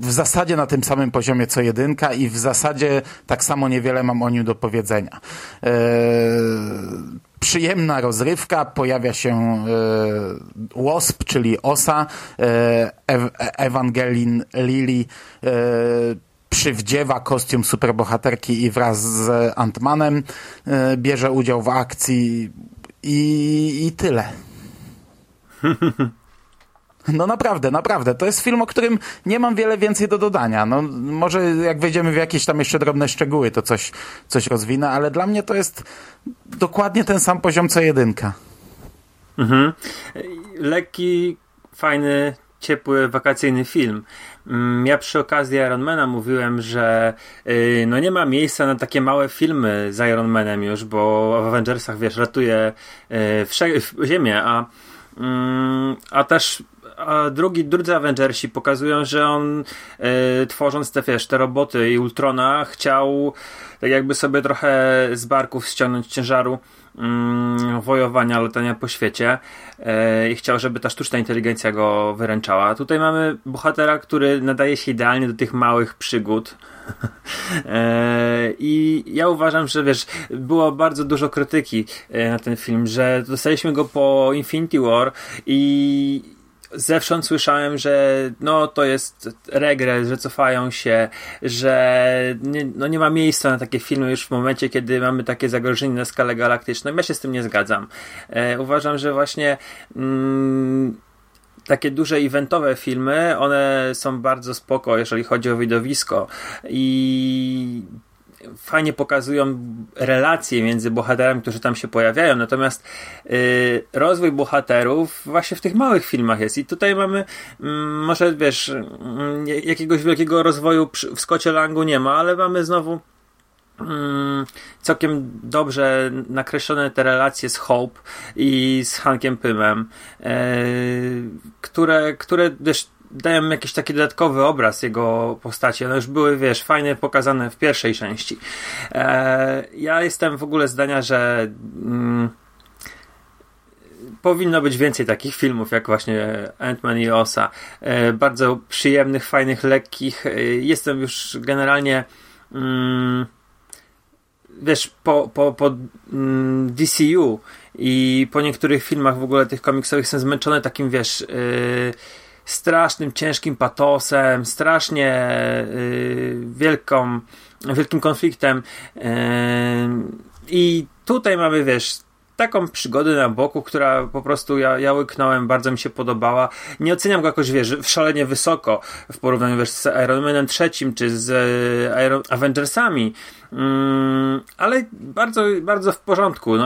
w zasadzie na tym samym poziomie co jedynka i w zasadzie tak samo niewiele mam o nim do powiedzenia. Eee, przyjemna rozrywka, pojawia się e, Wasp, czyli Osa, e, Ewangelin Lily, e, przywdziewa kostium superbohaterki i wraz z Antmanem e, bierze udział w akcji i, i tyle. No naprawdę, naprawdę. To jest film, o którym nie mam wiele więcej do dodania. No, może jak wejdziemy w jakieś tam jeszcze drobne szczegóły, to coś, coś rozwinę, ale dla mnie to jest dokładnie ten sam poziom co jedynka. Mhm. Lekki, fajny, ciepły, wakacyjny film. Mm, ja przy okazji Ironmana mówiłem, że yy, no nie ma miejsca na takie małe filmy z Ironmanem już, bo w Avengersach, wiesz, ratuje yy, Ziemię, a, yy, a też a drugi, drudzy Avengersi pokazują, że on yy, tworząc te, wiesz, te roboty i Ultrona chciał tak jakby sobie trochę z barków ściągnąć ciężaru mm, wojowania, latania po świecie e, i chciał, żeby ta sztuczna inteligencja go wyręczała. Tutaj mamy bohatera, który nadaje się idealnie do tych małych przygód. E, I ja uważam, że wiesz, było bardzo dużo krytyki e, na ten film, że dostaliśmy go po Infinity War i zewsząd słyszałem, że no to jest regres, że cofają się, że nie, no nie ma miejsca na takie filmy już w momencie, kiedy mamy takie zagrożenie na skalę galaktyczną. Ja się z tym nie zgadzam. E, uważam, że właśnie mm, takie duże eventowe filmy, one są bardzo spoko, jeżeli chodzi o widowisko i fajnie pokazują relacje między bohaterami, którzy tam się pojawiają, natomiast y, rozwój bohaterów właśnie w tych małych filmach jest. I tutaj mamy mm, może wiesz mm, jakiegoś wielkiego rozwoju przy, w Scottie Langu nie ma, ale mamy znowu mm, całkiem dobrze nakreślone te relacje z Hope i z Hankiem Pymem, e, które, które wiesz, dają jakiś taki dodatkowy obraz jego postaci. One już były, wiesz, fajnie pokazane w pierwszej części. E, ja jestem w ogóle zdania, że mm, powinno być więcej takich filmów, jak właśnie Ant-Man i Osa. E, bardzo przyjemnych, fajnych, lekkich. E, jestem już generalnie mm, wiesz, po, po, po mm, DCU i po niektórych filmach w ogóle tych komiksowych jestem zmęczony takim, wiesz, yy, strasznym, ciężkim patosem, strasznie yy, wielką, wielkim konfliktem. Yy, I tutaj mamy, wiesz, taką przygodę na boku, która po prostu ja, ja łyknąłem, bardzo mi się podobała. Nie oceniam go jakoś, wiesz, szalenie wysoko w porównaniu wiesz, z Iron Manem trzecim, czy z e, Iron Avengersami, mm, ale bardzo, bardzo w porządku. No,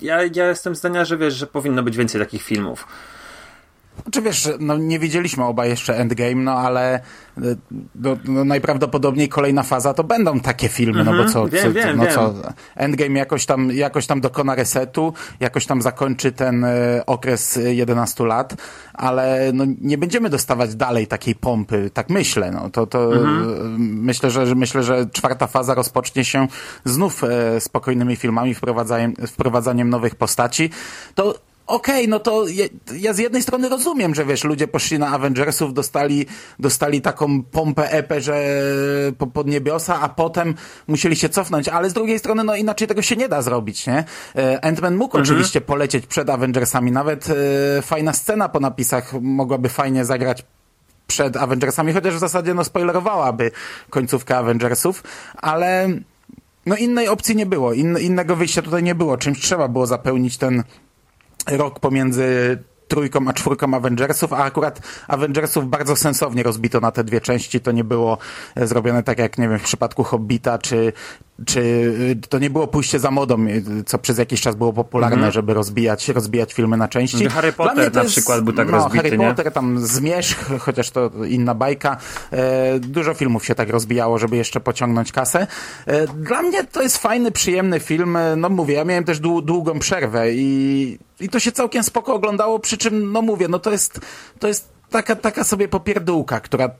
ja, ja jestem zdania, że wiesz, że powinno być więcej takich filmów. Znaczy wiesz, no nie widzieliśmy oba jeszcze Endgame, no ale no, no najprawdopodobniej kolejna faza to będą takie filmy, no bo co, wiem, co, wiem, no wiem. co, Endgame jakoś tam, jakoś tam dokona resetu, jakoś tam zakończy ten e, okres 11 lat, ale no nie będziemy dostawać dalej takiej pompy, tak myślę, no to, to -hmm. myślę, że, myślę, że czwarta faza rozpocznie się znów e, spokojnymi filmami, wprowadzaniem, wprowadzaniem nowych postaci, to okej, okay, no to ja, ja, z jednej strony rozumiem, że wiesz, ludzie poszli na Avengersów, dostali, dostali taką pompę epę, że po, pod niebiosa, a potem musieli się cofnąć, ale z drugiej strony, no inaczej tego się nie da zrobić, nie? E, Ant-Man mógł mhm. oczywiście polecieć przed Avengersami, nawet e, fajna scena po napisach mogłaby fajnie zagrać przed Avengersami, chociaż w zasadzie no spoilerowałaby końcówkę Avengersów, ale no innej opcji nie było, In, innego wyjścia tutaj nie było, czymś trzeba było zapełnić ten rok pomiędzy trójką a czwórką Avengersów, a akurat Avengersów bardzo sensownie rozbito na te dwie części. To nie było e, zrobione tak jak, nie wiem, w przypadku Hobbita, czy, czy y, to nie było pójście za modą, y, co przez jakiś czas było popularne, mm -hmm. żeby rozbijać, rozbijać filmy na części. Harry Potter na jest, przykład był tak no, rozbity, Harry nie? Potter, tam Zmierzch, chociaż to inna bajka. E, dużo filmów się tak rozbijało, żeby jeszcze pociągnąć kasę. E, dla mnie to jest fajny, przyjemny film. E, no mówię, ja miałem też długą przerwę i, i to się całkiem spoko oglądało, przy czym, no mówię, no to jest, to jest taka, taka sobie popierdółka, która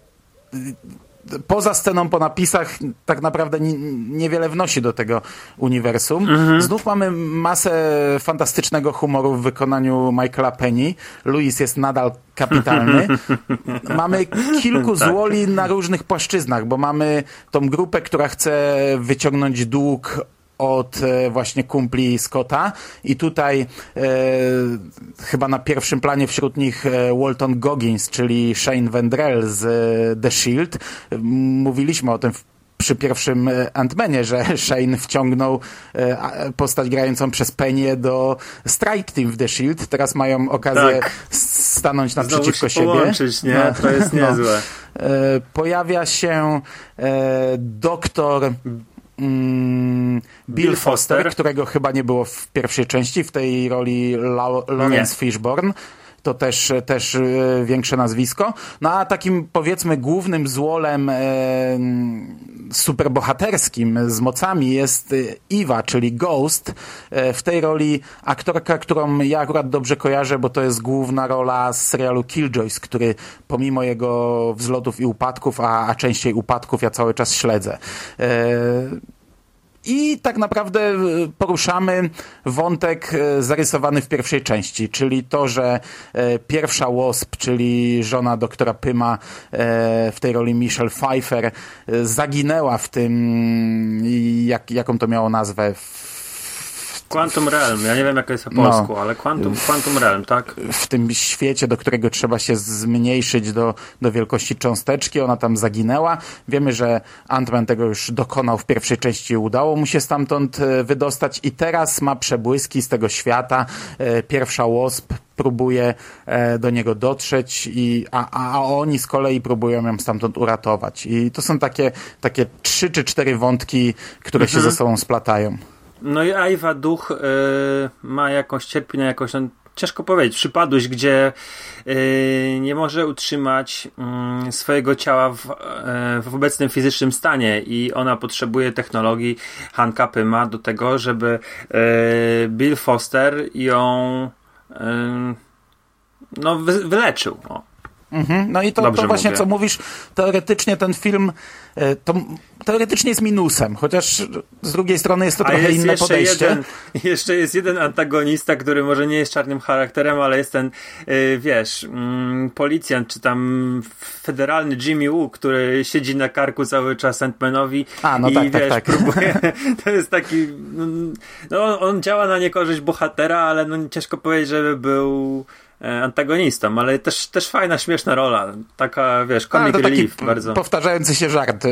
poza sceną po napisach tak naprawdę niewiele wnosi do tego uniwersum. Mhm. Znów mamy masę fantastycznego humoru w wykonaniu Michaela Penny. Louis jest nadal kapitalny. mamy kilku tak. złoli na różnych płaszczyznach, bo mamy tą grupę, która chce wyciągnąć dług od e, właśnie kumpli Scotta i tutaj e, chyba na pierwszym planie wśród nich e, Walton Goggins, czyli Shane Vendrell z e, The Shield. Mówiliśmy o tym w przy pierwszym Antmenie, że Shane wciągnął postać grającą przez Penię do Strike Team w The Shield. Teraz mają okazję tak. stanąć naprzeciwko się siebie. Połączyć, nie? No, to jest no. niezłe. No. Pojawia się doktor Mm, Bill, Bill Foster, Foster, którego chyba nie było w pierwszej części, w tej roli Lawrence Fishburne to też, też e, większe nazwisko. No a takim powiedzmy głównym złolem e, superbohaterskim z mocami jest Eva, czyli Ghost. E, w tej roli aktorka, którą ja akurat dobrze kojarzę, bo to jest główna rola z serialu Killjoys, który pomimo jego wzlotów i upadków, a, a częściej upadków ja cały czas śledzę. E, i tak naprawdę e, poruszamy wątek e, zarysowany w pierwszej części, czyli to, że e, pierwsza Wasp, czyli żona doktora Pyma w tej roli Michelle Pfeiffer, zaginęła w tym, jak, jaką to miało nazwę, w Quantum Realm, ja nie wiem jak jest po No. polsku, ale Quantum, Quantum Realm, tak? w tym świecie, do którego trzeba się zmniejszyć do, do wielkości cząsteczki. Ona tam zaginęła. Wiemy, że Ant-Man tego już dokonał w pierwszej części. Udało mu się stamtąd e, wydostać i teraz ma przebłyski z tego świata. E, Pierwsza Wasp próbuje e, do niego dotrzeć, i, a, a, a oni z kolei próbują ją stamtąd uratować. I to są takie, takie trzy czy cztery wątki, które się ze sobą splatają. No i Ajwa Duch y, ma jakąś cierpi na jakąś, no, ciężko powiedzieć, przypadłość, gdzie y, nie może utrzymać mm, swojego ciała w, y, w obecnym fizycznym stanie i ona potrzebuje technologii, handcapy ma do tego, żeby y, Bill Foster ją y, no, wy, wyleczył. O. Mhm. No i to, Dobrze to właśnie mówię. co mówisz, teoretycznie ten film e, to teoretycznie jest minusem, chociaż z drugiej strony jest to A trochę jest inne jeszcze podejście. jeden, jeszcze jest jeden antagonista, który może nie jest czarnym charakterem, ale jest ten, y, wiesz, mm, policjant, czy tam federalny Jimmy Woo, który siedzi na karku cały czas Sandmanowi A, no i tak, tak, wiesz, tak. próbuje, to jest taki, mm, no on- działa na niekorzyść bohatera, ale no ciężko powiedzieć, żeby był e, antagonistą, ale też, też fajna, śmieszna rola. Taka, wiesz, comic relief bardzo. powtarzający się żart. e,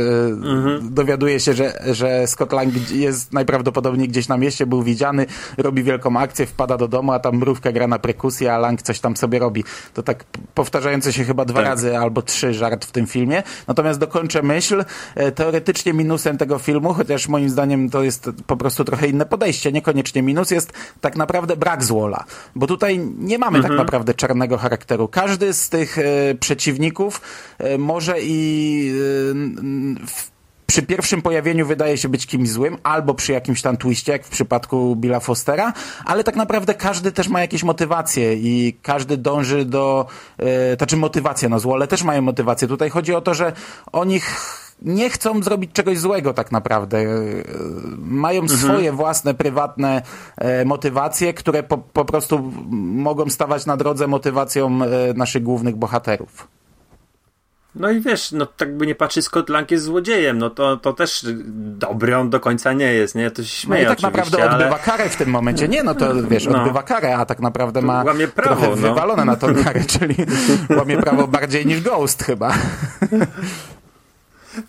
Dowiaduje się, że, że Scott Lang jest najprawdopodobniej gdzieś na mieście, był widziany, robi wielką akcję, wpada do domu, a tam mrówka gra na perkusję, a Lang coś tam sobie robi. To tak powtarzający się chyba dwa Tak. razy albo trzy żart w tym filmie. Natomiast dokończę myśl. E, Teoretycznie minusem tego filmu, chociaż moim zdaniem to jest po prostu trochę inne podejście, niekoniecznie minus, jest tak naprawdę brak złola. Bo tutaj nie mamy tak naprawdę czarnego charakteru. Każdy z tych e, przeciwników e, może i e, przy pierwszym pojawieniu wydaje się być kimś złym, albo przy jakimś tam twiście, jak w przypadku Billa Fostera, ale tak naprawdę każdy też ma jakieś motywacje i każdy dąży do, e, znaczy motywacje, no złole też mają motywację. Tutaj chodzi o to, że oni ch- nie chcą zrobić czegoś złego tak naprawdę. E, Mają swoje własne, prywatne e, motywacje, które po, po prostu mogą stawać na drodze motywacjom e, naszych głównych bohaterów. No i wiesz, no tak by nie patrzeć, Scott Lang jest złodziejem, no to, to też dobry on do końca nie jest, nie? To się No śmieje i tak naprawdę ale... odbywa karę w tym momencie. Nie, no to wiesz, No. odbywa karę, a tak naprawdę ma łamie prawo, no. wywalone na tą karę, czyli łamie prawo bardziej niż Ghost chyba.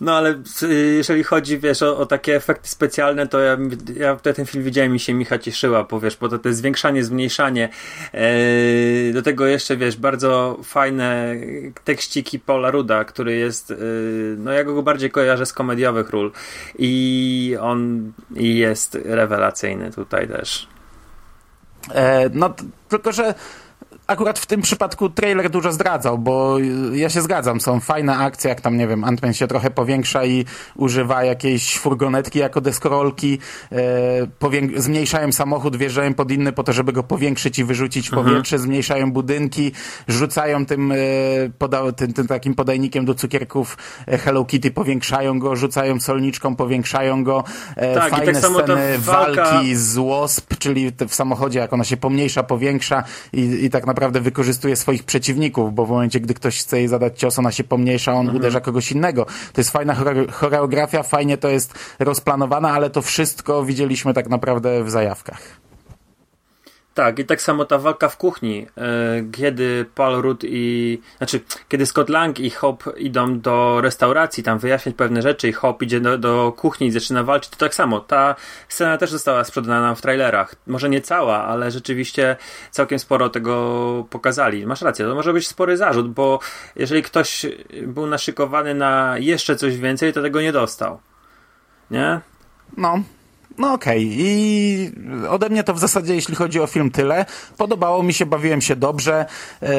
No ale y, jeżeli chodzi, wiesz, o, o takie efekty specjalne, to ja, ja ten film widziałem i się Micha cieszyła, bo wiesz, bo to, to zwiększanie, zmniejszanie. E, do tego jeszcze, wiesz, bardzo fajne tekściki Paula Ruda, który jest, y, no ja go bardziej kojarzę z komediowych ról i on jest rewelacyjny tutaj też. E, no tylko, że akurat w tym przypadku trailer dużo zdradzał, bo y, ja się zgadzam, są fajne akcje, jak tam, nie wiem, Ant-Man się trochę powiększa i używa jakiejś furgonetki jako deskorolki, e, zmniejszają samochód, wjeżdżają pod inny po to, żeby go powiększyć i wyrzucić w powietrze, zmniejszają budynki, rzucają tym, e, poda- tym, tym takim podajnikiem do cukierków e, Hello Kitty, powiększają go, rzucają solniczką, powiększają go, e, Tak, i fajne tak sceny walka- walki z Wasp, czyli w samochodzie, jak ona się pomniejsza, powiększa i, i tak naprawdę wykorzystuje swoich przeciwników, bo w momencie, gdy ktoś chce jej zadać cios, ona się pomniejsza, on uderza kogoś innego. To jest fajna chore- choreografia, fajnie to jest rozplanowane, ale to wszystko widzieliśmy tak naprawdę w zajawkach. Tak, i tak samo ta walka w kuchni, e, kiedy Paul Rudd i, znaczy, kiedy Scott Lang i Hop idą do restauracji, tam wyjaśniać pewne rzeczy i Hop idzie do, do kuchni i zaczyna walczyć, to tak samo, ta scena też została sprzedana nam w trailerach. Może nie cała, ale rzeczywiście całkiem sporo tego pokazali. Masz rację, to może być spory zarzut, bo jeżeli ktoś był naszykowany na jeszcze coś więcej, to tego nie dostał. Nie? No. No okej. I ode mnie to w zasadzie, jeśli chodzi o film, tyle. Podobało mi się, bawiłem się dobrze. E,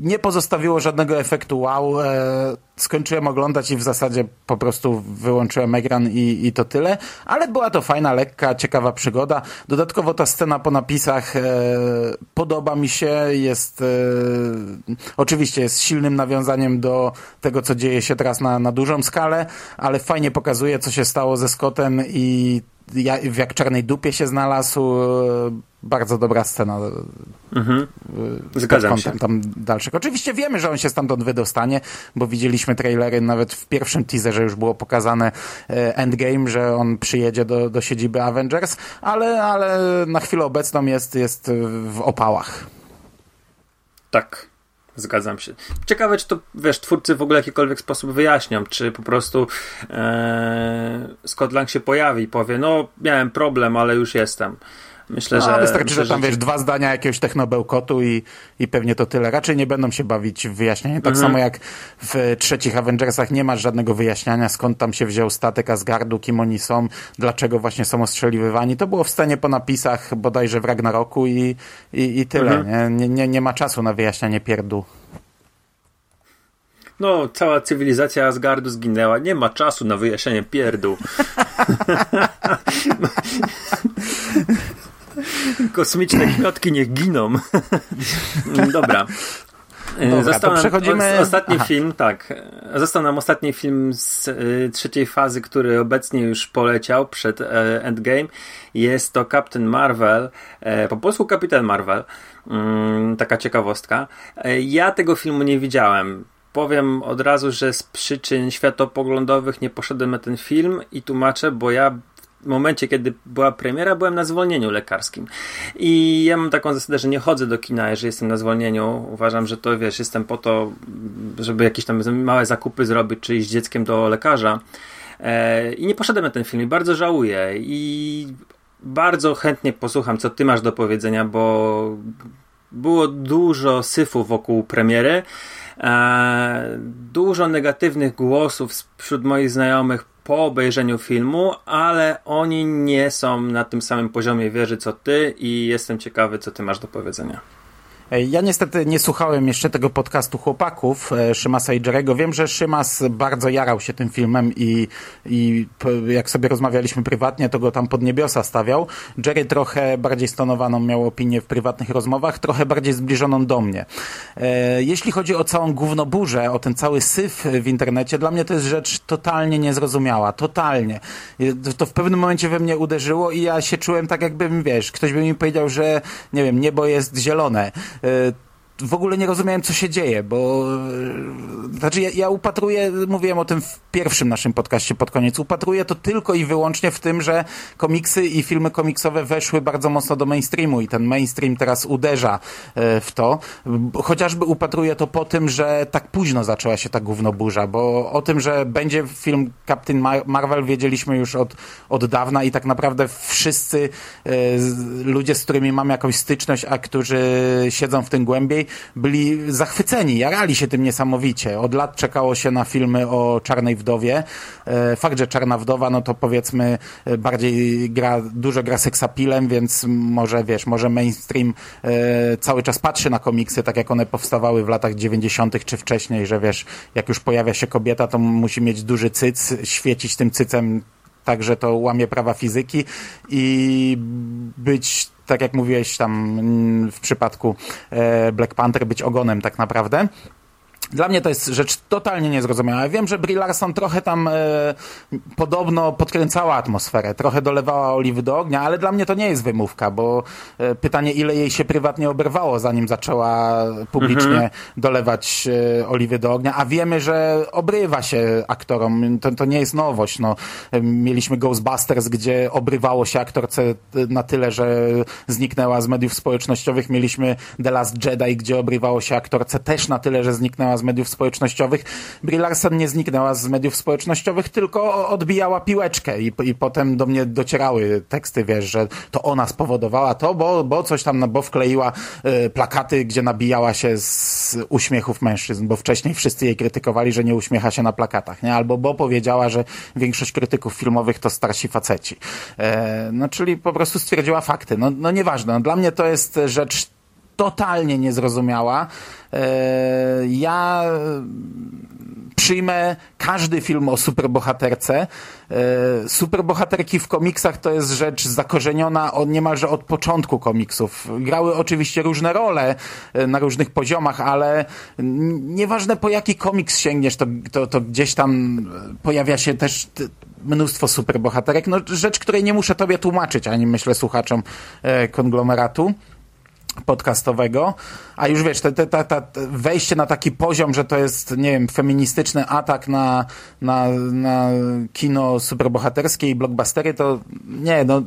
Nie pozostawiło żadnego efektu wow. E, Skończyłem oglądać i w zasadzie po prostu wyłączyłem ekran i, i to tyle. Ale była to fajna, lekka, ciekawa przygoda. Dodatkowo ta scena po napisach e, podoba mi się. Jest oczywiście jest silnym nawiązaniem do tego, co dzieje się teraz na, na dużą skalę, ale fajnie pokazuje, co się stało ze Scottem i jak czarnej dupie się znalazł. Bardzo dobra scena. Mhm. pod Zgadzam się. tam dalszych. Oczywiście wiemy, że on się stamtąd wydostanie, bo widzieliśmy trailery nawet w pierwszym teaserze już było pokazane e, Endgame, że on przyjedzie do, do siedziby Avengers, ale, ale na chwilę obecną jest, jest w opałach. Tak, zgadzam się. Ciekawe, czy to, wiesz, twórcy w ogóle w jakikolwiek sposób wyjaśnią, czy po prostu e, Scott Lang się pojawi i powie, no miałem problem, ale już jestem. Myślę, No, że... wystarczy, myślę, że tam wiesz, dwa zdania jakiegoś technobełkotu i, i pewnie to tyle. Raczej nie będą się bawić w wyjaśnienie. Tak Mhm. samo jak w trzecich Avengersach nie masz żadnego wyjaśniania, skąd tam się wziął statek Asgardu, kim oni są, dlaczego właśnie są ostrzeliwywani. To było w scenie po napisach bodajże w Ragnaroku i, i, i tyle. Mhm. Nie? Nie, nie, nie ma czasu na wyjaśnianie pierdół. No, cała cywilizacja Asgardu zginęła. Nie ma czasu na wyjaśnienie pierdół. Kosmiczne kwiatki niech giną. Dobra. Dobra, Został nam przechodzimy- ostatni Aha. film, tak. Został nam ostatni film z y, trzeciej fazy, który obecnie już poleciał przed e, Endgame. Jest to Captain Marvel, e, po polsku Kapitan Marvel. Mm, taka ciekawostka. E, ja tego filmu nie widziałem. Powiem od razu, że z przyczyn światopoglądowych nie poszedłem na ten film i tłumaczę, bo ja momencie, kiedy była premiera, byłem na zwolnieniu lekarskim. I ja mam taką zasadę, że nie chodzę do kina, jeżeli jestem na zwolnieniu. Uważam, że to wiesz, jestem po to, żeby jakieś tam małe zakupy zrobić, czy iść z dzieckiem do lekarza. E, I nie poszedłem na ten film i bardzo żałuję. I bardzo chętnie posłucham, co ty masz do powiedzenia, bo było dużo syfu wokół premiery. E, dużo negatywnych głosów wśród moich znajomych po obejrzeniu filmu, ale oni nie są na tym samym poziomie wieży co ty i jestem ciekawy, co ty masz do powiedzenia. Ja niestety nie słuchałem jeszcze tego podcastu chłopaków e, Szymasa i Jerego. Wiem, że Szymas bardzo jarał się tym filmem i, i jak sobie rozmawialiśmy prywatnie, to go tam pod niebiosa stawiał. Jerry trochę bardziej stonowaną miał opinię w prywatnych rozmowach, trochę bardziej zbliżoną do mnie. E, Jeśli chodzi o całą gównoburzę, o ten cały syf w internecie, dla mnie to jest rzecz totalnie niezrozumiała. Totalnie. E, To w pewnym momencie we mnie uderzyło i ja się czułem tak jakbym, wiesz, ktoś by mi powiedział, że nie wiem, niebo jest zielone. E, w ogóle nie rozumiałem, co się dzieje, bo e, znaczy ja, ja upatruję, mówiłem o tym w pierwszym naszym podcaście pod koniec, upatruję to tylko i wyłącznie w tym, że komiksy i filmy komiksowe weszły bardzo mocno do mainstreamu i ten mainstream teraz uderza e, w to. Chociażby upatruję to po tym, że tak późno zaczęła się ta gównoburza, bo o tym, że będzie film Captain Mar- Marvel wiedzieliśmy już od, od dawna i tak naprawdę wszyscy e, ludzie, z którymi mam jakąś styczność, a którzy siedzą w tym głębiej, byli zachwyceni, jarali się tym niesamowicie. Od lat czekało się na filmy o Czarnej Wdowie. E, Fakt, że Czarna Wdowa, no to powiedzmy e, bardziej gra, dużo gra seksapilem, więc może, wiesz, może mainstream e, cały czas patrzy na komiksy, tak jak one powstawały w latach 90. czy wcześniej, że wiesz, jak już pojawia się kobieta, to musi mieć duży cyc, świecić tym cycem tak, że to łamie prawa fizyki i być, tak jak mówiłeś tam mm, w przypadku e, Black Panther, być ogonem tak naprawdę. Dla mnie to jest rzecz totalnie niezrozumiała. Wiem, że Brie Larson trochę tam e, podobno podkręcała atmosferę, trochę dolewała oliwy do ognia, ale dla mnie to nie jest wymówka, bo e, pytanie, ile jej się prywatnie oberwało, zanim zaczęła publicznie dolewać e, oliwy do ognia, a wiemy, że obrywa się aktorom. To, to nie jest nowość. No, mieliśmy Ghostbusters, gdzie obrywało się aktorce na tyle, że zniknęła z mediów społecznościowych. Mieliśmy The Last Jedi, gdzie obrywało się aktorce też na tyle, że zniknęła z mediów społecznościowych. Brie Larson nie zniknęła z mediów społecznościowych, tylko odbijała piłeczkę i, i potem do mnie docierały teksty, wiesz, że to ona spowodowała to, bo, bo coś tam, bo wkleiła e, plakaty, gdzie nabijała się z uśmiechów mężczyzn, bo wcześniej wszyscy jej krytykowali, że nie uśmiecha się na plakatach, nie? Albo bo powiedziała, że większość krytyków filmowych to starsi faceci. E, no, czyli po prostu stwierdziła fakty. No, no nieważne. No, dla mnie to jest rzecz totalnie niezrozumiała. E, ja przyjmę każdy film o superbohaterce. E, Superbohaterki w komiksach to jest rzecz zakorzeniona od, niemalże od początku komiksów. Grały oczywiście różne role e, na różnych poziomach, ale nieważne po jaki komiks sięgniesz, to, to, to gdzieś tam pojawia się też mnóstwo superbohaterek. No, rzecz, której nie muszę tobie tłumaczyć, ani myślę słuchaczom konglomeratu podcastowego, a już wiesz, te, te, te, te, wejście na taki poziom, że to jest, nie wiem, feministyczny atak na, na, na kino superbohaterskie i blockbustery, to nie, no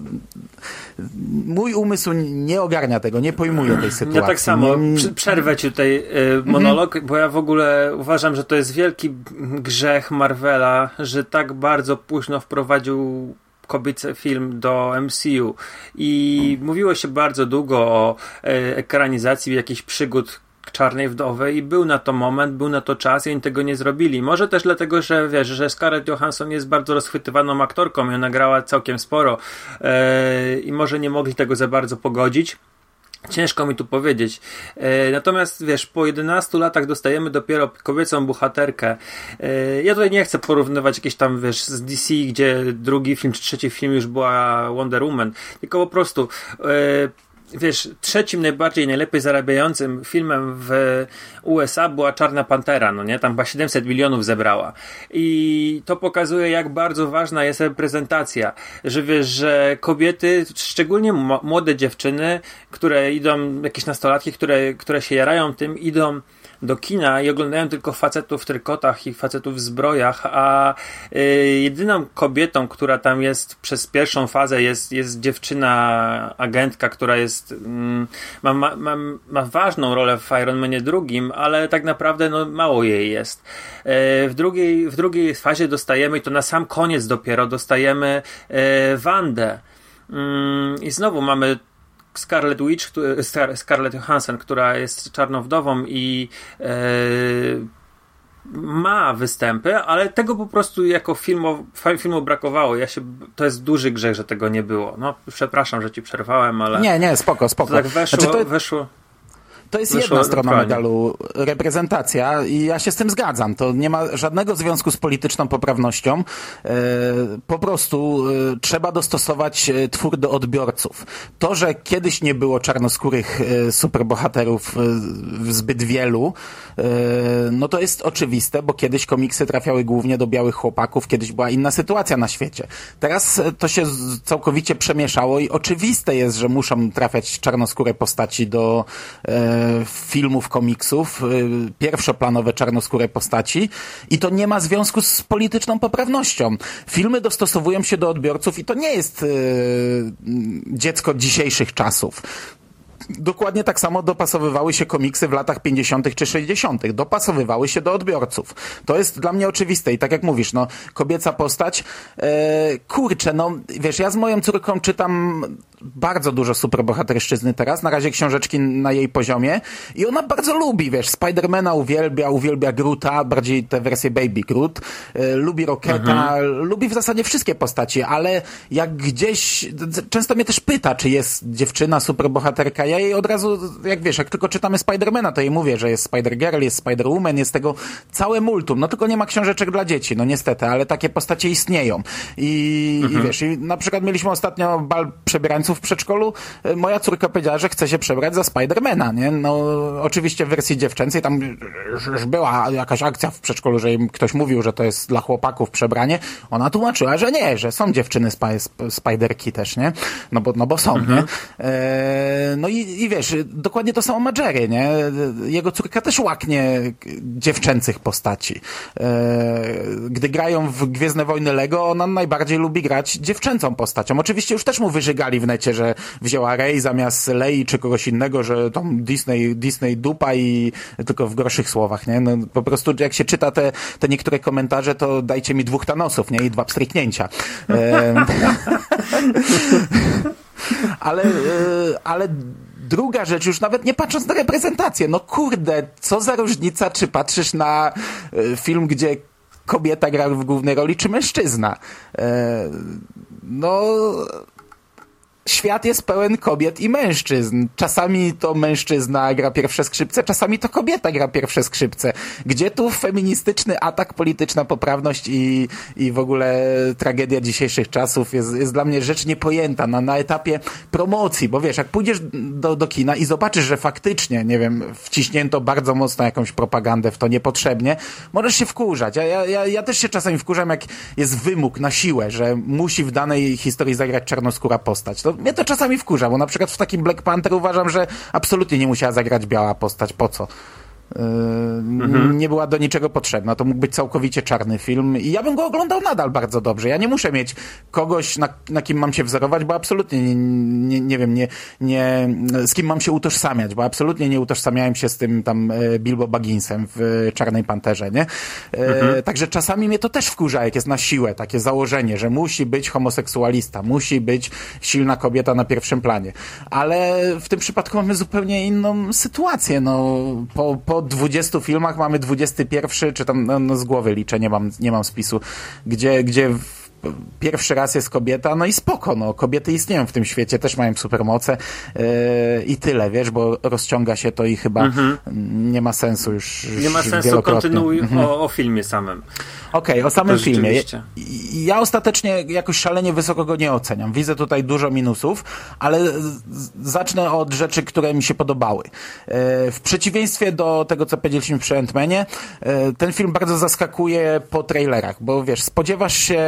mój umysł nie ogarnia tego, nie pojmuje tej sytuacji. Ja tak samo, przerwę ci tutaj y, monolog, bo ja w ogóle uważam, że to jest wielki grzech Marvela, że tak bardzo późno wprowadził kobiecy film do MCU i mówiło się bardzo długo o e, ekranizacji jakichś przygód Czarnej Wdowy i był na to moment, był na to czas i oni tego nie zrobili. Może też dlatego, że wiesz, że Scarlett Johansson jest bardzo rozchwytywaną aktorką i ona grała całkiem sporo e, i może nie mogli tego za bardzo pogodzić. Ciężko mi tu powiedzieć. E, natomiast wiesz, po 11 latach dostajemy dopiero kobiecą bohaterkę. E, ja tutaj nie chcę porównywać jakieś tam, wiesz, z DC, gdzie drugi film czy trzeci film już była Wonder Woman, tylko po prostu e, wiesz, trzecim najbardziej, najlepiej zarabiającym filmem w USA była Czarna Pantera, no nie? Tam chyba 700 milionów zebrała. I to pokazuje, jak bardzo ważna jest reprezentacja, że wiesz, że kobiety, szczególnie młode dziewczyny, które idą, jakieś nastolatki, które, które się jarają tym, idą do kina i oglądają tylko facetów w trykotach i facetów w zbrojach, a y, jedyną kobietą, która tam jest przez pierwszą fazę jest, jest dziewczyna agentka, która jest mm, ma, ma, ma, ma ważną rolę w Iron Manie drugim, ale tak naprawdę no, mało jej jest. Y, w, drugiej, w drugiej fazie dostajemy, i to na sam koniec dopiero, dostajemy y, Wandę. Mm, I znowu mamy Scarlet Witch, Scarlett Johansson, która jest czarną wdową i e, ma występy, ale tego po prostu jako filmu, filmu brakowało. Ja się, to jest duży grzech, że tego nie było. No, przepraszam, że ci przerwałem, ale. Nie, nie, spoko, spoko. tak weszło, znaczy to... weszło. To jest jedna strona medalu, reprezentacja i ja się z tym zgadzam. To nie ma żadnego związku z polityczną poprawnością. E, po prostu e, trzeba dostosować e, twór do odbiorców. To, że kiedyś nie było czarnoskórych superbohaterów zbyt wielu, no to jest oczywiste, bo kiedyś komiksy trafiały głównie do białych chłopaków, kiedyś była inna sytuacja na świecie. Teraz to się całkowicie przemieszało i oczywiste jest, że muszą trafiać czarnoskóre postaci do filmów, komiksów, y, pierwszoplanowe czarnoskóre postaci i to nie ma związku z polityczną poprawnością. Filmy dostosowują się do odbiorców i to nie jest y, dziecko dzisiejszych czasów dokładnie tak samo dopasowywały się komiksy w latach 50. czy 60. Dopasowywały się do odbiorców. To jest dla mnie oczywiste i tak jak mówisz, no, kobieca postać, e, kurczę, no, wiesz, ja z moją córką czytam bardzo dużo superbohaterszczyzny teraz, na razie książeczki na jej poziomie. I ona bardzo lubi, wiesz, Spidermana uwielbia, uwielbia Groota, bardziej te wersje Baby Groot, e, lubi Rocketa, mhm. lubi w zasadzie wszystkie postaci, ale jak gdzieś, często mnie też pyta, czy jest dziewczyna superbohaterka, ja jej od razu, jak wiesz, jak tylko czytamy Spidermana, to jej mówię, że jest Spider-Girl, jest Spider-Woman, jest tego całe multum, no tylko nie ma książeczek dla dzieci, no niestety, ale takie postacie istnieją. I, mhm. i wiesz, i na przykład mieliśmy ostatnio bal przebierańców w przedszkolu e, moja córka powiedziała, że chce się przebrać za Spidermana, nie? No, oczywiście w wersji dziewczęcej tam już była jakaś akcja w przedszkolu, że im ktoś mówił, że to jest dla chłopaków przebranie. Ona tłumaczyła, że nie, że są dziewczyny sp sp Spiderki też, nie? No bo, no bo są, mhm. nie? E, no i, i wiesz, dokładnie to samo ma Jerry, nie? Jego córka też łaknie dziewczęcych postaci. E, gdy grają w Gwiezdne Wojny Lego, ona najbardziej lubi grać dziewczęcą postacią. Oczywiście już też mu wyżygali w necie że wzięła Rey zamiast Lei czy kogoś innego, że tam Disney, Disney dupa i tylko w gorszych słowach, nie? No, po prostu jak się czyta te, te niektóre komentarze, to dajcie mi dwóch Thanosów, nie? I dwa pstryknięcia. ale, e, ale druga rzecz, już nawet nie patrząc na reprezentację, no kurde, co za różnica, czy patrzysz na e, film, gdzie kobieta gra w głównej roli, czy mężczyzna. E, no świat jest pełen kobiet i mężczyzn. Czasami to mężczyzna gra pierwsze skrzypce, czasami to kobieta gra pierwsze skrzypce. Gdzie tu feministyczny atak, polityczna poprawność i, i w ogóle tragedia dzisiejszych czasów jest, jest dla mnie rzecz niepojęta na, na etapie promocji, bo wiesz, jak pójdziesz do, do kina i zobaczysz, że faktycznie, nie wiem, wciśnięto bardzo mocno jakąś propagandę w to niepotrzebnie, możesz się wkurzać. Ja, ja, ja, też się czasami wkurzam, jak jest wymóg na siłę, że musi w danej historii zagrać czarnoskóra postać. To mnie to czasami wkurza, bo na przykład w takim Black Panther uważam, że absolutnie nie musiała zagrać biała postać. Po co? Mhm. Nie była do niczego potrzebna. To mógł być całkowicie czarny film i ja bym go oglądał nadal bardzo dobrze. Ja nie muszę mieć kogoś, na, na kim mam się wzorować, bo absolutnie nie, nie, nie wiem, nie, nie, z kim mam się utożsamiać, bo absolutnie nie utożsamiałem się z tym tam e, Bilbo Bagginsem w Czarnej Panterze, nie? E, mhm. Także czasami mnie to też wkurza, jak jest na siłę takie założenie, że musi być homoseksualista, musi być silna kobieta na pierwszym planie. Ale w tym przypadku mamy zupełnie inną sytuację. No, po, po 20 filmach mamy 21, czy tam no, no z głowy liczę, nie mam, nie mam spisu, gdzie, gdzie pierwszy raz jest kobieta, no i spoko, no, kobiety istnieją w tym świecie, też mają supermoce yy, i tyle, wiesz, bo rozciąga się to i chyba mhm. nie ma sensu już, już Nie ma sensu, kontynuuj mhm. o, o filmie samym. Okej, okay, o samym filmie. Ja ostatecznie jakoś szalenie wysoko go nie oceniam. Widzę tutaj dużo minusów, ale zacznę od rzeczy, które mi się podobały. E, w przeciwieństwie do tego, co powiedzieliśmy przy Ant-Manie, e, ten film bardzo zaskakuje po trailerach, bo wiesz, spodziewasz się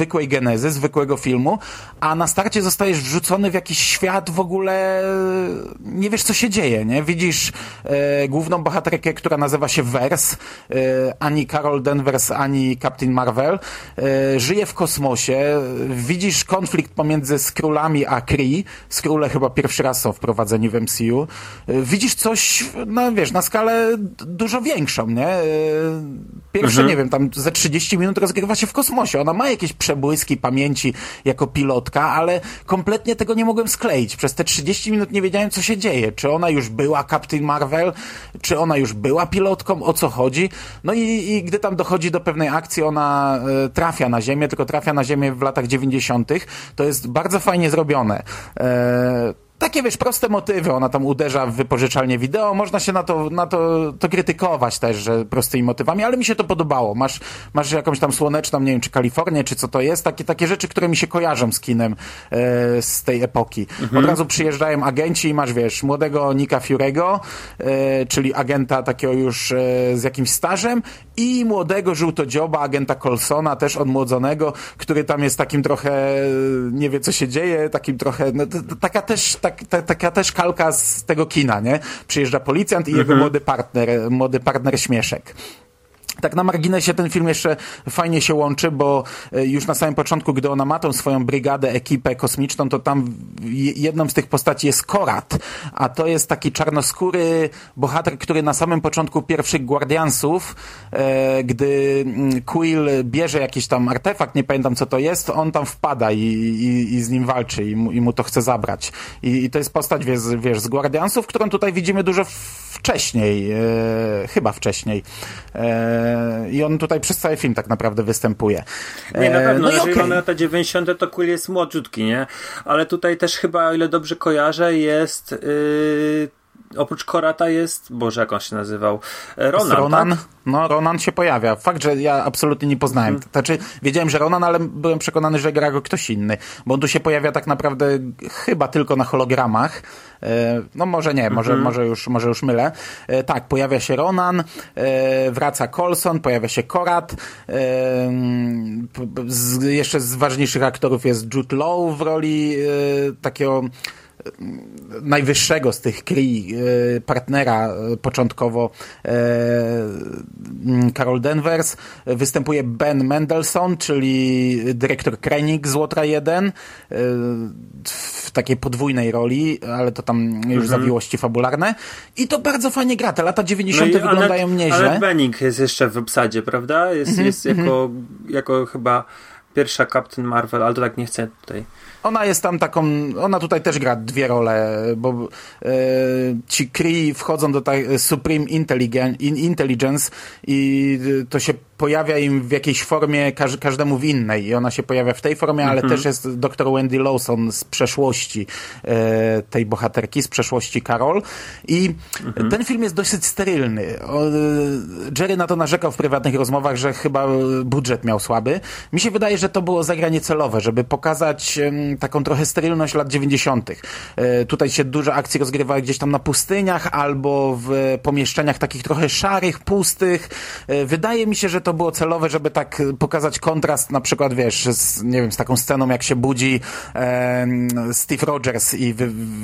zwykłej genezy, zwykłego filmu, a na starcie zostajesz wrzucony w jakiś świat w ogóle nie wiesz, co się dzieje, nie? Widzisz e, główną bohaterkę, która nazywa się Vers, e, ani Carol Danvers, ani Captain Marvel, e, żyje w kosmosie, widzisz konflikt pomiędzy Skrulami a Kree, Skrule chyba pierwszy raz są wprowadzeni w MCU, e, widzisz coś, no wiesz, na skalę dużo większą, nie? E, pierwsze, mhm. nie wiem, tam ze 30 minut rozgrywa się w kosmosie, ona ma jakieś przebłyski pamięci jako pilotka, ale kompletnie tego nie mogłem skleić. Przez te 30 minut nie wiedziałem, co się dzieje. Czy ona już była Captain Marvel, czy ona już była pilotką, o co chodzi. No i, i gdy tam dochodzi do pewnej akcji ona e, trafia na Ziemię, tylko trafia na Ziemię w latach 90. To jest bardzo fajnie zrobione. E, takie, wiesz, proste motywy. Ona tam uderza w wypożyczalnię wideo. Można się na to, na to, to krytykować też, że prostymi motywami, ale mi się to podobało. Masz, masz jakąś tam słoneczną, nie wiem, czy Kalifornię, czy co to jest. Takie, takie rzeczy, które mi się kojarzą z kinem e, z tej epoki. Mhm. Od razu przyjeżdżają agenci i masz, wiesz, młodego Nika Furego, e, czyli agenta takiego już e, z jakimś stażem i młodego żółtodzioba, agenta Colsona, też odmłodzonego, który tam jest takim trochę, nie wie co się dzieje, takim trochę, no, taka też, tak, ta, taka też kalka z tego kina, nie? Przyjeżdża policjant i mhm. jego młody partner, młody partner Śmieszek. Tak na marginesie ten film jeszcze fajnie się łączy, bo e, już na samym początku, gdy ona ma tą swoją brygadę, ekipę kosmiczną, to tam jedną z tych postaci jest Korat, a to jest taki czarnoskóry bohater, który na samym początku pierwszych Guardiansów, e, gdy mm, Quill bierze jakiś tam artefakt, nie pamiętam co to jest, on tam wpada i, i, i z nim walczy i mu, i mu, to chce zabrać. I, to jest postać, wiesz, wiesz, z Guardiansów, którą tutaj widzimy dużo wcześniej, e, chyba wcześniej. E, i on tutaj przez cały film tak naprawdę występuje. Nie, na e, pewno, no jeżeli okay. mamy lata 90, to Quill jest młodziutki, nie? Ale tutaj też chyba, o ile dobrze kojarzę, jest yy, oprócz Korata jest, Boże, jak on się nazywał? Ronan, Ronan? Tak? No, Ronan się pojawia. Fakt, że ja absolutnie nie poznałem. Hmm. Znaczy, wiedziałem, że Ronan, ale byłem przekonany, że gra go ktoś inny. Bo on tu się pojawia tak naprawdę chyba tylko na hologramach. E, no może nie, może, mhm. może, już, może już mylę. E, tak, pojawia się Ronan, e, wraca Colson, pojawia się Korat. Jeszcze z ważniejszych aktorów jest Jude Law w roli takiego najwyższego z tych Kree partnera e, początkowo e, Carol Danvers. Występuje Ben Mendelssohn, czyli dyrektor Krennic z Łotra 1 e, w takiej podwójnej roli, ale to tam już mhm. zawiłości fabularne. I to bardzo fajnie gra. Te lata 90. No wyglądają Anet, nieźle. Ale Benning jest jeszcze w obsadzie, prawda? Jest, mhm, jest jako, mhm. jako chyba pierwsza Captain Marvel, ale to tak nie chcę tutaj ona jest tam taką, ona tutaj też gra dwie role, bo e, ci Kree wchodzą do tej Supreme Intelligence i to się pojawia im w jakiejś formie, każ, każdemu w innej i ona się pojawia w tej formie, ale mhm. też jest dr Wendy Lawson z przeszłości e, tej bohaterki, z przeszłości Carol i mhm. ten film jest dosyć sterylny. O, e, Jerry na to narzekał w prywatnych rozmowach, że chyba budżet miał słaby. Mi się wydaje, że to było zagranie celowe, żeby pokazać e, taką trochę sterylność lat 90. E, tutaj się dużo akcji rozgrywa gdzieś tam na pustyniach albo w pomieszczeniach takich trochę szarych, pustych. E, wydaje mi się, że to było celowe, żeby tak pokazać kontrast, na przykład, wiesz, z, nie wiem, z taką sceną, jak się budzi e, Steve Rogers i w,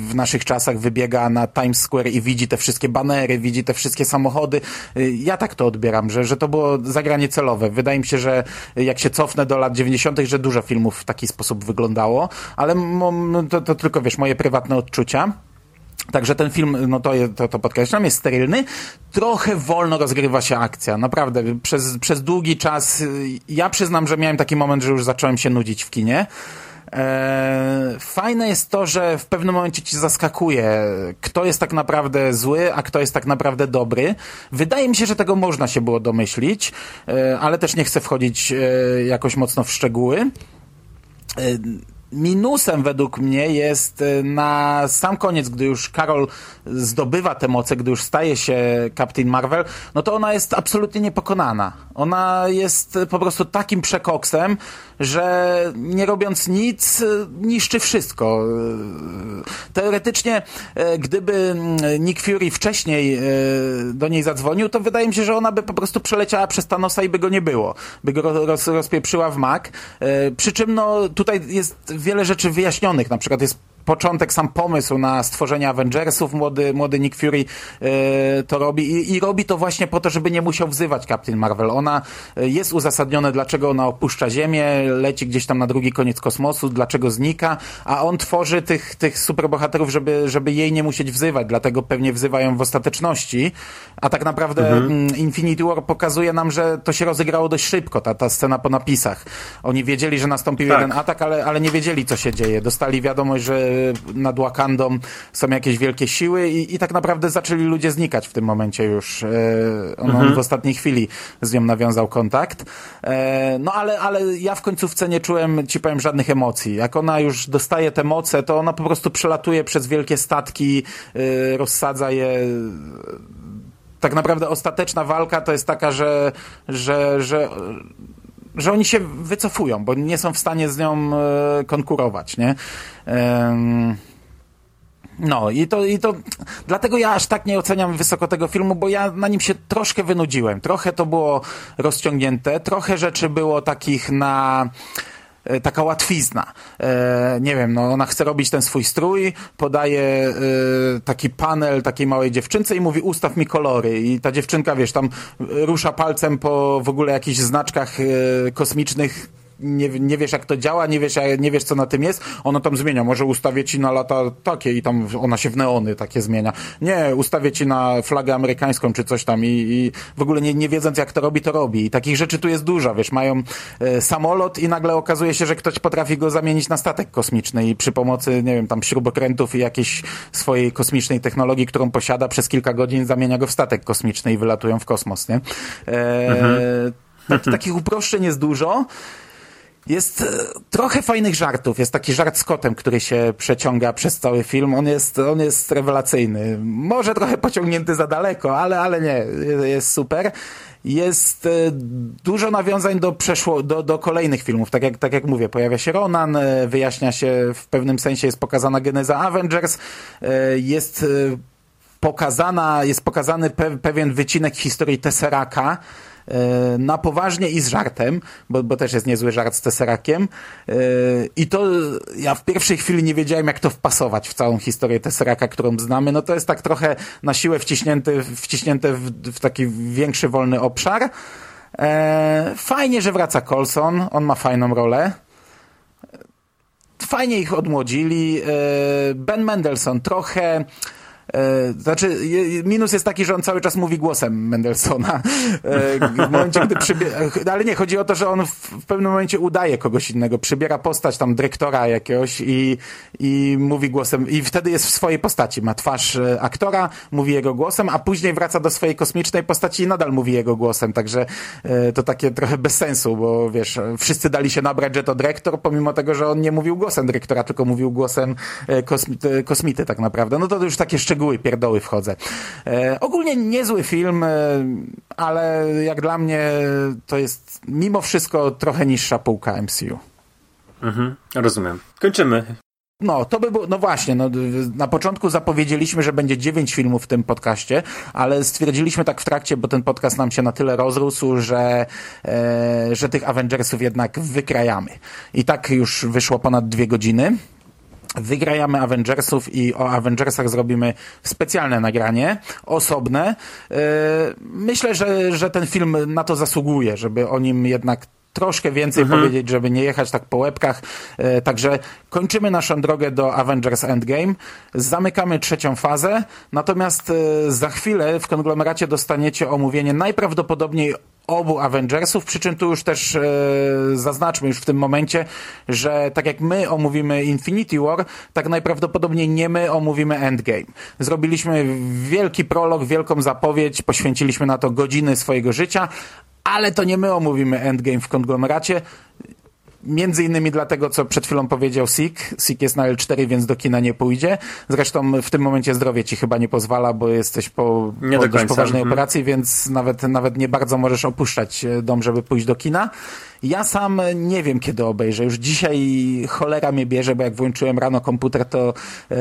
w, naszych czasach wybiega na Times Square i widzi te wszystkie banery, widzi te wszystkie samochody. Ja tak to odbieram, że, że to było zagranie celowe. Wydaje mi się, że jak się cofnę do lat 90., że dużo filmów w taki sposób wyglądało, ale to, to tylko, wiesz, moje prywatne odczucia. Także ten film, no to, to, to podkreślam, jest sterylny. Trochę wolno rozgrywa się akcja. Naprawdę, przez, przez długi czas, ja przyznam, że miałem taki moment, że już zacząłem się nudzić w kinie. Eee, fajne jest to, że w pewnym momencie ci zaskakuje, kto jest tak naprawdę zły, a kto jest tak naprawdę dobry. Wydaje mi się, że tego można się było domyślić, eee, ale też nie chcę wchodzić eee, jakoś mocno w szczegóły. Minusem według mnie jest y, na sam koniec, gdy już Karol zdobywa te moce, gdy już staje się Captain Marvel, no to ona jest absolutnie niepokonana. Ona jest po prostu takim przekoksem, że nie robiąc nic, niszczy wszystko. Teoretycznie, e, gdyby mm, Nick Fury wcześniej e, do niej zadzwonił, to wydaje mi się, że ona by po prostu przeleciała przez Thanosa i by go nie było. By go roz, rozpieprzyła w mak. E, przy czym no, tutaj jest wiele rzeczy wyjaśnionych. Na przykład jest początek, sam pomysł na stworzenie Avengersów, młody, młody Nick Fury yy, to robi I, i robi to właśnie po to, żeby nie musiał wzywać Captain Marvel. Ona e, jest uzasadnione, dlaczego ona opuszcza Ziemię, leci gdzieś tam na drugi koniec kosmosu, dlaczego znika, a on tworzy tych, tych superbohaterów, żeby, żeby jej nie musieć wzywać, dlatego pewnie wzywają w ostateczności, a tak naprawdę mhm. Mm, Infinity War pokazuje nam, że to się rozegrało dość szybko, ta, ta scena po napisach. Oni wiedzieli, że nastąpił tak. jeden atak, ale, ale nie wiedzieli, co się dzieje. Dostali wiadomość, że nad Wakandą są jakieś wielkie siły i, i tak naprawdę zaczęli ludzie znikać w tym momencie już. E, on, mhm. w ostatniej chwili z nią nawiązał kontakt. E, no ale, ale ja w końcówce nie czułem, ci powiem, żadnych emocji. Jak ona już dostaje te moce, to ona po prostu przelatuje przez wielkie statki, e, rozsadza je tak naprawdę ostateczna walka to jest taka, że, że, że że oni się wycofują, bo nie są w stanie z nią e, konkurować, nie? No i to, i to dlatego ja aż tak nie oceniam wysoko tego filmu, bo ja na nim się troszkę wynudziłem. Trochę to było rozciągnięte, trochę rzeczy było takich na taka łatwizna. E, nie wiem, no ona chce robić ten swój strój, podaje e, taki panel takiej małej dziewczynce i mówi ustaw mi kolory i ta dziewczynka, wiesz, tam rusza palcem po w ogóle jakichś znaczkach kosmicznych nie, nie wiesz jak to działa, nie wiesz, nie wiesz co na tym jest, ono tam zmienia. Może ustawię ci na lata takie i tam ona się w neony takie zmienia. Nie, ustawię ci na flagę amerykańską czy coś tam i, i w ogóle nie, nie wiedząc jak to robi, to robi. I takich rzeczy tu jest dużo, wiesz, mają e, samolot i nagle okazuje się, że ktoś potrafi go zamienić na statek kosmiczny i przy pomocy, nie wiem, tam śrubokrętów i jakiejś swojej kosmicznej technologii, którą posiada przez kilka godzin zamienia go w statek kosmiczny i wylatują w kosmos, nie? E, mhm. tak, takich uproszczeń jest dużo. Jest e, trochę fajnych żartów. Jest taki żart z kotem, który się przeciąga przez cały film. On jest, on jest rewelacyjny. Może trochę pociągnięty za daleko, ale, ale nie. Jest super. Jest e, dużo nawiązań do, przeszło, do, do kolejnych filmów. Tak jak, tak jak mówię, pojawia się Ronan, e, wyjaśnia się, w pewnym sensie jest pokazana geneza Avengers. Jest pokazana, jest pokazany pewien wycinek historii Tesseraka, na poważnie i z żartem, bo, bo też jest niezły żart z Tesserakiem. E, I to ja w pierwszej chwili nie wiedziałem, jak to wpasować w całą historię Tesseraka, którą znamy. No to jest tak trochę na siłę wciśnięte, wciśnięte w, w taki większy, wolny obszar. E, fajnie, że wraca Colson. On ma fajną rolę. Fajnie ich odmłodzili. Ben Mendelssohn trochę E, znaczy, je, minus jest taki, że on cały czas mówi głosem Mendelssohna. E, w momencie, gdy przybiera... Ale nie, chodzi o to, że on w, pewnym momencie udaje kogoś innego. Przybiera postać tam dyrektora jakiegoś i, i mówi głosem... I wtedy jest w swojej postaci. Ma twarz e, aktora, mówi jego głosem, a później wraca do swojej kosmicznej postaci i nadal mówi jego głosem. Także e, to takie trochę bez sensu, bo wiesz, wszyscy dali się nabrać, że to dyrektor, pomimo tego, że on nie mówił głosem dyrektora, tylko mówił głosem e, kosmi e, kosmity tak naprawdę. No to już takie szczegóły, pierdoły wchodzę. E, ogólnie niezły film, e, ale jak dla mnie to jest mimo wszystko trochę niższa półka MCU. Mhm, rozumiem. Kończymy. No, to by było, no właśnie, no, na początku zapowiedzieliśmy, że będzie dziewięć filmów w tym podcaście, ale stwierdziliśmy tak w trakcie, bo ten podcast nam się na tyle rozrósł, że, e, że tych Avengersów jednak wykrajamy. I tak już wyszło ponad dwie godziny. Wygrajamy Avengersów i o Avengersach zrobimy specjalne nagranie, osobne. E, myślę, że, że ten film na to zasługuje, żeby o nim jednak troszkę więcej mhm. powiedzieć, żeby nie jechać tak po łebkach. E, także kończymy naszą drogę do Avengers Endgame, zamykamy trzecią fazę, natomiast e, za chwilę w konglomeracie dostaniecie omówienie najprawdopodobniej obu Avengersów, przy czym tu już też e, zaznaczmy już w tym momencie, że tak jak my omówimy Infinity War, tak najprawdopodobniej nie my omówimy Endgame. Zrobiliśmy wielki prolog, wielką zapowiedź, poświęciliśmy na to godziny swojego życia, ale to nie my omówimy Endgame w konglomeracie. Między innymi dlatego, co przed chwilą powiedział Sik. Sik jest na L4, więc do kina nie pójdzie. Zresztą w tym momencie zdrowie ci chyba nie pozwala, bo jesteś po, nie po dość poważnej mhm. operacji, więc nawet, nawet nie bardzo możesz opuszczać dom, żeby pójść do kina. Ja sam nie wiem, kiedy obejrzę. Już dzisiaj cholera mnie bierze, bo jak włączyłem rano komputer, to, e,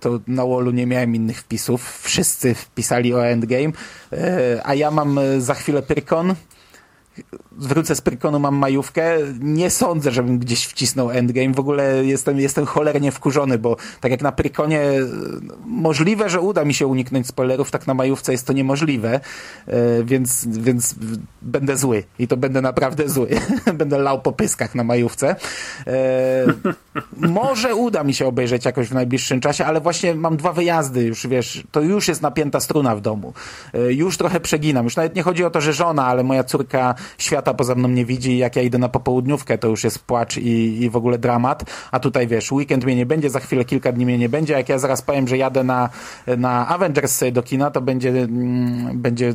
to na wallu nie miałem innych wpisów. Wszyscy wpisali o Endgame, e, a ja mam za chwilę Pyrkon wrócę z Pyrkonu, mam majówkę. Nie sądzę, żebym gdzieś wcisnął endgame. W ogóle jestem, jestem cholernie wkurzony, bo tak jak na Pyrkonie możliwe, że uda mi się uniknąć spoilerów, tak na majówce jest to niemożliwe, e, więc, więc będę zły. I to będę naprawdę zły. będę lał po pyskach na majówce. E, może uda mi się obejrzeć jakoś w najbliższym czasie, ale właśnie mam dwa wyjazdy już, wiesz, to już jest napięta struna w domu. E, już trochę przeginam. Już nawet nie chodzi o to, że żona, ale moja córka świata poza mną nie widzi jak ja idę na popołudniówkę, to już jest płacz i, i w ogóle dramat, a tutaj wiesz, weekend mnie nie będzie, za chwilę kilka dni mnie nie będzie, jak ja zaraz powiem, że jadę na, na Avengers do kina, to będzie, mm, będzie y,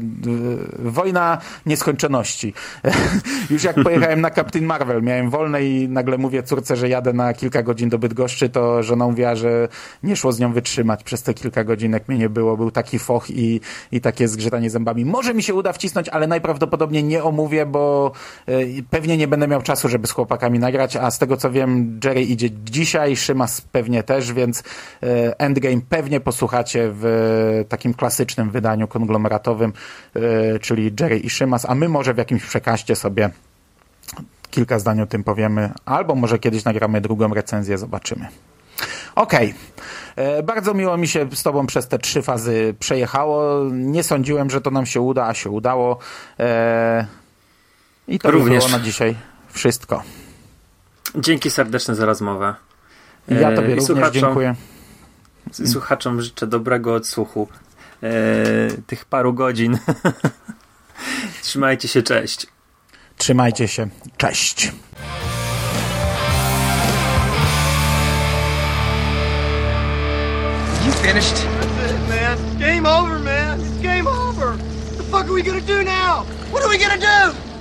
wojna nieskończoności. już jak pojechałem na Captain Marvel, miałem wolne i nagle mówię córce, że jadę na kilka godzin do Bydgoszczy, to żona mówiła, że nie szło z nią wytrzymać przez te kilka godzinek mnie nie było, był taki foch i, i takie zgrzytanie zębami. Może mi się uda wcisnąć, ale najprawdopodobnie nie omówię, bo y, pewnie nie będę miał czasu, żeby z chłopakami nagrać, a z tego co wiem, Jerry idzie dzisiaj, Szymas pewnie też, więc y, Endgame pewnie posłuchacie w takim klasycznym wydaniu konglomeratowym, y, czyli Jerry i Szymas, a my może w jakimś przekaście sobie kilka zdań o tym powiemy, albo może kiedyś nagramy drugą recenzję, zobaczymy. Okej. Okay. Bardzo miło mi się z Tobą przez te trzy fazy przejechało. Nie sądziłem, że to nam się uda, a się udało. I to Również. było na dzisiaj wszystko. Dzięki serdeczne za rozmowę. Ja Tobie również słuchaczom, dziękuję. Słuchaczom życzę dobrego odsłuchu e, tych paru godzin. Trzymajcie się, cześć. Trzymajcie się, cześć. You finished? That's it, man. Game over, man. It's game over. What the fuck are we gonna do now? What are we gonna do?